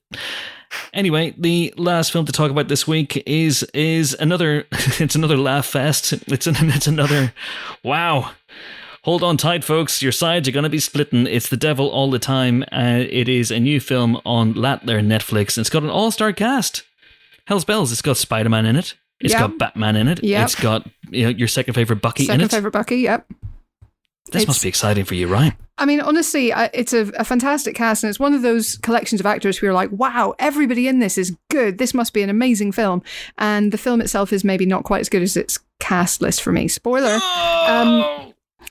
Anyway, the last film to talk about this week is is another. It's another laugh fest. It's an, it's another. Wow, Hold on tight, folks. Your sides are going to be splitting. It's The Devil All the Time. Uh, it is a new film on Latler Netflix. It's got an all star cast. Hell's Bells. It's got Spider Man in it. It's Yep. got Batman in it. Yep. It's got you know your second favorite Bucky in it. Second favorite Bucky. Yep. This It's- must be exciting for you, right? I mean, honestly, it's a, a fantastic cast, and it's one of those collections of actors who are like, wow, everybody in this is good. This must be an amazing film. And the film itself is maybe not quite as good as its cast list for me. Spoiler. Um,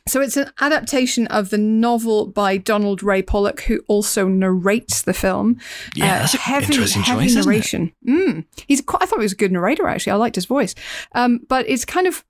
so it's an adaptation of the novel by Donald Ray Pollock, who also narrates the film. Yeah, that's an interesting choice, narration. Mm. He's quite, I thought he was a good narrator. Actually, I liked his voice. Um, but it's kind of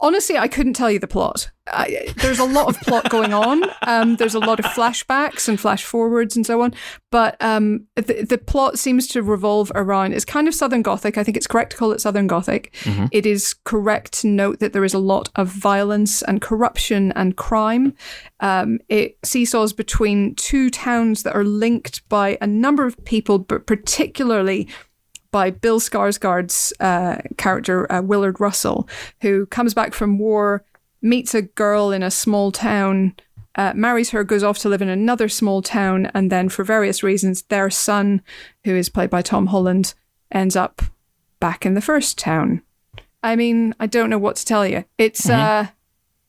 honestly, I couldn't tell you the plot. I, there's a lot of plot going on. Um, there's a lot of flashbacks and flash forwards and so on. But um, the, the plot seems to revolve around. It's kind of Southern Gothic. I think it's correct to call it Southern Gothic. Mm-hmm. It is correct to note that there is a lot of violence and corruption and crime. Um, it seesaws between two towns that are linked by a number of people, but particularly by Bill Skarsgård's uh, character uh, Willard Russell, who comes back from war, meets a girl in a small town, uh, marries her, goes off to live in another small town, and then for various reasons, their son, who is played by Tom Holland, ends up back in the first town. I mean, I don't know what to tell you. It's uh,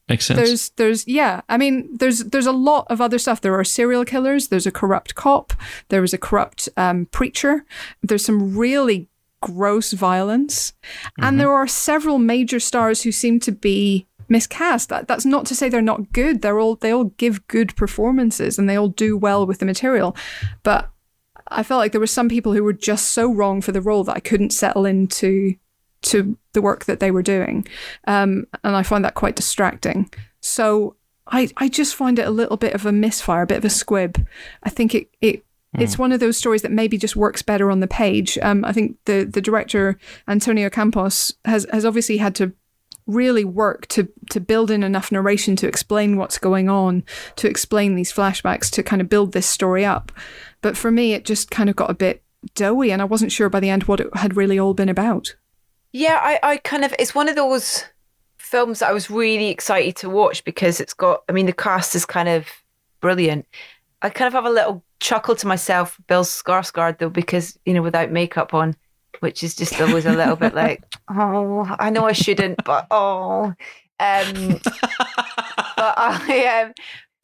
Makes sense. there's there's yeah i mean there's there's a lot of other stuff. There are serial killers there's a corrupt cop there was a corrupt um, preacher. There's some really gross violence. And there are several major stars who seem to be miscast. That that's not to say they're not good. They're all they all give good performances and they all do well with the material. But i felt like there were some people who were just so wrong for the role that i couldn't settle into to the work that they were doing. Um, and I find that quite distracting. So I, I just find it a little bit of a misfire, a bit of a squib. I think it, it it's one of those stories that maybe just works better on the page. Um, I think the, the director, Antonio Campos, has, has obviously had to really work to to build in enough narration to explain what's going on, to explain these flashbacks, to kind of build this story up. But for me, it just kind of got a bit doughy, and I wasn't sure by the end what it had really all been about. Yeah, I, I kind of it's one of those films that I was really excited to watch because it's got I mean the cast is kind of brilliant. I kind of have a little chuckle to myself, Bill Skarsgård though, because you know without makeup on, which is just always a little bit like, oh, I know I shouldn't, but oh, um, but I um,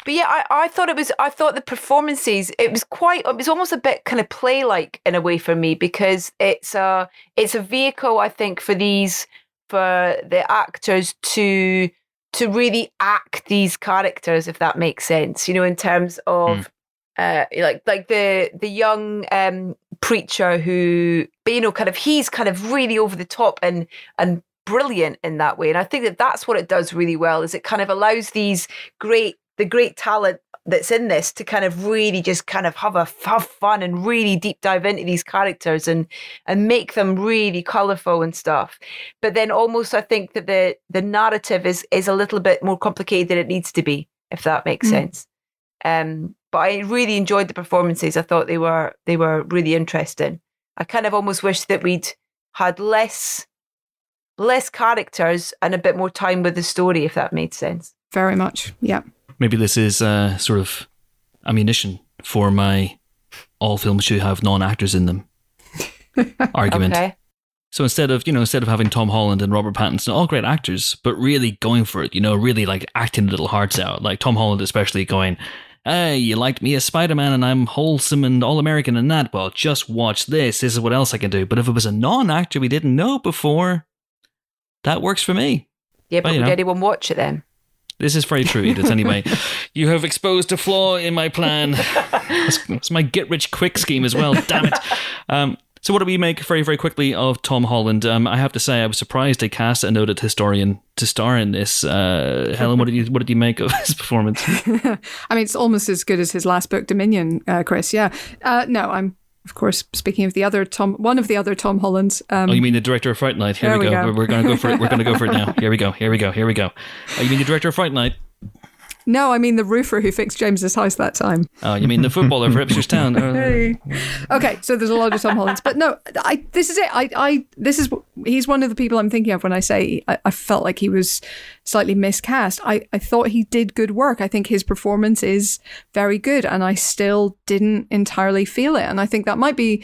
but yeah, I, I thought it was I thought the performances it was quite it was almost a bit kind of play like in a way for me because it's a it's a vehicle I think for these for the actors to to really act these characters if that makes sense you know in terms of uh like like the the young um preacher who you know kind of he's kind of really over the top and and brilliant in that way. And i think that that's what it does really well is it kind of allows these great the great talent that's in this to kind of really just kind of have a have fun and really deep dive into these characters and and make them really colorful and stuff. But then almost I think that the the narrative is is a little bit more complicated than it needs to be, if that makes Mm. sense. Um, but I really enjoyed the performances. I thought they were they were really interesting. I kind of almost wish that we'd had less less characters and a bit more time with the story, if that made sense. Very much. Yeah. Maybe this is uh, sort of ammunition for my all films should have non actors in them argument. Okay. So instead of, you know, instead of having Tom Holland and Robert Pattinson, all great actors, but really going for it, you know, really like acting little hearts out. Like Tom Holland, especially going, Hey, you liked me as Spider Man and I'm wholesome and all American and that. Well, just watch this. This is what else I can do. But if it was a non actor we didn't know before, that works for me. Yeah, but you would know. anyone watch it then? This is very true, Edith. Anyway, you have exposed a flaw in my plan. It's, it's my get rich quick scheme as well. Damn it. Um, so, what do we make very, very quickly of Tom Holland? Um, I have to say, I was surprised they cast a noted historian to star in this. Uh, Helen, what did you what did you make of his performance? I mean, it's almost as good as his last book, Dominion, uh, Chris. Yeah. Uh, no, I'm, of course, speaking of the other Tom, one of the other Tom Hollands. Um, Oh, you mean the director of Fright Night? Here we we go. go. We're, we're going to go for it. We're going to go for it now. Here we go. Here we go. Here we go. Oh, you mean the director of Fright Night? No, I mean the roofer who fixed James's house that time. Oh, you mean the footballer for Ipswich Town? Oh, Hey. Okay, so there's a lot of Tom Hollands, but no, I this is it. I, I this is he's one of the people I'm thinking of when I say I, I felt like he was slightly miscast. I, I thought he did good work. I think his performance is very good, and I still didn't entirely feel it. And I think that might be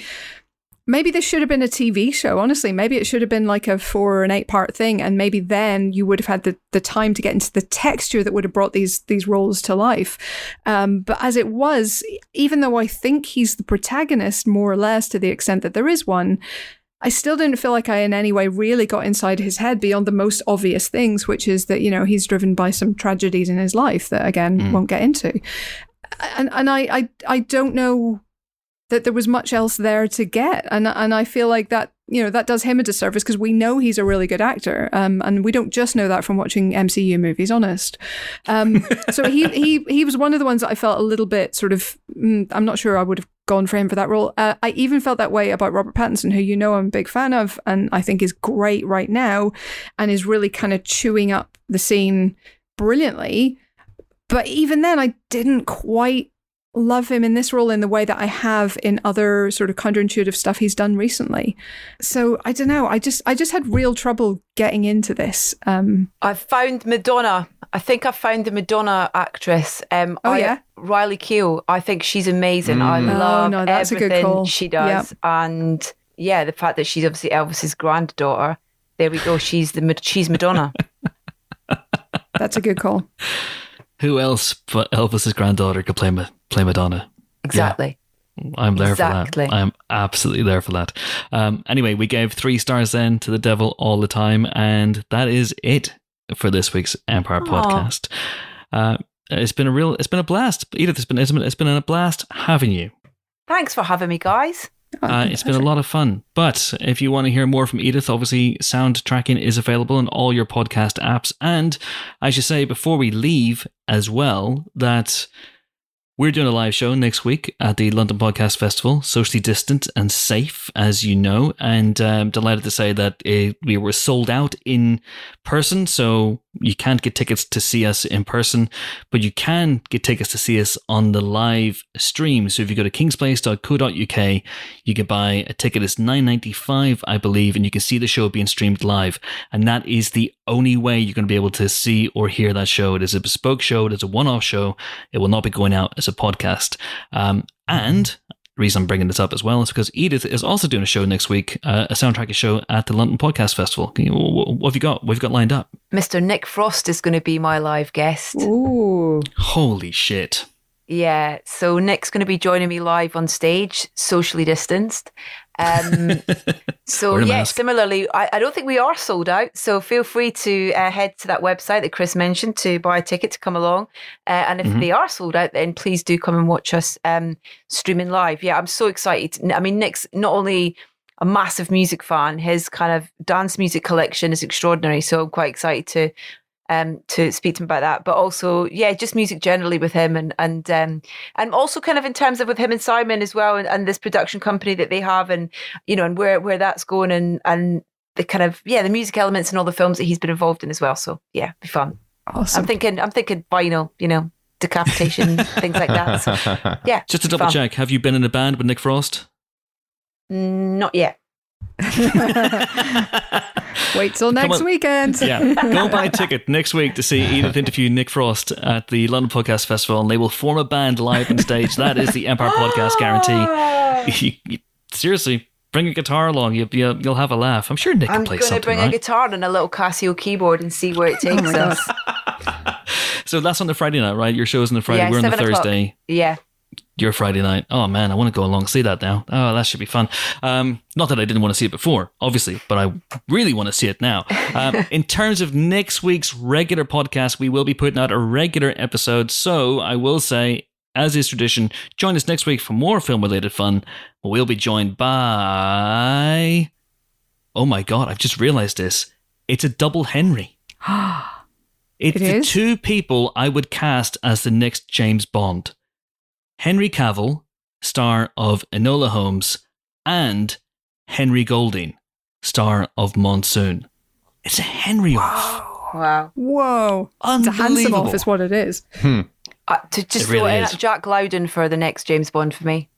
maybe this should have been a TV show. Honestly, maybe it should have been like a four or an eight part thing, and maybe then you would have had the, the time to get into the texture that would have brought these these roles to life. Um, but as it was, even though I think he's the protagonist more or less to the extent that there is one. I still didn't feel like I in any way really got inside his head beyond the most obvious things, which is that, you know, he's driven by some tragedies in his life that again won't get into. And and I, I I don't know that there was much else there to get. And and I feel like that you know that does him a disservice because we know he's a really good actor, um, and we don't just know that from watching MCU movies. Honest, um, so he he he was one of the ones that I felt a little bit sort of. Mm, I'm not sure I would have gone for him for that role. Uh, I even felt that way about Robert Pattinson, who you know I'm a big fan of, and I think is great right now, and is really kind of chewing up the scene brilliantly. But even then, I didn't quite love him in this role in the way that I have in other sort of counterintuitive stuff he's done recently. So I don't know. I just I just had real trouble getting into this. Um, I found Madonna. I think I found the Madonna actress. Um, Oh, I- yeah? Riley Keough. I think she's amazing. I Mm. Oh, love no, that's a good everything call. she does, and yeah, the fact that she's obviously Elvis's granddaughter. There we go. She's the she's Madonna. that's a good call. Who else but Elvis's granddaughter could play, Ma- play Madonna? Exactly. I'm there Exactly. for that. I'm absolutely there for that. Um, anyway, we gave three stars then to the devil all the time, and that is it for this week's Empire Aw. podcast. Uh, it's been a real, it's been a blast, Edith. It's been, it's been, it's been a blast having you. Thanks for having me, guys. Oh, Uh, it's been a lot of fun. But if you want to hear more from Edith, obviously Soundtracking is available in all your podcast apps. And I should say before we leave as well that we're doing a live show next week at the London Podcast Festival, socially distant and safe, as you know. And um, delighted to say that uh we were sold out in person. So you can't get tickets to see us in person, but you can get tickets to see us on the live stream. So if you go to kingsplace.co.uk, you can buy a ticket. It's nine ninety five, I believe, and you can see the show being streamed live. And that is the only way you're going to be able to see or hear that show. It is a bespoke show. It is a one-off show. It will not be going out as a podcast. Um, and reason I'm bringing this up as well is because Edith is also doing a show next week, uh, a soundtrack show at the London Podcast Festival. Can you- What what have you got? What have you got lined up? Mr. Nick Frost is going to be my live guest. Ooh. Holy shit! Yeah, so Nick's going to be joining me live on stage, socially distanced. Um, so yeah, mask. similarly, I, I don't think we are sold out. So feel free to uh, head to that website that Chris mentioned to buy a ticket to come along. Uh, and if Mhm. they are sold out, then please do come and watch us um, streaming live. Yeah, I'm so excited. I mean, Nick's not only a massive music fan, his kind of dance music collection is extraordinary. So I'm quite excited to um, to speak to him about that. But also, yeah, just music generally with him, and and um, and also kind of in terms of with him and Simon as well, and, and this production company that they have, and you know, and where where that's going, and and the kind of yeah, the music elements and all the films that he's been involved in as well. So yeah, be fun. Awesome. I'm thinking, I'm thinking vinyl, you know, decapitation, things like that. So, yeah, Just to double fun. check, have you been in a band with Nick Frost? Not yet. Wait till next weekend. Yeah, go buy a ticket next week to see Edith interview Nick Frost at the London Podcast Festival, and they will form a band live on stage. That is the Empire Podcast guarantee. Ah. You- you- seriously, bring a guitar along. You, you, you'll have a laugh. I'm sure Nick I'm can play going to bring right? a guitar and a little Casio keyboard and see where it oh takes us. So that's on the Friday night, right? Your show's on the Friday. Yeah, We're on the seven o'clock. Thursday. Yeah. Your Friday night. Oh man, I want to go along and see that now. Oh, that should be fun. Um, not that I didn't want to see it before, obviously, but I really want to see it now. Um, in terms of next week's regular podcast, we will be putting out a regular episode. So I will say, as is tradition, join us next week for more film-related fun. We'll be joined by. Oh my god! I've just realised this. It's a double Henry. It's It the two people I would cast as the next James Bond Henry Cavill, star of Enola Holmes, and Henry Golding, star of Monsoon. It's a Henry off. Wow. Whoa. It's a handsome Unbelievable. off, is what it is. Uh, to just It really is. Jack Lowden for the next James Bond for me.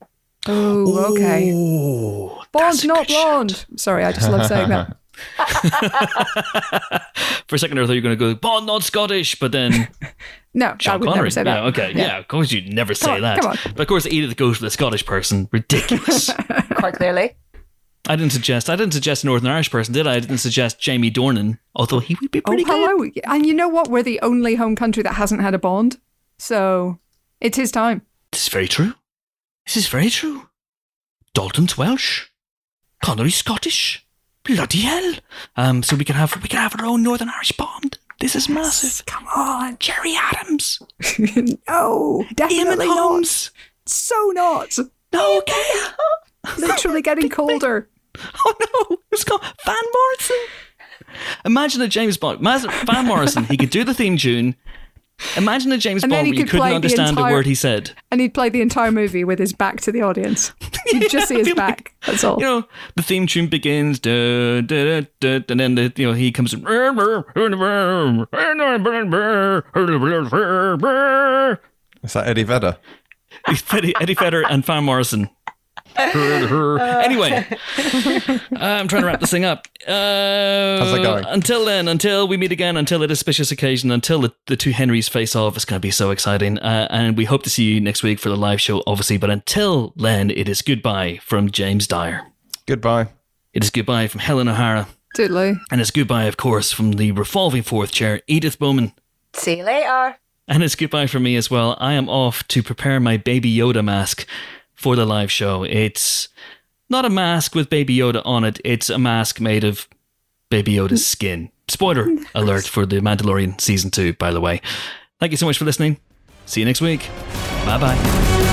Oh, okay. Ooh, Bond, not good shout. blonde. Sorry, I just love saying that. For a second, I thought you were going to go Bond, not Scottish, but then No, I Sean would Connery. never say that. Yeah, okay, yeah. of course you'd never say on, that. come on. But of course, Edith goes for the Scottish person. Ridiculous. Quite clearly. I didn't suggest. I didn't suggest a Northern Irish person, did I? I didn't suggest Jamie Dornan, although he would be Oh, pretty good. hello. And you know what? We're the only home country that hasn't had a Bond. So it's his time. This is very true. This is very true. Dalton's Welsh. Connery's Scottish. Bloody hell. Um, so we can have we can have our own Northern Irish Bond. This is massive. Come on. Gerry Adams. no, definitely not. Holmes. So not. No, okay. Literally getting colder. Oh no, it's got Van Morrison. Imagine a James Bond. Van Morrison. He could do the theme tune. Imagine a James And Bond he where you could couldn't play the understand a word he said. And he'd play the entire movie with his back to the audience. You'd just see his back. That's all. You know, the theme tune begins, da, da, da, da, and then the, you know he comes in. Is that Eddie Vedder? Eddie, Eddie Vedder and Van Morrison. Anyway, I'm trying to wrap this thing up. Uh, How's that going? Until then, until we meet again, until it is auspicious occasion, until the, the two Henrys face off, it's going to be so exciting. Uh, and we hope to see you next week for the live show, obviously. But until then, it is goodbye from James Dyer. Goodbye. It is goodbye from Helen O'Hara. Totally. And it's goodbye, of course, from the revolving fourth chair, Edith Bowman. See you later. And it's goodbye from me as well. I am off to prepare my Baby Yoda mask for the live show. It's not a mask with Baby Yoda on it, it's a mask made of Baby Yoda's skin. Spoiler alert for The Mandalorian Season 2, by the way. Thank you so much for listening. See you next week. Bye bye.